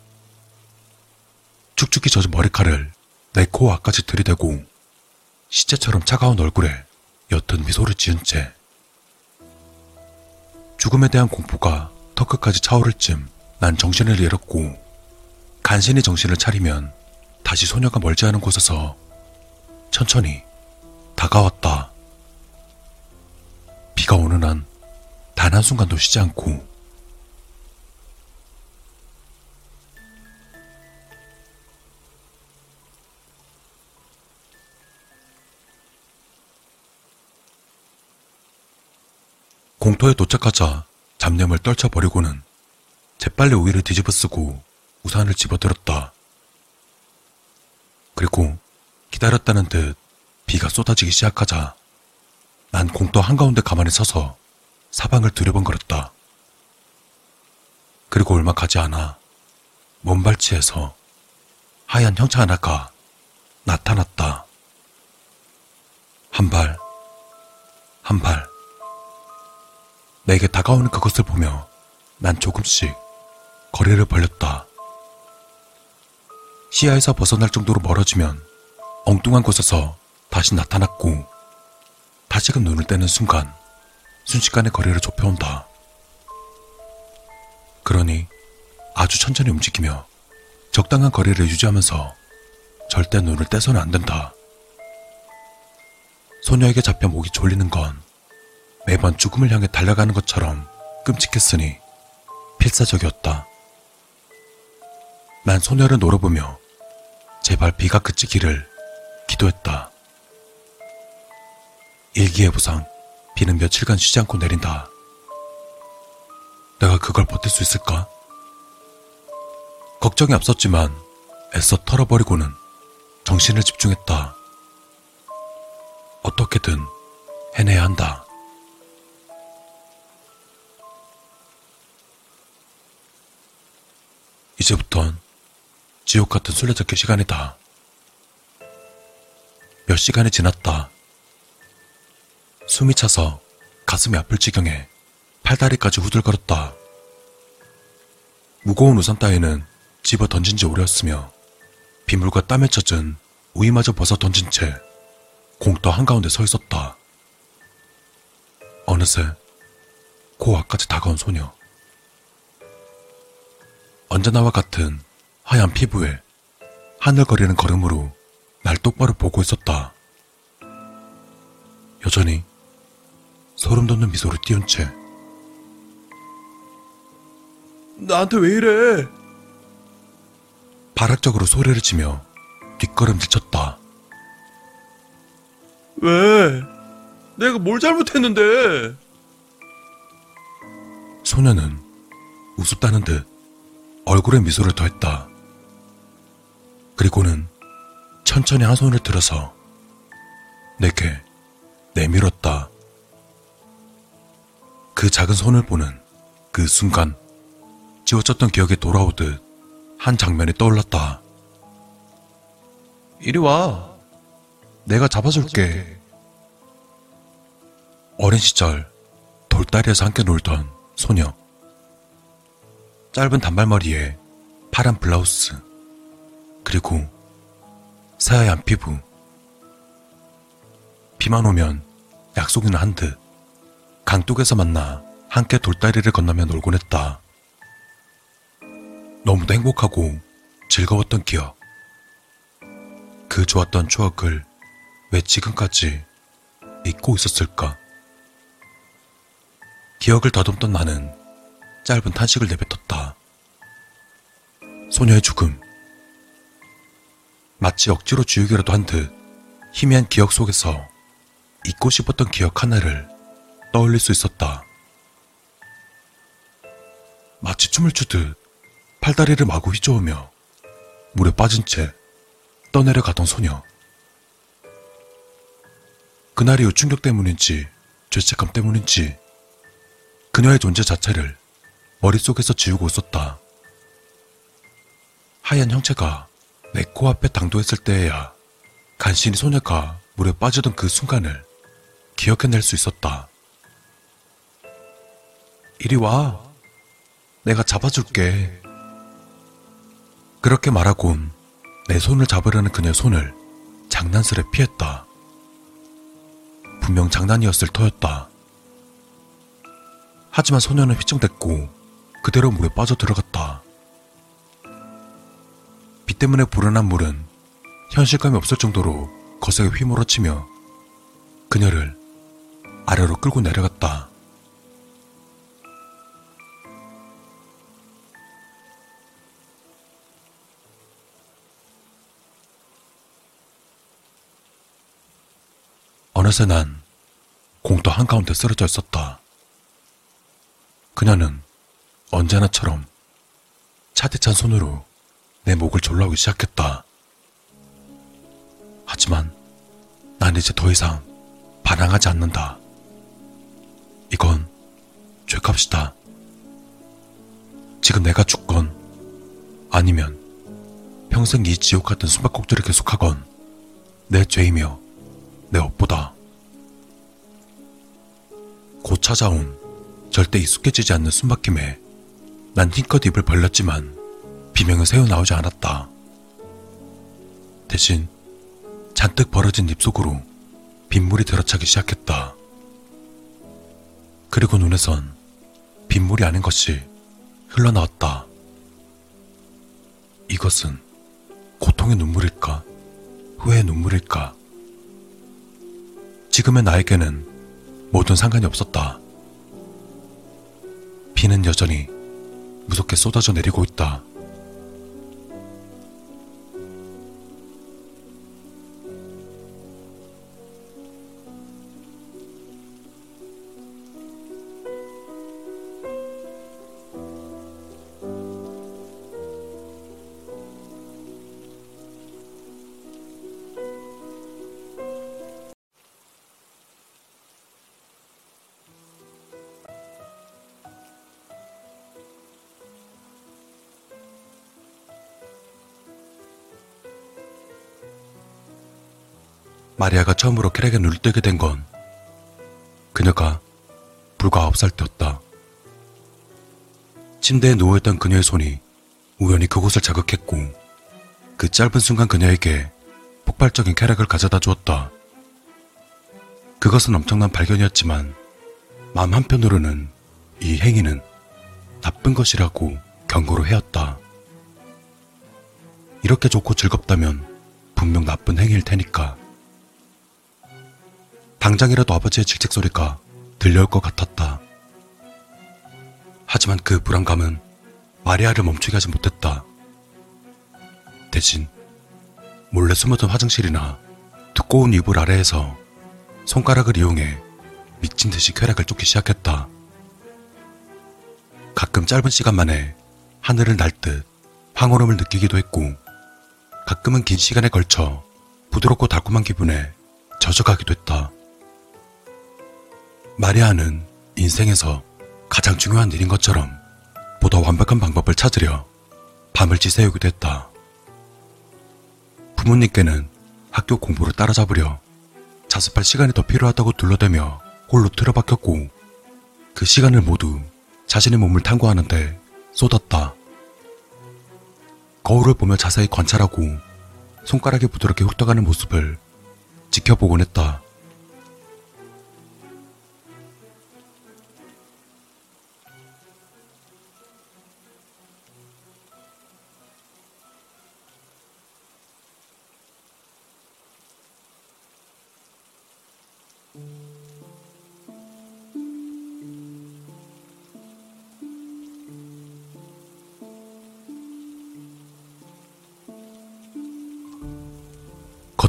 축축히 젖은 머리칼을 내 코 앞까지 들이대고 시체처럼 차가운 얼굴에 옅은 미소를 지은 채 죽음에 대한 공포가 턱끝까지 차오를 쯤 난 정신을 잃었고 간신히 정신을 차리면 다시 소녀가 멀지 않은 곳에서 천천히 다가왔다. 비가 오는 한 단 한순간도 쉬지 않고 공터에 도착하자 잡념을 떨쳐버리고는 재빨리 우위를 뒤집어 쓰고 우산을 집어들었다. 그리고 기다렸다는 듯 비가 쏟아지기 시작하자 난 공터 한가운데 가만히 서서 사방을 두려번거렸다. 그리고 얼마 가지 않아 먼 발치에서 하얀 형차 하나가 나타났다. 한 발, 한 발. 내게 다가오는 그것을 보며 난 조금씩 거리를 벌렸다. 시야에서 벗어날 정도로 멀어지면 엉뚱한 곳에서 다시 나타났고 다시금 눈을 떼는 순간 순식간에 거리를 좁혀온다. 그러니 아주 천천히 움직이며 적당한 거리를 유지하면서 절대 눈을 떼서는 안 된다. 소녀에게 잡혀 목이 졸리는 건 매번 죽음을 향해 달려가는 것처럼 끔찍했으니 필사적이었다. 난 소녀를 노려보며 제발 비가 그치기를 기도했다. 일기예보상 비는 며칠간 쉬지 않고 내린다. 내가 그걸 버틸 수 있을까? 걱정이 앞섰지만 애써 털어버리고는 정신을 집중했다. 어떻게든 해내야 한다. 이제부턴 지옥 같은 술래잡기 시간이다. 몇 시간이 지났다. 숨이 차서 가슴이 아플 지경에 팔다리까지 후들거렸다. 무거운 우산 따위는 집어 던진 지 오래였으며 빗물과 땀에 젖은 우이마저 벗어 던진 채 공터 한가운데 서 있었다. 어느새 고앞까지 다가온 소녀. 언제나와 같은 하얀 피부에 하늘거리는 걸음으로 날 똑바로 보고 있었다. 여전히 소름 돋는 미소를 띄운 채 나한테 왜 이래? 발악적으로 소리를 치며 뒷걸음질 쳤다. 왜? 내가 뭘 잘못했는데? 소녀는 우습다는 듯 얼굴에 미소를 더했다. 그리고는 천천히 한 손을 들어서 내게 내밀었다. 그 작은 손을 보는 그 순간 지워졌던 기억에 돌아오듯 한 장면이 떠올랐다. 이리 와. 내가 잡아줄게. 어린 시절 돌다리에서 함께 놀던 소녀. 짧은 단발머리에 파란 블라우스, 그리고 새하얀 피부. 비만 오면 약속이는 한듯 강둑에서 만나 함께 돌다리를 건너며 놀곤 했다. 너무도 행복하고 즐거웠던 기억. 그 좋았던 추억을 왜 지금까지 잊고 있었을까? 기억을 더듬던 나는 짧은 탄식을 내뱉었다. 소녀의 죽음. 마치 억지로 지우기라도 한 듯 희미한 기억 속에서 잊고 싶었던 기억 하나를 떠올릴 수 있었다. 마치 춤을 추듯 팔다리를 마구 휘저으며 물에 빠진 채 떠내려가던 소녀. 그날 이후 충격 때문인지 죄책감 때문인지 그녀의 존재 자체를 머릿속에서 지우고 있었다. 하얀 형체가 내 코앞에 당도했을 때에야 간신히 소녀가 물에 빠지던 그 순간을 기억해낼 수 있었다. 이리 와. 내가 잡아줄게. 그렇게 말하곤 내 손을 잡으려는 그녀의 손을 장난스레 피했다. 분명 장난이었을 터였다. 하지만 소녀는 휘청댔고 그대로 물에 빠져 들어갔다. 비 때문에 불어난 물은 현실감이 없을 정도로 거세게 휘몰아치며 그녀를 아래로 끌고 내려갔다. 어느새 난 공터 한가운데 쓰러져 있었다. 그녀는 언제나처럼 차디찬 손으로 내 목을 졸라오기 시작했다. 하지만 난 이제 더 이상 반항하지 않는다. 이건 죄값이다. 지금 내가 죽건 아니면 평생 이 지옥 같은 숨바꼭질을 계속하건 내 죄이며 내 업보다. 곧 찾아온 절대 익숙해지지 않는 숨막힘에 난 힘껏 입을 벌렸지만 비명은 새어 나오지 않았다. 대신 잔뜩 벌어진 입속으로 빗물이 들어차기 시작했다. 그리고 눈에선 빗물이 아닌 것이 흘러나왔다. 이것은 고통의 눈물일까? 후회의 눈물일까? 지금의 나에게는 모든 상관이 없었다. 비는 여전히 무섭게 쏟아져 내리고 있다. 마리아가 처음으로 캐락에 눈을 뜨게 된 건 그녀가 불과 아홉 살 때였다. 침대에 누워있던 그녀의 손이 우연히 그곳을 자극했고 그 짧은 순간 그녀에게 폭발적인 쾌락을 가져다 주었다. 그것은 엄청난 발견이었지만 마음 한편으로는 이 행위는 나쁜 것이라고 경고를 해왔다. 이렇게 좋고 즐겁다면 분명 나쁜 행위일 테니까. 당장이라도 아버지의 질책 소리가 들려올 것 같았다. 하지만 그 불안감은 마리아를 멈추게 하지 못했다. 대신 몰래 숨어든 화장실이나 두꺼운 이불 아래에서 손가락을 이용해 미친 듯이 쾌락을 쫓기 시작했다. 가끔 짧은 시간 만에 하늘을 날 듯 황홀함을 느끼기도 했고, 가끔은 긴 시간에 걸쳐 부드럽고 달콤한 기분에 젖어가기도 했다. 마리아는 인생에서 가장 중요한 일인 것처럼 보다 완벽한 방법을 찾으려 밤을 지새우기도 했다. 부모님께는 학교 공부를 따라잡으려 자습할 시간이 더 필요하다고 둘러대며 홀로 틀어박혔고 그 시간을 모두 자신의 몸을 탐구하는데 쏟았다. 거울을 보며 자세히 관찰하고 손가락에 부드럽게 훑어가는 모습을 지켜보곤 했다.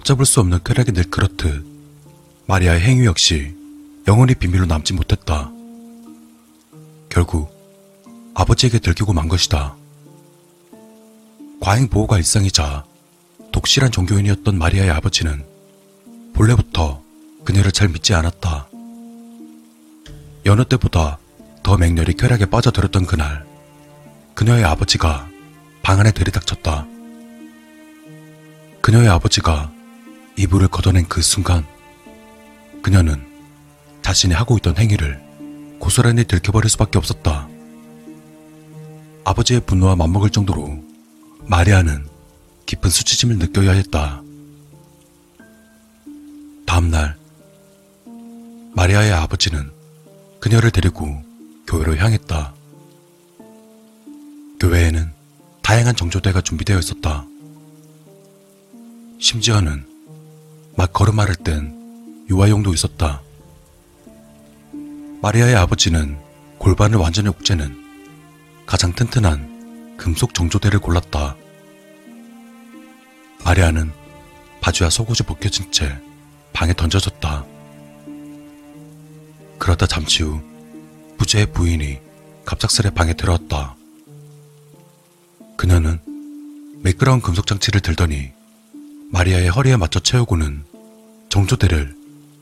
걷잡을 수 없는 쾌락이 늘 그렇듯 마리아의 행위 역시 영원히 비밀로 남지 못했다. 결국 아버지에게 들키고 만 것이다. 과잉 보호가 일상이자 독실한 종교인이었던 마리아의 아버지는 본래부터 그녀를 잘 믿지 않았다. 여느 때보다 더 맹렬히 쾌락에 빠져들었던 그날, 그녀의 아버지가 방 안에 들이닥쳤다. 그녀의 아버지가 이불을 걷어낸 그 순간, 그녀는 자신이 하고 있던 행위를 고스란히 들켜버릴 수밖에 없었다. 아버지의 분노와 맞먹을 정도로 마리아는 깊은 수치심을 느껴야 했다. 다음날, 마리아의 아버지는 그녀를 데리고 교회로 향했다. 교회에는 다양한 정조대가 준비되어 있었다. 심지어는 막 걸음마를 땐 유아용도 있었다. 마리아의 아버지는 골반을 완전히 옥죄는 가장 튼튼한 금속 정조대를 골랐다. 마리아는 바지와 속옷이 벗겨진 채 방에 던져졌다. 그러다 잠시 후 부재의 부인이 갑작스레 방에 들어왔다. 그녀는 매끄러운 금속 장치를 들더니 마리아의 허리에 맞춰 채우고는 정조대를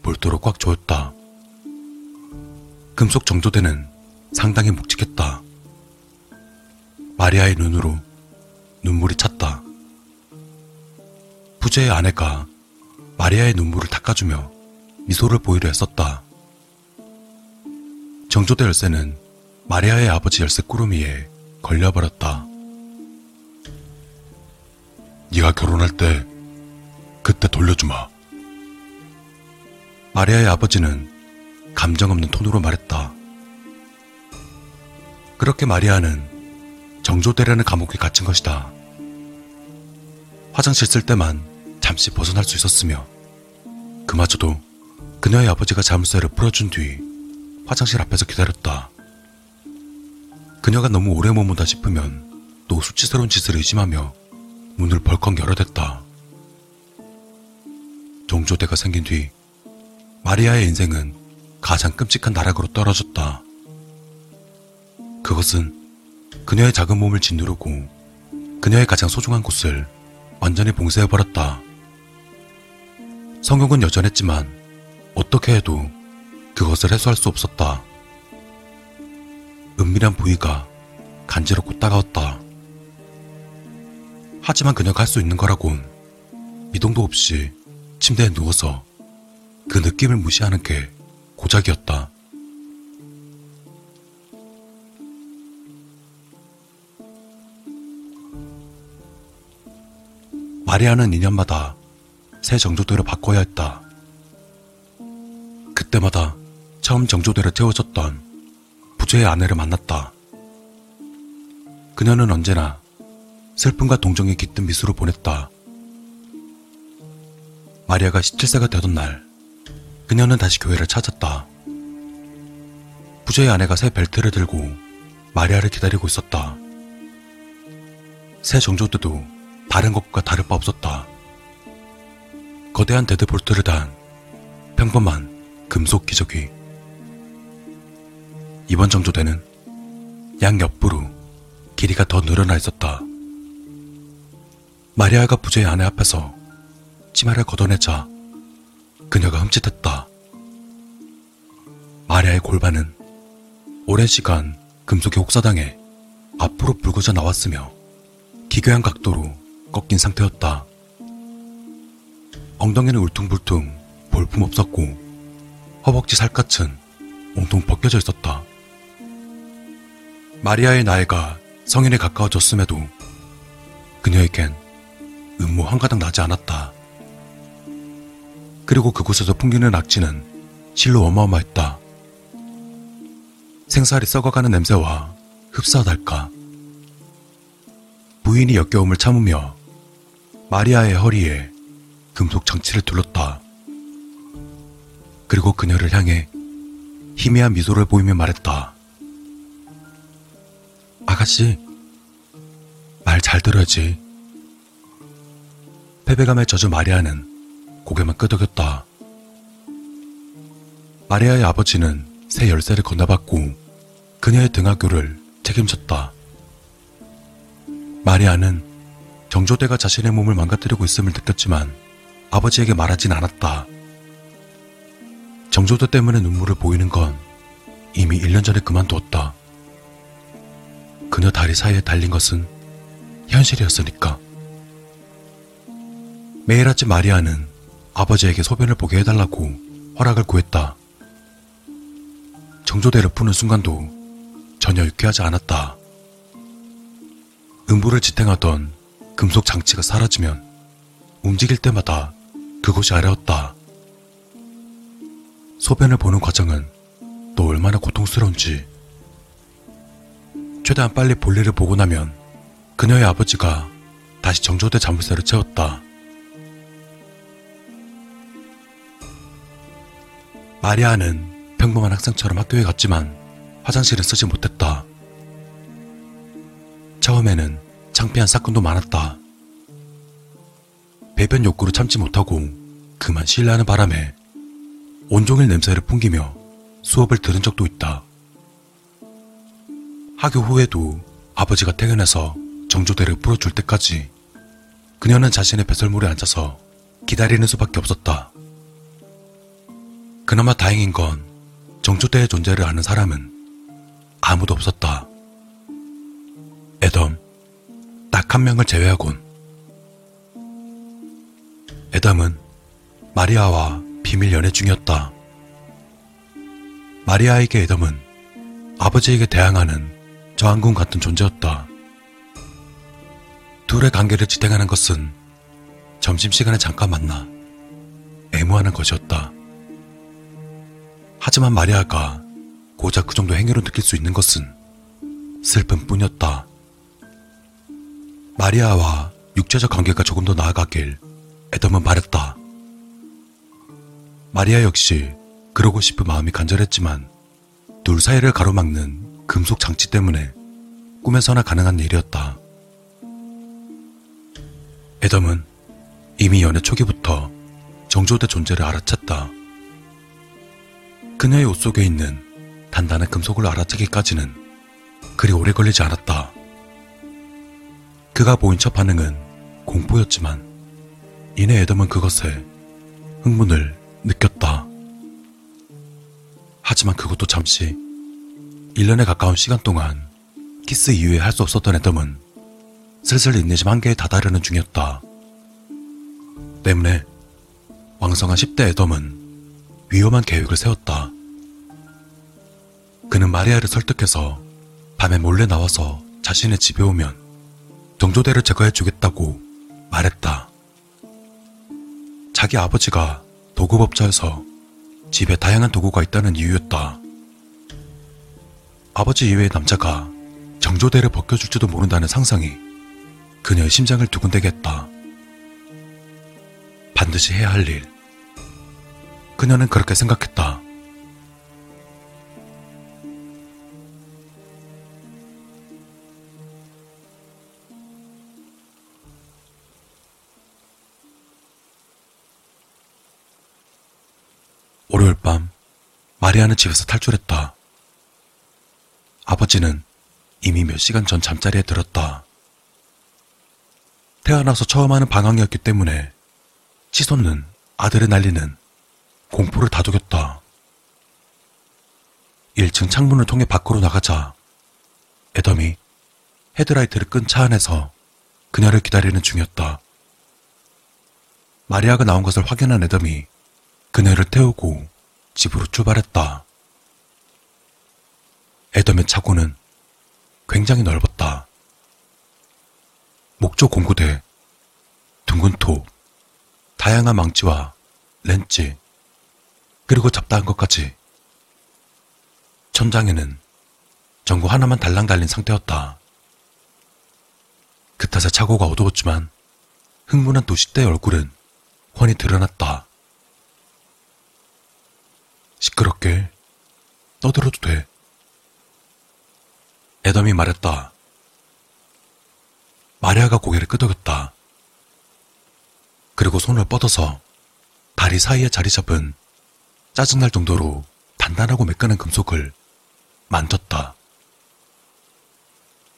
볼도로 꽉 조였다. 금속 정조대는 상당히 묵직했다. 마리아의 눈으로 눈물이 찼다. 부재의 아내가 마리아의 눈물을 닦아주며 미소를 보이려 했었다. 정조대 열쇠는 마리아의 아버지 열쇠 꾸러미에 걸려버렸다. 네가 결혼할 때 그때 돌려주마. 마리아의 아버지는 감정 없는 톤으로 말했다. 그렇게 마리아는 정조대라는 감옥에 갇힌 것이다. 화장실 쓸 때만 잠시 벗어날 수 있었으며 그마저도 그녀의 아버지가 자물쇠를 풀어준 뒤 화장실 앞에서 기다렸다. 그녀가 너무 오래 머문다 싶으면 또 수치스러운 짓을 의심하며 문을 벌컥 열어댔다. 종조대가 생긴 뒤 마리아의 인생은 가장 끔찍한 나락으로 떨어졌다. 그것은 그녀의 작은 몸을 짓누르고 그녀의 가장 소중한 곳을 완전히 봉쇄해버렸다. 성욕은 여전했지만 어떻게 해도 그것을 해소할 수 없었다. 은밀한 부위가 간지럽고 따가웠다. 하지만 그녀가 할 수 있는 거라곤 미동도 없이 침대에 누워서 그 느낌을 무시하는 게 고작이었다. 마리아는 2년마다 새 정조대로 바꿔야 했다. 그때마다 처음 정조대를 태워줬던 부재의 아내를 만났다. 그녀는 언제나 슬픔과 동정에 깃든 미소를 보냈다. 마리아가 17세가 되던 날, 그녀는 다시 교회를 찾았다. 부재의 아내가 새 벨트를 들고 마리아를 기다리고 있었다. 새 정조대도 다른 것과 다를 바 없었다. 거대한 데드볼트를 단 평범한 금속 기저귀. 이번 정조대는 양 옆으로 길이가 더 늘어나 있었다. 마리아가 부재의 아내 앞에서 치마를 걷어내자 그녀가 흠칫했다. 마리아의 골반은 오랜 시간 금속의 혹사당해 앞으로 불거져 나왔으며 기괴한 각도로 꺾인 상태였다. 엉덩이는 울퉁불퉁 볼품 없었고 허벅지 살갗은 온통 벗겨져 있었다. 마리아의 나이가 성인에 가까워졌음에도 그녀에겐 음모 한 가닥 나지 않았다. 그리고 그곳에서 풍기는 악취는 실로 어마어마했다. 생살이 썩어가는 냄새와 흡사하달까. 부인이 역겨움을 참으며 마리아의 허리에 금속 장치를 둘렀다. 그리고 그녀를 향해 희미한 미소를 보이며 말했다. 아가씨, 말 잘 들어야지. 패배감에 젖은 마리아는 고개만 끄덕였다. 마리아의 아버지는 새 열쇠를 건네받고 그녀의 등하교를 책임졌다. 마리아는 정조대가 자신의 몸을 망가뜨리고 있음을 느꼈지만 아버지에게 말하진 않았다. 정조대 때문에 눈물을 보이는 건 이미 1년 전에 그만두었다. 그녀 다리 사이에 달린 것은 현실이었으니까. 매일 아침 마리아는 아버지에게 소변을 보게 해달라고 허락을 구했다. 정조대를 푸는 순간도 전혀 유쾌하지 않았다. 음부를 지탱하던 금속 장치가 사라지면 움직일 때마다 그곳이 아려웠다. 소변을 보는 과정은 또 얼마나 고통스러운지. 최대한 빨리 볼일을 보고 나면 그녀의 아버지가 다시 정조대 자물쇠를 채웠다. 마리아는 평범한 학생처럼 학교에 갔지만 화장실은 쓰지 못했다. 처음에는 창피한 사건도 많았다. 배변 욕구를 참지 못하고 그만 실례하는 바람에 온종일 냄새를 풍기며 수업을 들은 적도 있다. 학교 후에도 아버지가 퇴근해서 정조대를 풀어줄 때까지 그녀는 자신의 배설물에 앉아서 기다리는 수밖에 없었다. 그나마 다행인 건 정조대의 존재를 아는 사람은 아무도 없었다. 에덤, 딱 한 명을 제외하곤. 에덤은 마리아와 비밀 연애 중이었다. 마리아에게 에덤은 아버지에게 대항하는 저항군 같은 존재였다. 둘의 관계를 지탱하는 것은 점심시간에 잠깐 만나 애무하는 것이었다. 하지만 마리아가 고작 그 정도 행위로 느낄 수 있는 것은 슬픔 뿐이었다. 마리아와 육체적 관계가 조금 더 나아가길 에덤은 바랬다. 마리아 역시 그러고 싶은 마음이 간절했지만 둘 사이를 가로막는 금속 장치 때문에 꿈에서나 가능한 일이었다. 에덤은 이미 연애 초기부터 정조대 존재를 알아챘다. 그녀의 옷 속에 있는 단단한 금속을 알아채기까지는 그리 오래 걸리지 않았다. 그가 보인 첫 반응은 공포였지만 이내 에덤은 그것에 흥분을 느꼈다. 하지만 그것도 잠시 1년에 가까운 시간 동안 키스 이후에 할 수 없었던 애덤은 슬슬 인내심 한계에 다다르는 중이었다. 때문에 왕성한 10대 애덤은 위험한 계획을 세웠다. 그는 마리아를 설득해서 밤에 몰래 나와서 자신의 집에 오면 정조대를 제거해 주겠다고 말했다. 자기 아버지가 도구법자여서 집에 다양한 도구가 있다는 이유였다. 아버지 이외의 남자가 정조대를 벗겨줄지도 모른다는 상상이 그녀의 심장을 두근대게 했다. 반드시 해야 할 일. 그녀는 그렇게 생각했다. 월요일 밤 마리아는 집에서 탈출했다. 아버지는 이미 몇 시간 전 잠자리에 들었다. 태어나서 처음 하는 방황이었기 때문에 시선은 아들의 날리는 공포를 다독였다. 1층 창문을 통해 밖으로 나가자 애덤이 헤드라이트를 끈 차 안에서 그녀를 기다리는 중이었다. 마리아가 나온 것을 확인한 애덤이 그녀를 태우고 집으로 출발했다. 애덤의 차고는 굉장히 넓었다. 목조 공구대, 둥근 톱, 다양한 망치와 렌치, 그리고 잡다한 것까지. 천장에는 전구 하나만 달랑 달린 상태였다. 그 탓에 차고가 어두웠지만 흥분한 도시대의 얼굴은 훤히 드러났다. 시끄럽게 떠들어도 돼. 애덤이 말했다. 마리아가 고개를 끄덕였다. 그리고 손을 뻗어서 다리 사이에 자리 잡은 짜증날 정도로 단단하고 매끈한 금속을 만졌다.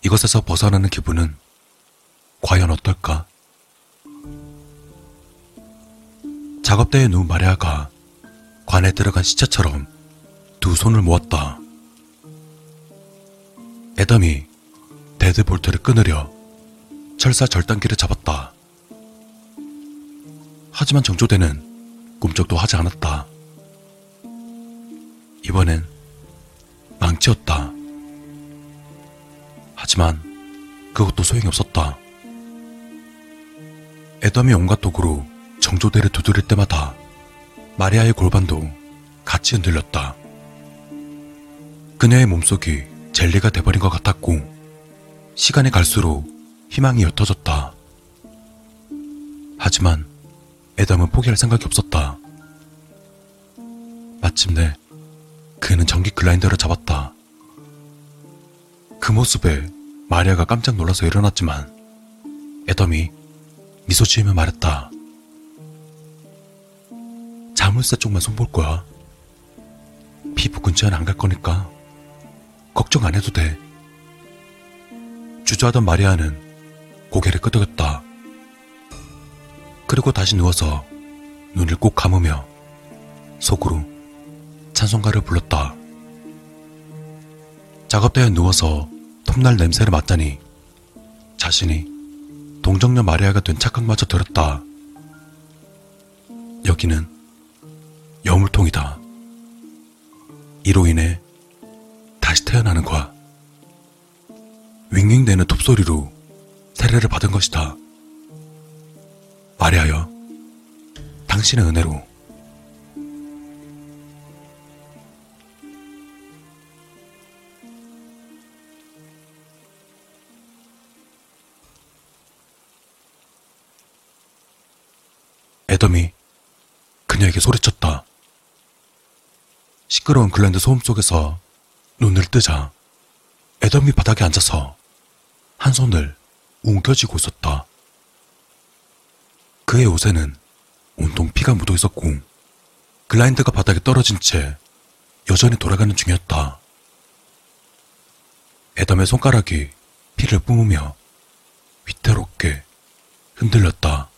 이것에서 벗어나는 기분은 과연 어떨까? 작업대에 누운 마리아가 관에 들어간 시체처럼 두 손을 모았다. 애덤이 데드볼트를 끊으려 철사 절단기를 잡았다. 하지만 정조대는 꿈쩍도 하지 않았다. 이번엔 망치였다. 하지만 그것도 소용이 없었다. 애덤이 온갖 도구로 정조대를 두드릴 때마다 마리아의 골반도 같이 흔들렸다. 그녀의 몸속이 젤리가 돼버린 것 같았고 시간이 갈수록 희망이 옅어졌다. 하지만 애덤은 포기할 생각이 없었다. 마침내 그는 전기 글라인더를 잡았다. 그 모습에 마리아가 깜짝 놀라서 일어났지만 애덤이 미소 지으며 말했다. 자물쇠 쪽만 손볼 거야. 피부 근처엔 안 갈 거니까 걱정 안 해도 돼. 주저하던 마리아는 고개를 끄덕였다. 그리고 다시 누워서 눈을 꼭 감으며 속으로 찬송가를 불렀다. 작업대에 누워서 톱날 냄새를 맡다니 자신이 동정녀 마리아가 된 착각마저 들었다. 여기는 여물통이다. 이로 인해 다시 태어나는 거야. 윙윙대는 톱소리로 세례를 받은 것이다. 마리아여, 당신의 은혜로 애덤이 그녀에게 소리쳤다. 시끄러운 글랜드 소음 속에서 눈을 뜨자 애덤이 바닥에 앉아서 한 손을 웅켜쥐고 있었다. 그의 옷에는 온통 피가 묻어 있었고 글라인드가 바닥에 떨어진 채 여전히 돌아가는 중이었다. 애덤의 손가락이 피를 뿜으며 위태롭게 흔들렸다.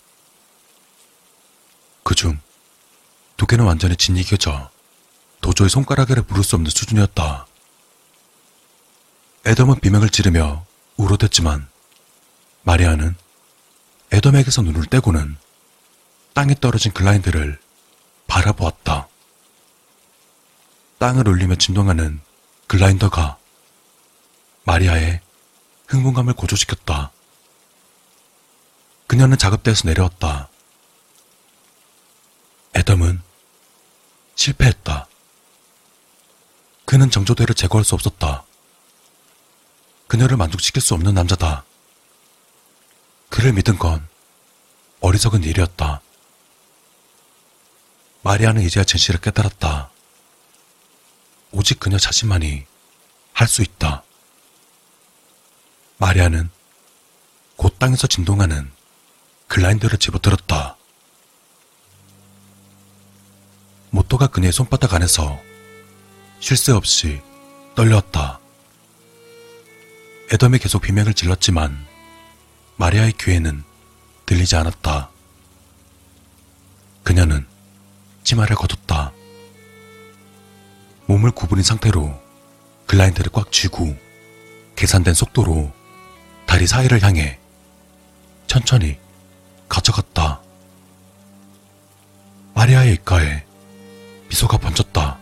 그중 두 개는 완전히 진이겨져 도저히 손가락에를 부를 수 없는 수준이었다. 애덤은 비명을 지르며 울어댔지만 마리아는 애덤에게서 눈을 떼고는 땅에 떨어진 글라인드를 바라보았다. 땅을 울리며 진동하는 글라인더가 마리아의 흥분감을 고조시켰다. 그녀는 작업대에서 내려왔다. 애덤은 실패했다. 그는 정조대를 제거할 수 없었다. 그녀를 만족시킬 수 없는 남자다. 그를 믿은 건 어리석은 일이었다. 마리아는 이제야 진실을 깨달았다. 오직 그녀 자신만이 할 수 있다. 마리아는 곧 땅에서 진동하는 글라인드를 집어들었다. 모토가 그녀의 손바닥 안에서 쉴 새 없이 떨려왔다. 애덤이 계속 비명을 질렀지만 마리아의 귀에는 들리지 않았다. 그녀는 치마를 걷었다. 몸을 구부린 상태로 글라인드를 꽉 쥐고 계산된 속도로 다리 사이를 향해 천천히 가져갔다. 마리아의 입가에 미소가 번졌다.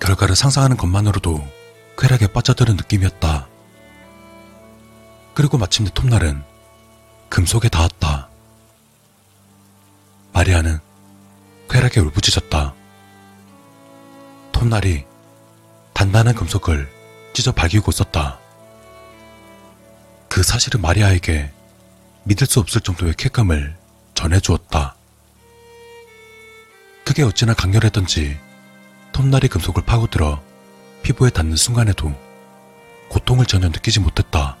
결과를 상상하는 것만으로도 쾌락에 빠져드는 느낌이었다. 그리고 마침내 톱날은 금속에 닿았다. 마리아는 쾌락에 울부짖었다. 톱날이 단단한 금속을 찢어 밝히고 있었다. 그 사실은 마리아에게 믿을 수 없을 정도의 쾌감을 전해주었다. 그게 어찌나 강렬했던지 톱날이 금속을 파고들어 피부에 닿는 순간에도 고통을 전혀 느끼지 못했다.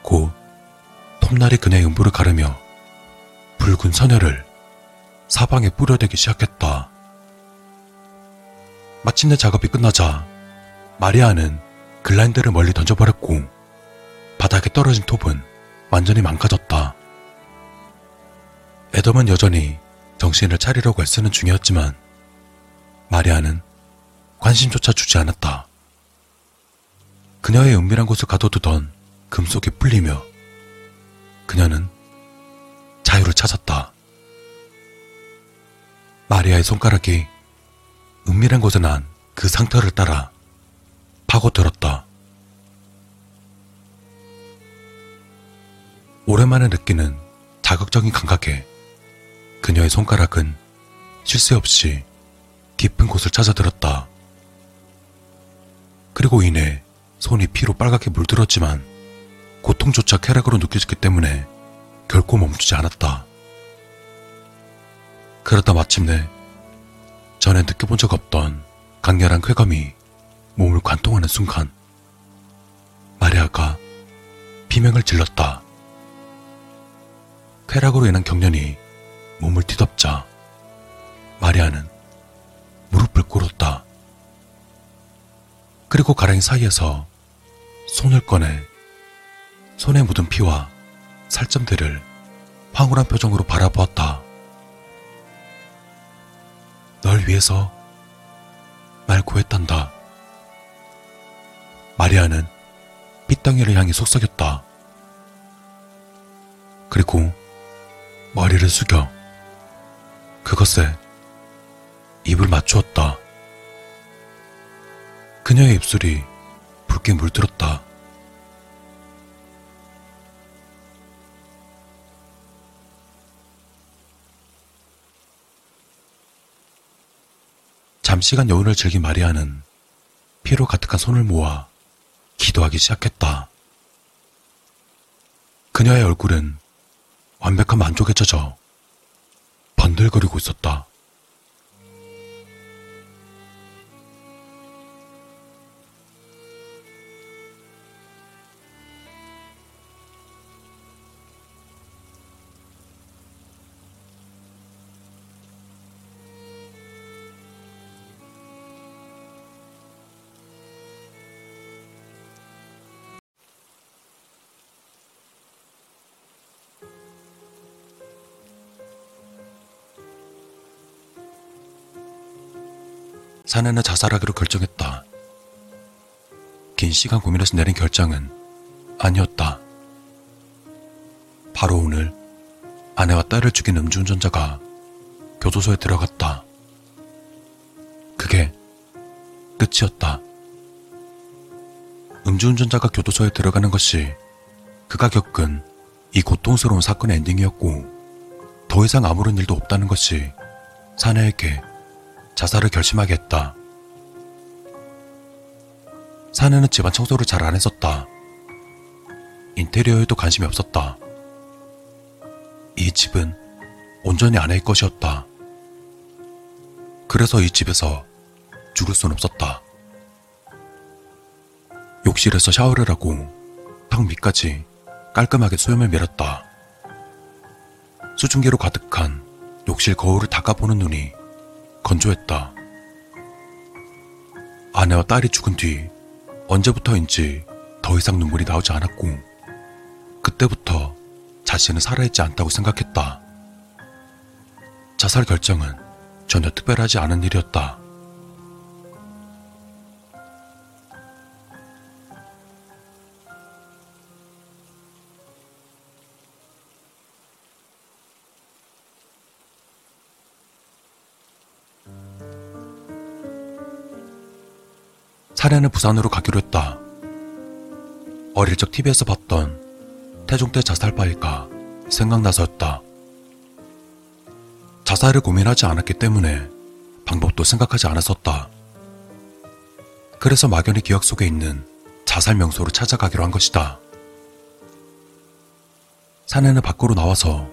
곧 톱날이 그녀의 음부를 가르며 붉은 선혈을 사방에 뿌려대기 시작했다. 마침내 작업이 끝나자 마리아는 글라인드를 멀리 던져버렸고 바닥에 떨어진 톱은 완전히 망가졌다. 애덤은 여전히 정신을 차리려고 애쓰는 중이었지만 마리아는 관심조차 주지 않았다. 그녀의 은밀한 곳을 가둬두던 금속이 풀리며 그녀는 자유를 찾았다. 마리아의 손가락이 은밀한 곳에 난 그 상처를 따라 파고들었다. 오랜만에 느끼는 자극적인 감각에 그녀의 손가락은 쉴 새 없이 깊은 곳을 찾아들었다. 그리고 이내 손이 피로 빨갛게 물들었지만 고통조차 쾌락으로 느껴졌기 때문에 결코 멈추지 않았다. 그러다 마침내 전에 느껴본 적 없던 강렬한 쾌감이 몸을 관통하는 순간 마리아가 비명을 질렀다. 쾌락으로 인한 경련이 몸을 뒤덮자 마리아는 무릎을 꿇었다. 그리고 가랑이 사이에서 손을 꺼내 손에 묻은 피와 살점들을 황홀한 표정으로 바라보았다. 널 위해서 말 구했단다. 마리아는 핏덩이를 향해 속삭였다. 그리고 머리를 숙여 그것에 입을 맞추었다. 그녀의 입술이 붉게 물들었다. 잠시간 여운을 즐긴 마리아는 피로 가득한 손을 모아 기도하기 시작했다. 그녀의 얼굴은 완벽한 만족에 젖어 번들거리고 있었다. 사내는 자살하기로 결정했다. 긴 시간 고민해서 내린 결정은 아니었다. 바로 오늘 아내와 딸을 죽인 음주운전자가 교도소에 들어갔다. 그게 끝이었다. 음주운전자가 교도소에 들어가는 것이 그가 겪은 이 고통스러운 사건의 엔딩이었고 더 이상 아무런 일도 없다는 것이 사내에게 자살을 결심하게 했다. 사내는 집안 청소를 잘 안 했었다. 인테리어에도 관심이 없었다. 이 집은 온전히 아내의 것이었다. 그래서 이 집에서 죽을 순 없었다. 욕실에서 샤워를 하고 턱 밑까지 깔끔하게 수염을 밀었다. 수증기로 가득한 욕실 거울을 닦아보는 눈이 건조했다. 아내와 딸이 죽은 뒤 언제부터인지 더 이상 눈물이 나오지 않았고 그때부터 자신은 살아있지 않다고 생각했다. 자살 결정은 전혀 특별하지 않은 일이었다. 사내는 부산으로 가기로 했다. 어릴 적 TV에서 봤던 태종 때 자살바위가 생각나서였다. 자살을 고민하지 않았기 때문에 방법도 생각하지 않았었다. 그래서 막연히 기억 속에 있는 자살 명소로 찾아가기로 한 것이다. 사내는 밖으로 나와서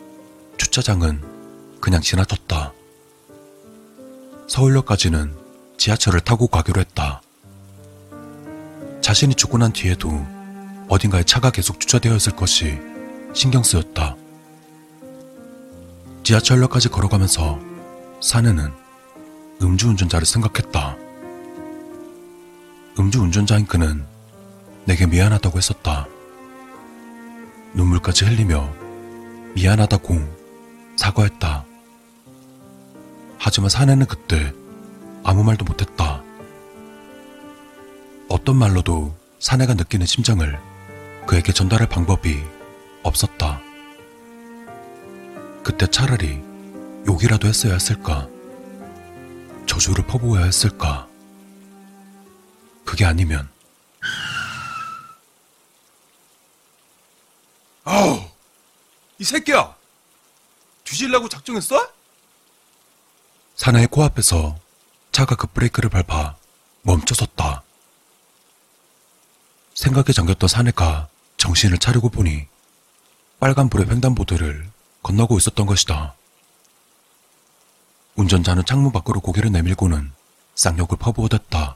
주차장은 그냥 지나쳤다. 서울역까지는 지하철을 타고 가기로 했다. 자신이 죽고 난 뒤에도 어딘가에 차가 계속 주차되어 있을 것이 신경 쓰였다. 지하철역까지 걸어가면서 사내는 음주운전자를 생각했다. 음주운전자인 그는 내게 미안하다고 했었다. 눈물까지 흘리며 미안하다고 사과했다. 하지만 사내는 그때 아무 말도 못했다. 어떤 말로도 사내가 느끼는 심정을 그에게 전달할 방법이 없었다. 그때 차라리 욕이라도 했어야 했을까? 저주를 퍼부어야 했을까? 그게 아니면 아우, 이 새끼야! 뒤질라고 작정했어? 사내의 코앞에서 차가 급브레이크를 밟아 멈춰섰다. 생각에 잠겼던 사내가 정신을 차리고 보니 빨간불의 횡단보도를 건너고 있었던 것이다. 운전자는 창문 밖으로 고개를 내밀고는 쌍욕을 퍼부어댔다.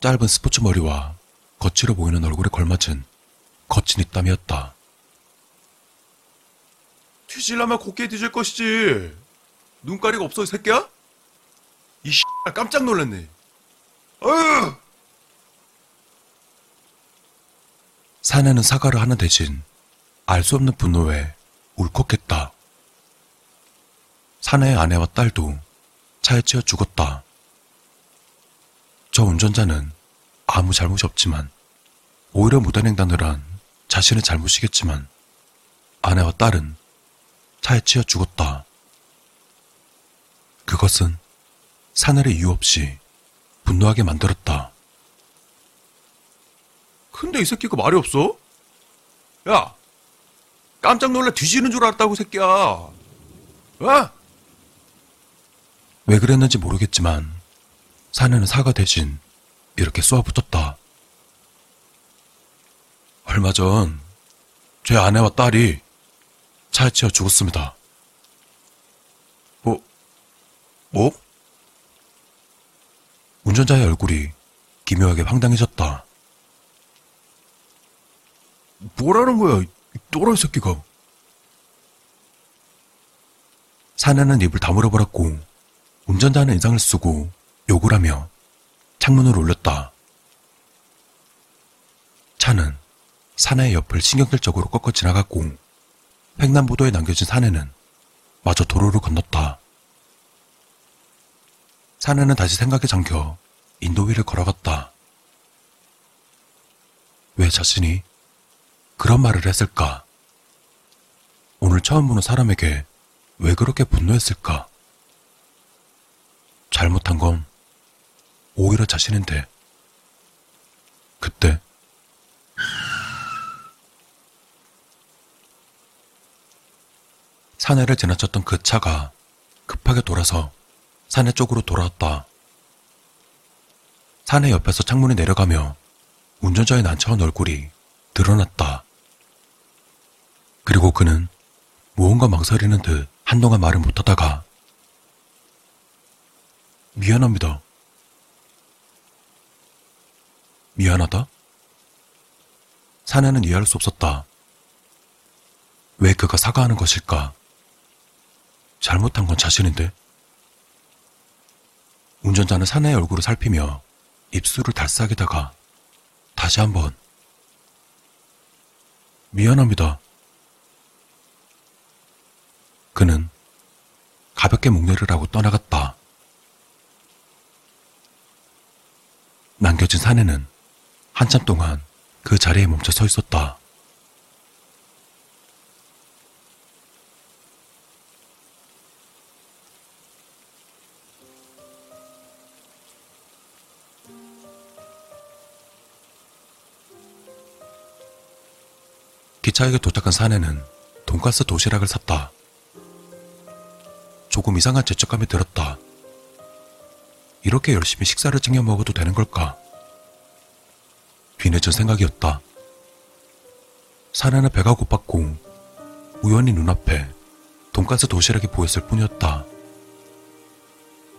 짧은 스포츠 머리와 거칠어 보이는 얼굴에 걸맞은 거친 입담이었다. 뒤질라면 곱게 뒤질 것이지. 눈가리가 없어, 이 새끼야? 이 씨, 깜짝 놀랐네. 어휴! 사내는 사과를 하는 대신 알 수 없는 분노에 울컥했다. 사내의 아내와 딸도 차에 치여 죽었다. 저 운전자는 아무 잘못이 없지만 오히려 무단횡단을 한 자신의 잘못이겠지만 아내와 딸은 차에 치여 죽었다. 그것은 사내를 이유 없이 분노하게 만들었다. 근데 이 새끼가 말이 없어? 야! 깜짝 놀라 뒤지는 줄 알았다고, 새끼야. 어? 왜 그랬는지 모르겠지만 사내는 사과 대신 이렇게 쏘아붙었다. 얼마 전 제 아내와 딸이 차에 치여 죽었습니다. 뭐, 뭐? 운전자의 얼굴이 기묘하게 황당해졌다. 뭐라는 거야, 이 또라이 새끼가. 사내는 입을 다물어 버렸고 운전자는 인상을 쓰고 욕을 하며 창문을 올렸다. 차는 사내의 옆을 신경질적으로 꺾어 지나갔고 횡단보도에 남겨진 사내는 마저 도로를 건넜다. 사내는 다시 생각에 잠겨 인도 위를 걸어갔다. 왜 자신이 그런 말을 했을까? 오늘 처음 보는 사람에게 왜 그렇게 분노했을까? 잘못한 건 오히려 자신인데. 그때 사내를 지나쳤던 그 차가 급하게 돌아서 사내 쪽으로 돌아왔다. 사내 옆에서 창문이 내려가며 운전자의 난처한 얼굴이 드러났다. 그리고 그는 무언가 망설이는 듯 한동안 말을 못하다가 미안합니다. 미안하다? 사내는 이해할 수 없었다. 왜 그가 사과하는 것일까? 잘못한 건 자신인데. 운전자는 사내의 얼굴을 살피며 입술을 달싹이다가 다시 한번 미안합니다. 그는 가볍게 목례를 하고 떠나갔다. 남겨진 사내는 한참 동안 그 자리에 멈춰 서 있었다. 기차역에 도착한 사내는 돈가스 도시락을 샀다. 조금 이상한 죄책감이 들었다. 이렇게 열심히 식사를 챙겨 먹어도 되는 걸까? 뒤늦은 생각이었다. 사내는 배가 고팠고 우연히 눈앞에 돈가스 도시락이 보였을 뿐이었다.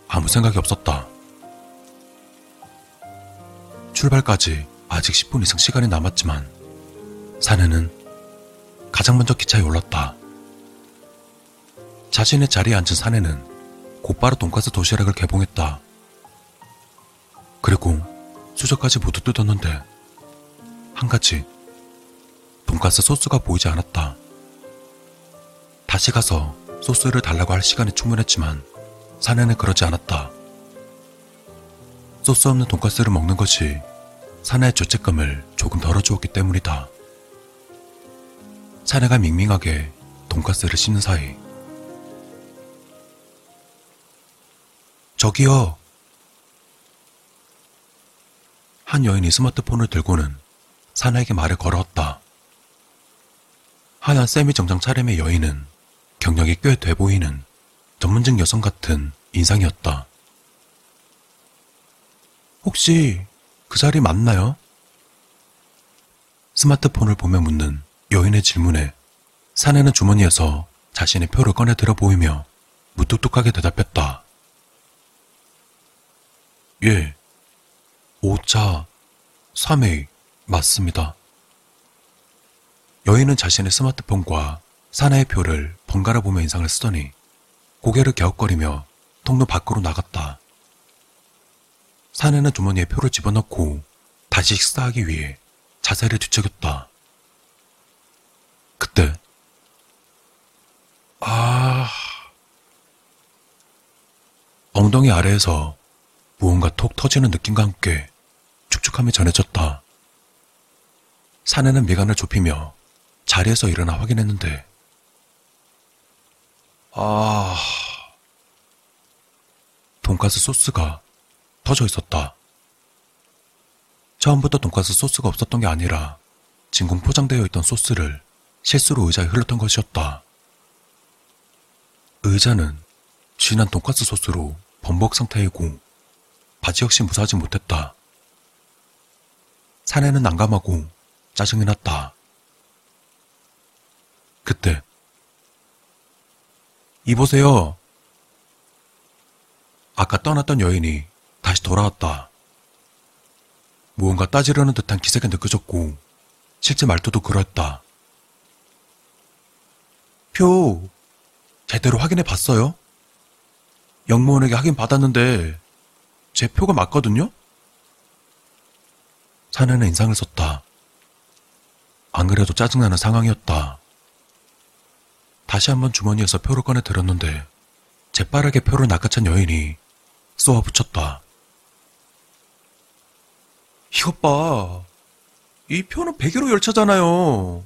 아무 생각이 없었다. 출발까지 아직 10분 이상 시간이 남았지만 사내는 가장 먼저 기차에 올랐다. 자신의 자리에 앉은 사내는 곧바로 돈가스 도시락을 개봉했다. 그리고 수저까지 모두 뜯었는데 한 가지 돈가스 소스가 보이지 않았다. 다시 가서 소스를 달라고 할 시간이 충분했지만 사내는 그러지 않았다. 소스 없는 돈가스를 먹는 것이 사내의 죄책감을 조금 덜어주었기 때문이다. 사내가 밍밍하게 돈가스를 씹는 사이 저기요. 한 여인이 스마트폰을 들고는 사내에게 말을 걸었다. 하얀 세미 정장 차림의 여인은 경력이 꽤 돼 보이는 전문직 여성 같은 인상이었다. 혹시 그 자리 맞나요? 스마트폰을 보며 묻는 여인의 질문에 사내는 주머니에서 자신의 표를 꺼내 들어 보이며 무뚝뚝하게 대답했다. 예, 5차 3회 맞습니다. 여인은 자신의 스마트폰과 사내의 표를 번갈아 보며 인상을 쓰더니 고개를 갸웃거리며 통로 밖으로 나갔다. 사내는 주머니에 표를 집어넣고 다시 식사하기 위해 자세를 뒤척였다. 그때 아 엉덩이 아래에서 무언가 톡 터지는 느낌과 함께 축축함이 전해졌다. 사내는 미간을 좁히며 자리에서 일어나 확인했는데 아 돈가스 소스가 터져 있었다. 처음부터 돈가스 소스가 없었던 게 아니라 진공 포장되어 있던 소스를 실수로 의자에 흘렀던 것이었다. 의자는 진한 돈가스 소스로 범벅 상태이고 바지 역시 무사하지 못했다. 사내는 난감하고 짜증이 났다. 그때 이보세요. 아까 떠났던 여인이 다시 돌아왔다. 무언가 따지려는 듯한 기색이 느껴졌고 실제 말투도 그랬다. 표 제대로 확인해 봤어요? 영무원에게 확인 받았는데 제 표가 맞거든요? 사내는 인상을 썼다. 안 그래도 짜증나는 상황이었다. 다시 한번 주머니에서 표를 꺼내 들었는데 재빠르게 표를 낚아챈 여인이 쏘아 붙였다. 이것 봐. 이 표는 101호 열차잖아요.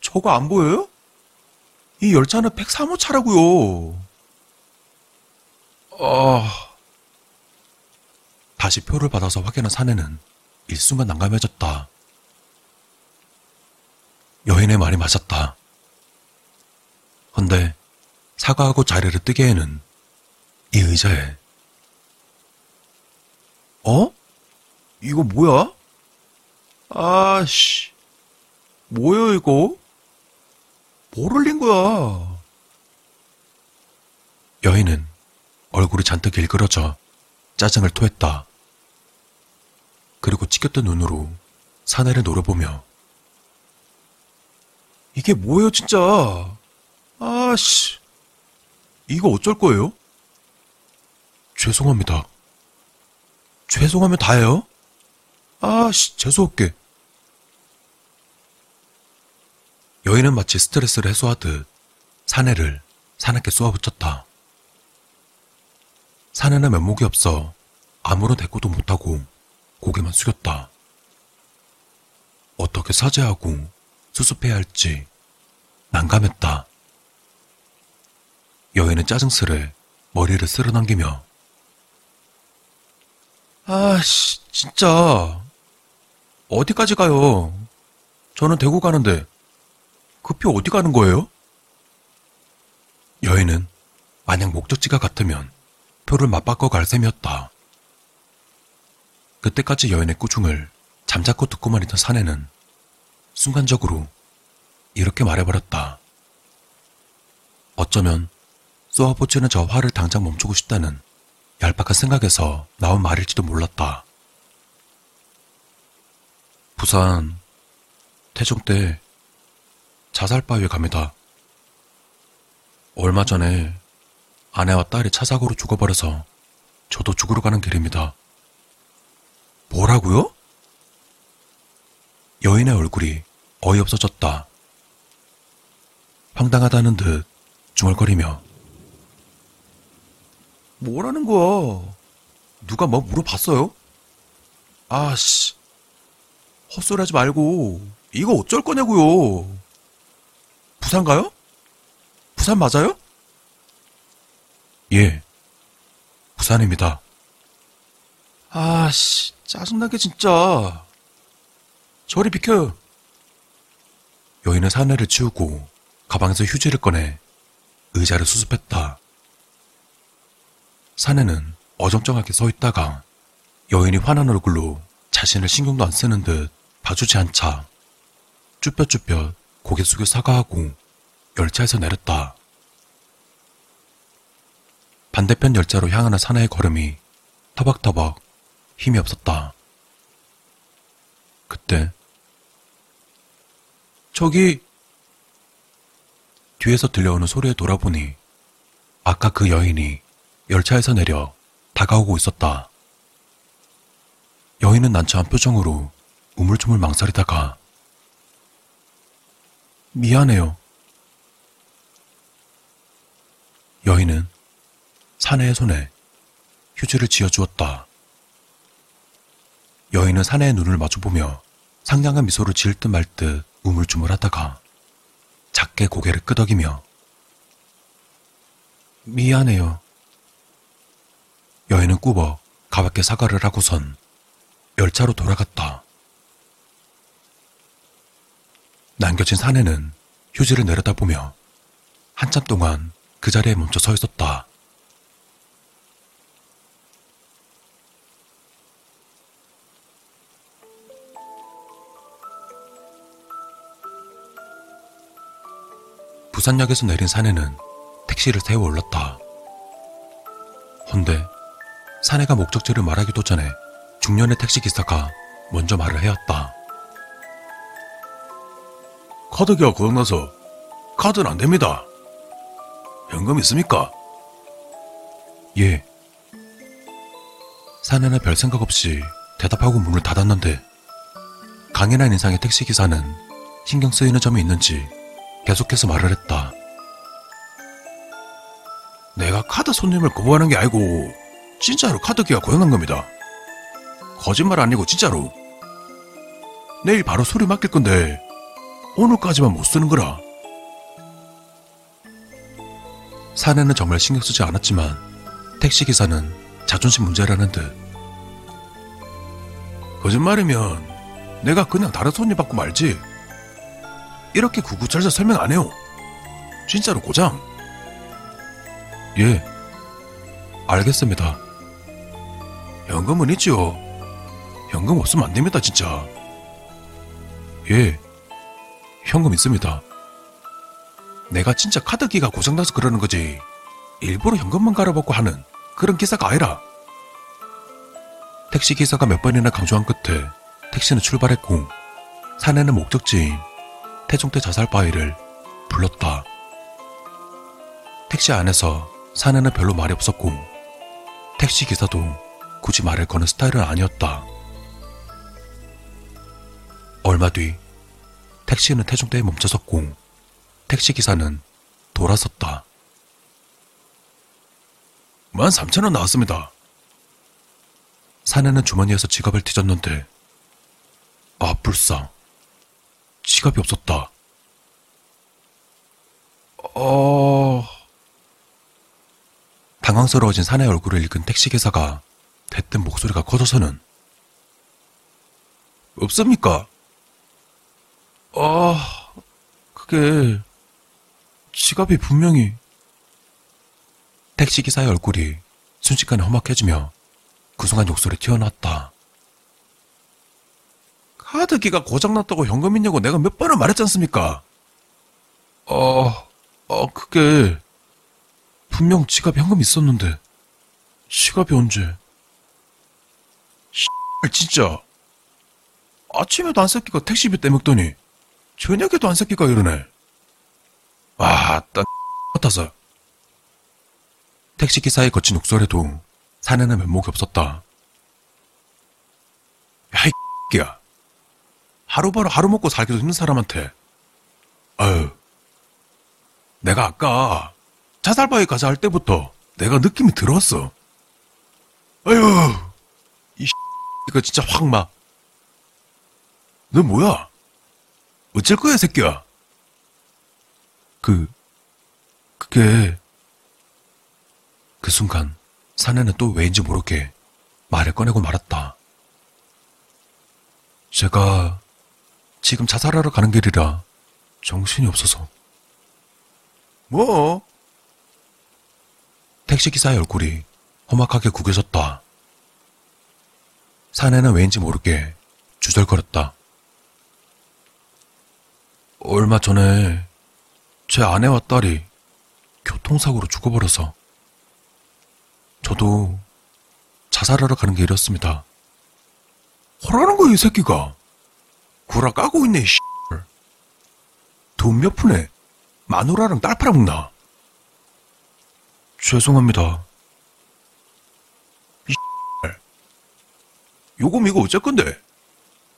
저거 안 보여요? 이 열차는 103호 차라고요. 아... 다시 표를 받아서 확인한 사내는 일순간 난감해졌다. 여인의 말이 맞았다. 헌데 사과하고 자리를 뜨기에는 이 의자에 어? 이거 뭐야? 아씨 뭐야 이거? 뭘 흘린 거야? 여인은 얼굴이 잔뜩 일그러져 짜증을 토했다. 그리고 치켰던 눈으로 사내를 노려보며 이게 뭐예요 진짜 아씨 이거 어쩔 거예요? 죄송합니다. 죄송하면 다예요? 아씨 재수없게 여인은 마치 스트레스를 해소하듯 사내를 사납게 쏘아붙였다. 사내는 면목이 없어 아무런 대꾸도 못하고 고개만 숙였다. 어떻게 사죄하고 수습해야 할지 난감했다. 여인은 짜증스레 머리를 쓸어당기며 아씨 진짜 어디까지 가요? 저는 대구 가는데 그표 어디 가는 거예요? 여인은 만약 목적지가 같으면 표를 맞바꿔 갈 셈이었다. 그때까지 여인의 꾸중을 잠자코 듣고만 있던 사내는 순간적으로 이렇게 말해버렸다. 어쩌면 쏘아보치는 저 화를 당장 멈추고 싶다는 얄팍한 생각에서 나온 말일지도 몰랐다. 부산 태종 때 자살바위에 갑니다. 얼마 전에 아내와 딸이 차 사고로 죽어버려서 저도 죽으러 가는 길입니다. 뭐라고요? 여인의 얼굴이 어이없어졌다. 황당하다는 듯 중얼거리며 뭐라는 거야? 누가 뭐 물어봤어요? 아씨, 헛소리 하지 말고 이거 어쩔 거냐고요? 부산 가요? 부산 맞아요? 예, 부산입니다. 아씨, 짜증나게 진짜. 저리 비켜요. 여인은 사내를 치우고 가방에서 휴지를 꺼내 의자를 수습했다. 사내는 어정쩡하게 서 있다가 여인이 화난 얼굴로 자신을 신경도 안 쓰는 듯 봐주지 않자 쭈뼛쭈뼛 고개 숙여 사과하고 열차에서 내렸다. 반대편 열차로 향하는 사내의 걸음이 터벅터벅 힘이 없었다. 그때 저기, 뒤에서 들려오는 소리에 돌아보니 아까 그 여인이 열차에서 내려 다가오고 있었다. 여인은 난처한 표정으로 우물쭈물 망설이다가 미안해요. 여인은 사내의 손에 휴지를 쥐어주었다. 여인은 사내의 눈을 마주보며 상냥한 미소를 지을 듯 말 듯 우물쭈물하다가 작게 고개를 끄덕이며 미안해요. 여인은 꾸벅 가볍게 사과를 하고선 열차로 돌아갔다. 남겨진 사내는 휴지를 내려다보며 한참 동안 그 자리에 멈춰 서 있었다. 부산역에서 내린 사내는 택시를 세워 올랐다. 헌데 사내가 목적지를 말하기도 전에 중년의 택시기사가 먼저 말을 해왔다. 카드기가 고장나서 카드는 안 됩니다. 현금 있습니까? 예. 사내는 별 생각 없이 대답하고 문을 닫았는데 강인한 인상의 택시기사는 신경 쓰이는 점이 있는지 계속해서 말을 했다. 내가 카드 손님을 거부하는 게 아니고 진짜로 카드기가 고장난 겁니다. 거짓말 아니고 진짜로. 내일 바로 수리 맡길 건데 오늘까지만 못 쓰는 거라. 사내는 정말 신경 쓰지 않았지만 택시기사는 자존심 문제라는 듯 거짓말이면 내가 그냥 다른 손님 받고 말지. 이렇게 구구절절 설명 안 해요. 진짜로 고장. 예. 알겠습니다. 현금은 있지요. 현금 없으면 안 됩니다, 진짜. 예. 현금 있습니다. 내가 진짜 카드기가 고장나서 그러는 거지. 일부러 현금만 갈아먹고 하는 그런 기사가 아니라. 택시 기사가 몇 번이나 강조한 끝에 택시는 출발했고 사내는 목적지인 태종대 자살 바위를 불렀다. 택시 안에서 사내는 별로 말이 없었고 택시 기사도 굳이 말을 거는 스타일은 아니었다. 얼마 뒤 택시는 태종대에 멈춰섰고 택시 기사는 돌아섰다. 13,000원 나왔습니다. 사내는 주머니에서 지갑을 뒤졌는데 아 불쌍 지갑이 없었다. 어... 당황스러워진 사내의 얼굴을 읽은 택시기사가 대뜸 목소리가 커져서는 없습니까? 아, 그게 지갑이 분명히 택시기사의 얼굴이 순식간에 험악해지며 그 순간 욕설이 튀어나왔다. 카드기가 고장났다고 현금 있냐고 내가 몇 번을 말했지 않습니까? 어, 어, 그게 분명 지갑에 현금 있었는데 지갑이 언제? 진짜 아침에도 안 새끼가 택시비 떼먹더니 저녁에도 안 새끼가 이러네. 와, 딴 같아서. 택시기사의 거친 욕설에도 사내는 면목이 없었다. 야, 이 X야. 하루바로 하루 먹고 살기도 힘든 사람한테. 아유. 내가 아까 자살바위 가자 할 때부터 내가 느낌이 들었어. 아유. 이 이거 진짜 확 막. 너 뭐야? 어쩔 거야, 새끼야? 그, 그게, 그 순간 사내는 또 왜인지 모르게 말을 꺼내고 말았다. 제가 지금 자살하러 가는 길이라 정신이 없어서. 뭐? 택시기사의 얼굴이 험악하게 구겨졌다. 사내는 왠지 모르게 주절거렸다. 얼마 전에 제 아내와 딸이 교통사고로 죽어버려서 저도 자살하러 가는 길이었습니다. 호라는 거야, 이 새끼가. 구라 까고 있네, 이 돈몇 푼에 마누라랑 딸 팔아먹나? 죄송합니다. 이 요금 이거 어쩔 건데?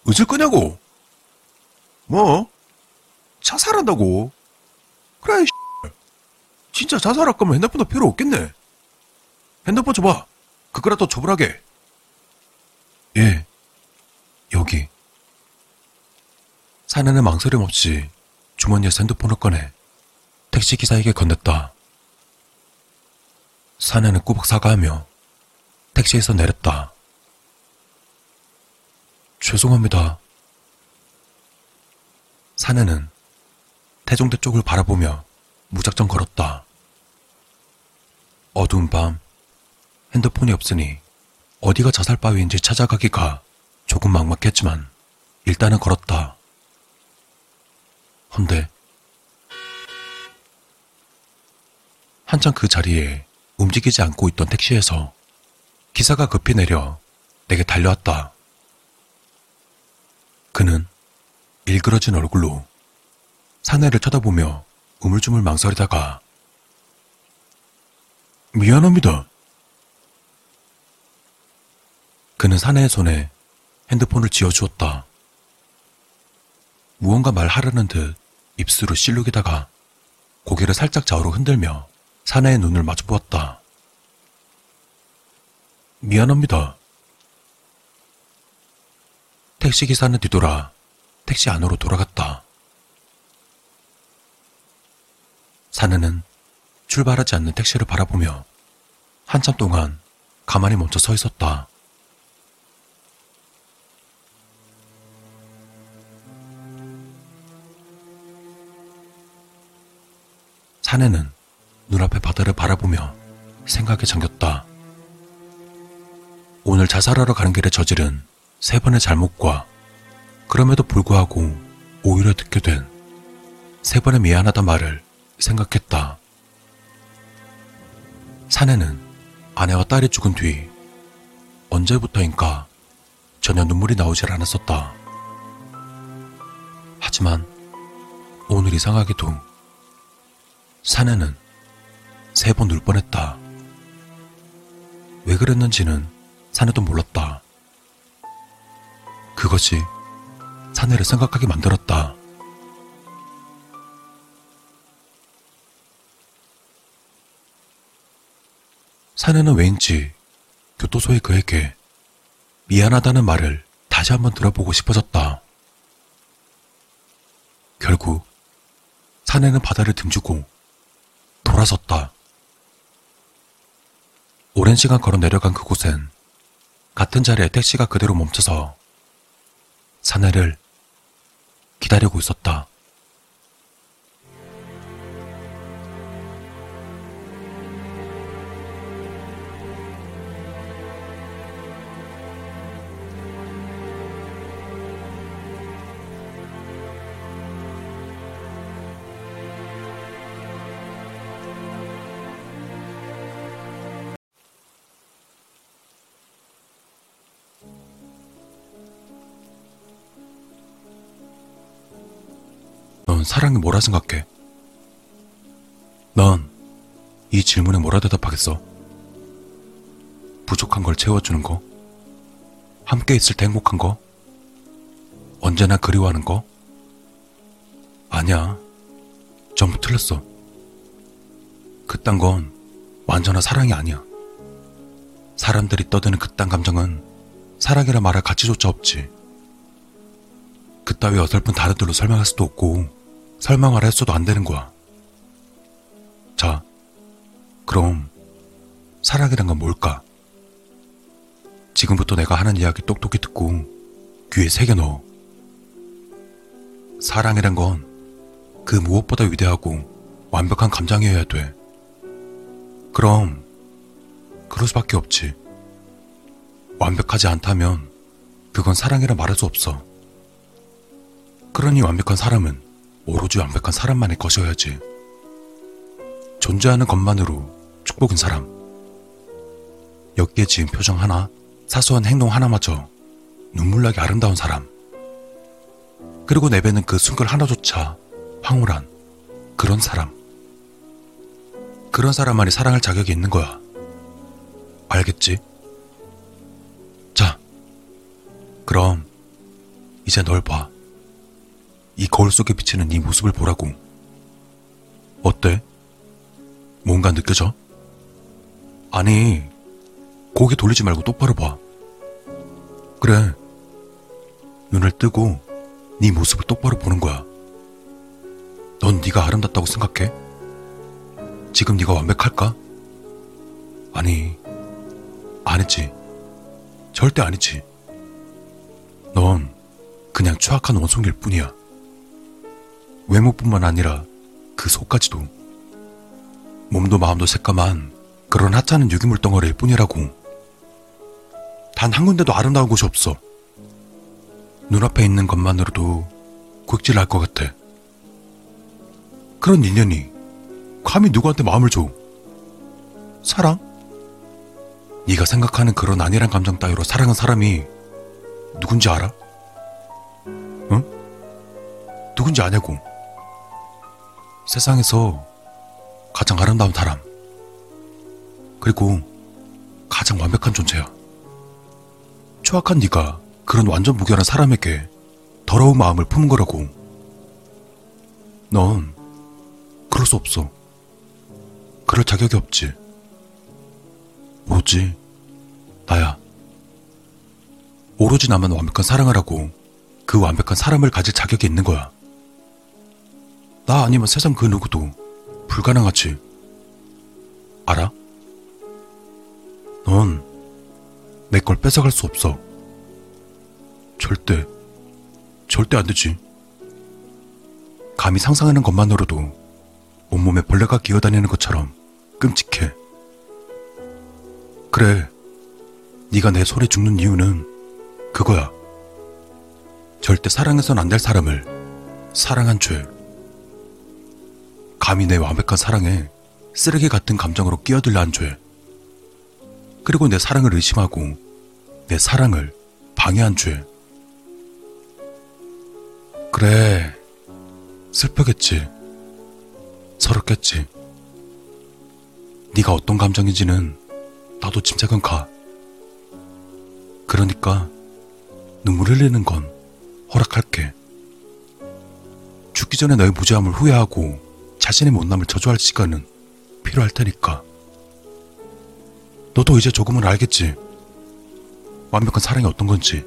어쩔 거냐고? 뭐? 자살한다고? 그래, 이 진짜 자살할 거면 핸드폰도 필요 없겠네. 핸드폰 줘봐. 그거라도 줘보라게. 예, 여기. 사내는 망설임 없이 주머니에서 핸드폰을 꺼내 택시기사에게 건넸다. 사내는 꾸벅 사과하며 택시에서 내렸다. 죄송합니다. 사내는 태종대 쪽을 바라보며 무작정 걸었다. 어두운 밤 핸드폰이 없으니 어디가 자살 바위인지 찾아가기가 조금 막막했지만 일단은 걸었다. 헌데 한참 그 자리에 움직이지 않고 있던 택시에서 기사가 급히 내려 내게 달려왔다. 그는 일그러진 얼굴로 사내를 쳐다보며 우물쭈물 망설이다가 미안합니다. 그는 사내의 손에 핸드폰을 쥐어주었다. 무언가 말하려는 듯 입술을 실룩이다가 고개를 살짝 좌우로 흔들며 사내의 눈을 마주 보았다. 미안합니다. 택시기사는 뒤돌아 택시 안으로 돌아갔다. 사내는 출발하지 않는 택시를 바라보며 한참 동안 가만히 멈춰 서 있었다. 사내는 눈앞의 바다를 바라보며 생각에 잠겼다. 오늘 자살하러 가는 길에 저지른 세 번의 잘못과 그럼에도 불구하고 오히려 듣게 된 세 번의 미안하다 말을 생각했다. 사내는 아내와 딸이 죽은 뒤 언제부터인가 전혀 눈물이 나오질 않았었다. 하지만 오늘 이상하게도 사내는 세 번 울 뻔했다. 왜 그랬는지는 사내도 몰랐다. 그것이 사내를 생각하게 만들었다. 사내는 왠지 교도소에 그에게 미안하다는 말을 다시 한번 들어보고 싶어졌다. 결국 사내는 바다를 등지고 돌아섰다. 오랜 시간 걸어 내려간 그곳엔 같은 자리에 택시가 그대로 멈춰서 사내를 기다리고 있었다. 넌 사랑이 뭐라 생각해? 넌 이 질문에 뭐라 대답하겠어? 부족한 걸 채워주는 거? 함께 있을 때 행복한 거? 언제나 그리워하는 거? 아니야. 전부 틀렸어. 그딴 건 완전한 사랑이 아니야. 사람들이 떠드는 그딴 감정은 사랑이라 말할 가치조차 없지. 그따위 어설픈 다르들로 설명할 수도 없고 설명을 했어도 안 되는 거야. 자, 그럼 사랑이란 건 뭘까? 지금부터 내가 하는 이야기 똑똑히 듣고 귀에 새겨 넣어. 사랑이란 건 그 무엇보다 위대하고 완벽한 감정이어야 돼. 그럼 그럴 수밖에 없지. 완벽하지 않다면 그건 사랑이라 말할 수 없어. 그러니 완벽한 사람은 오로지 완벽한 사람만의 것이어야지. 존재하는 것만으로 축복인 사람. 옅게 지은 표정 하나, 사소한 행동 하나마저 눈물나게 아름다운 사람. 그리고 내뱉는 그 숨결 하나조차 황홀한 그런 사람. 그런 사람만이 사랑할 자격이 있는 거야. 알겠지? 자, 그럼 이제 널 봐. 이 거울 속에 비치는 네 모습을 보라고. 어때? 뭔가 느껴져? 아니, 고개 돌리지 말고 똑바로 봐. 그래. 눈을 뜨고 네 모습을 똑바로 보는 거야. 넌 네가 아름답다고 생각해? 지금 네가 완벽할까? 아니, 아니지. 절대 아니지. 넌 그냥 추악한 원숭이일 뿐이야. 외모뿐만 아니라 그 속까지도. 몸도 마음도 새까만 그런 하찮은 유기물 덩어리일 뿐이라고. 단 한 군데도 아름다운 곳이 없어. 눈앞에 있는 것만으로도 굵질 날것 같아. 그런 인연이 감히 누구한테 마음을 줘? 사랑? 네가 생각하는 그런 안일한 감정 따위로 사랑한 사람이 누군지 알아? 응? 누군지 아냐고. 세상에서 가장 아름다운 사람. 그리고 가장 완벽한 존재야. 추악한 네가 그런 완전 무결한 사람에게 더러운 마음을 품은 거라고. 넌 그럴 수 없어. 그럴 자격이 없지. 오로지 나야. 오로지 나만 완벽한 사랑을 하고 그 완벽한 사람을 가질 자격이 있는 거야. 나 아니면 세상 그 누구도 불가능하지. 알아? 넌 내 걸 뺏어갈 수 없어. 절대, 절대 안 되지. 감히 상상하는 것만으로도 온몸에 벌레가 기어다니는 것처럼 끔찍해. 그래, 네가 내 손에 죽는 이유는 그거야. 절대 사랑해선 안 될 사람을 사랑한 죄. 감히 내 완벽한 사랑에 쓰레기 같은 감정으로 끼어들려 한 죄. 그리고 내 사랑을 의심하고 내 사랑을 방해한 죄. 그래, 슬프겠지. 서럽겠지. 네가 어떤 감정인지는 나도 짐작은 가. 그러니까 눈물 흘리는 건 허락할게. 죽기 전에 너의 무죄함을 후회하고 자신의 못남을 저주할 시간은 필요할 테니까. 너도 이제 조금은 알겠지. 완벽한 사랑이 어떤 건지.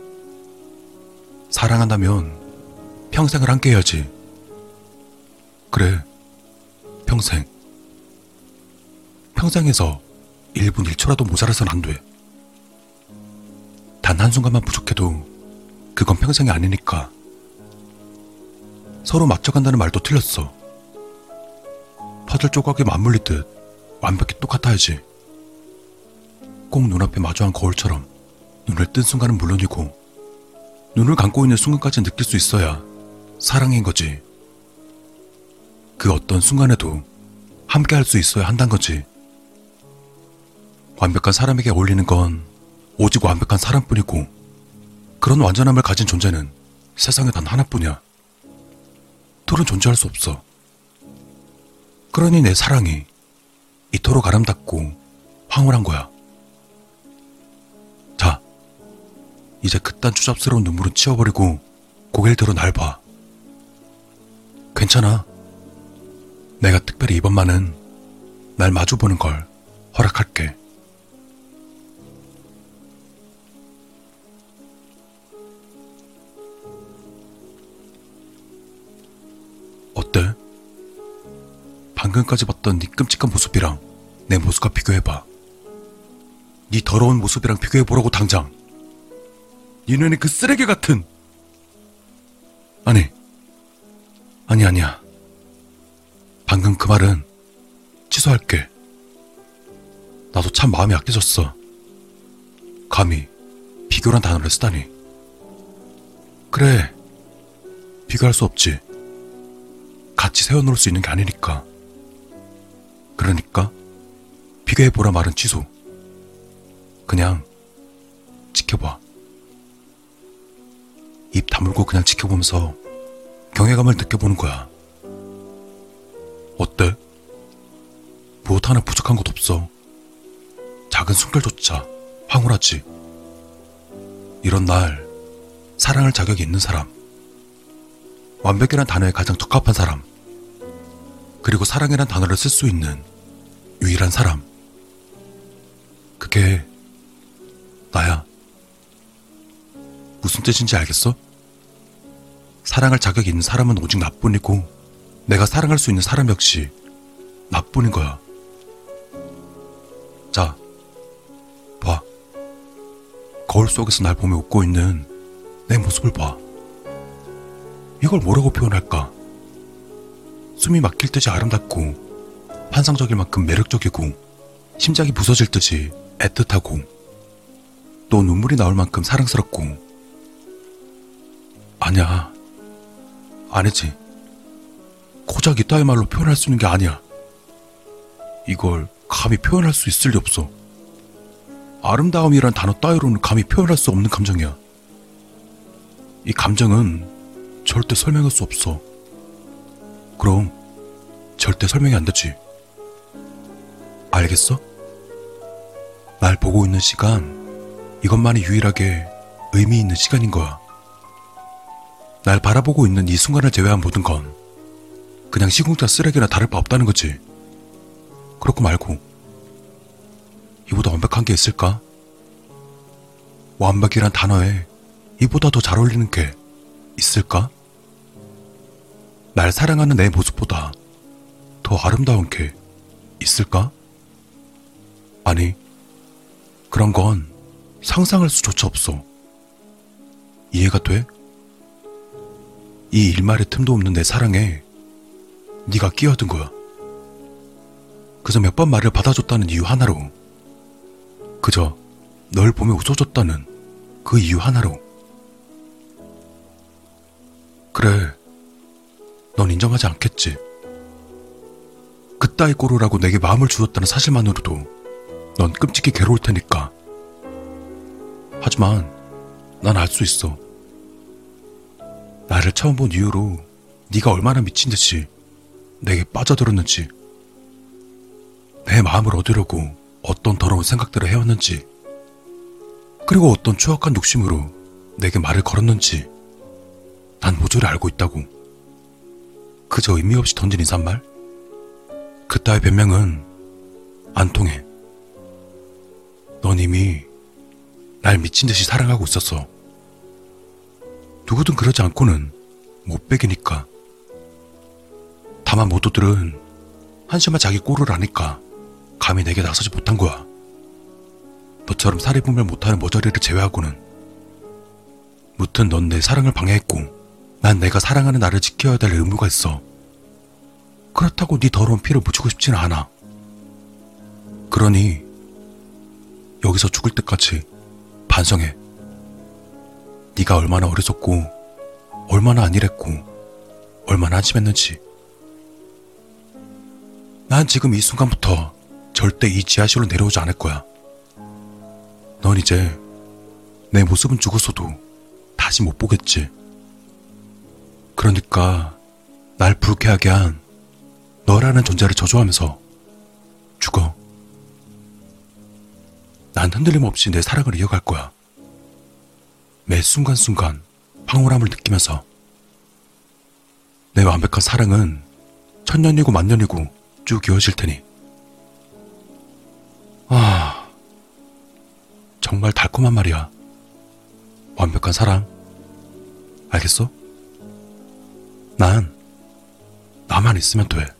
사랑한다면 평생을 함께 해야지. 그래, 평생. 평생에서 1분 1초라도 모자라선 안 돼. 단 한순간만 부족해도 그건 평생이 아니니까. 서로 맞춰간다는 말도 틀렸어. 퍼즐 조각에 맞물리듯 완벽히 똑같아야지. 꼭 눈앞에 마주한 거울처럼 눈을 뜬 순간은 물론이고 눈을 감고 있는 순간까지 느낄 수 있어야 사랑인 거지. 그 어떤 순간에도 함께 할 수 있어야 한단 거지. 완벽한 사람에게 어울리는 건 오직 완벽한 사람뿐이고, 그런 완전함을 가진 존재는 세상에 단 하나뿐이야. 둘은 존재할 수 없어. 그러니 내 사랑이 이토록 아름답고 황홀한 거야. 자, 이제 그딴 추잡스러운 눈물은 치워버리고 고개를 들어 날 봐. 괜찮아. 내가 특별히 이번만은 날 마주보는 걸 허락할게. 어때? 방금까지 봤던 네 끔찍한 모습이랑 내 모습과 비교해봐. 네 더러운 모습이랑 비교해보라고 당장. 네 눈에 그 쓰레기 같은. 아니, 아니 아니야. 방금 그 말은 취소할게. 나도 참 마음이 약해졌어. 감히 비교란 단어를 쓰다니. 그래, 비교할 수 없지. 같이 세워놓을 수 있는 게 아니니까. 그러니까 비교해보라 말은 취소. 그냥 지켜봐. 입 다물고 그냥 지켜보면서 경외감을 느껴보는 거야. 어때? 무엇 하나 부족한 것 없어. 작은 숨결조차 황홀하지. 이런 날 사랑할 자격이 있는 사람. 완벽이란 단어에 가장 적합한 사람. 그리고 사랑이란 단어를 쓸 수 있는 유일한 사람. 그게 나야. 무슨 뜻인지 알겠어? 사랑할 자격이 있는 사람은 오직 나뿐이고 내가 사랑할 수 있는 사람 역시 나뿐인 거야. 자, 봐. 거울 속에서 날 보며 웃고 있는 내 모습을 봐. 이걸 뭐라고 표현할까? 숨이 막힐 듯이 아름답고 환상적일 만큼 매력적이고 심장이 부서질 듯이 애틋하고 또 눈물이 나올 만큼 사랑스럽고. 아니야. 아니지. 고작 이따위 말로 표현할 수 있는 게 아니야. 이걸 감히 표현할 수 있을 리 없어. 아름다움이란 단어 따위로는 감히 표현할 수 없는 감정이야. 이 감정은 절대 설명할 수 없어. 그럼 절대 설명이 안 되지. 알겠어? 날 보고 있는 시간, 이것만이 유일하게 의미 있는 시간인 거야. 날 바라보고 있는 이 순간을 제외한 모든 건 그냥 시궁자 쓰레기나 다를 바 없다는 거지. 그렇고 말고, 이보다 완벽한 게 있을까? 완벽이란 단어에 이보다 더 잘 어울리는 게 있을까? 날 사랑하는 내 모습보다 더 아름다운 게 있을까? 아니, 그런 건 상상할 수조차 없어. 이해가 돼? 이 일말의 틈도 없는 내 사랑에 네가 끼어든 거야. 그저 몇 번 말을 받아줬다는 이유 하나로 그저 널 보며 웃어줬다는 그 이유 하나로 그래 넌 인정하지 않겠지. 그따위 꼬르라고 내게 마음을 주었다는 사실만으로도 넌 끔찍히 괴로울 테니까. 하지만 난 알 수 있어. 나를 처음 본 이후로 네가 얼마나 미친 듯이 내게 빠져들었는지, 내 마음을 얻으려고 어떤 더러운 생각들을 해왔는지, 그리고 어떤 추악한 욕심으로 내게 말을 걸었는지, 난 모조리 알고 있다고. 그저 의미 없이 던진 인사말? 그따위 변명은 안 통해. 넌 이미 날 미친 듯이 사랑하고 있었어. 누구든 그러지 않고는 못 베기니까. 다만 모두들은 한심한 자기 꼴을 아니까 감히 내게 나서지 못한 거야. 너처럼 사리분별 못하는 머저리를 제외하고는. 무튼 넌 내 사랑을 방해했고 난 내가 사랑하는 나를 지켜야 될 의무가 있어. 그렇다고 네 더러운 피를 묻히고 싶지는 않아. 그러니 여기서 죽을 때까지 반성해. 네가 얼마나 어리석고 얼마나 안일했고 얼마나 한심했는지. 난 지금 이 순간부터 절대 이 지하실로 내려오지 않을 거야. 넌 이제 내 모습은 죽었어도 다시 못 보겠지. 그러니까 날 불쾌하게 한 너라는 존재를 저주하면서 죽어. 난 흔들림 없이 내 사랑을 이어갈 거야. 매 순간순간 황홀함을 느끼면서 내 완벽한 사랑은 천년이고 만년이고 쭉 이어질 테니. 아, 정말 달콤한 말이야. 완벽한 사랑. 알겠어? 난 나만 있으면 돼.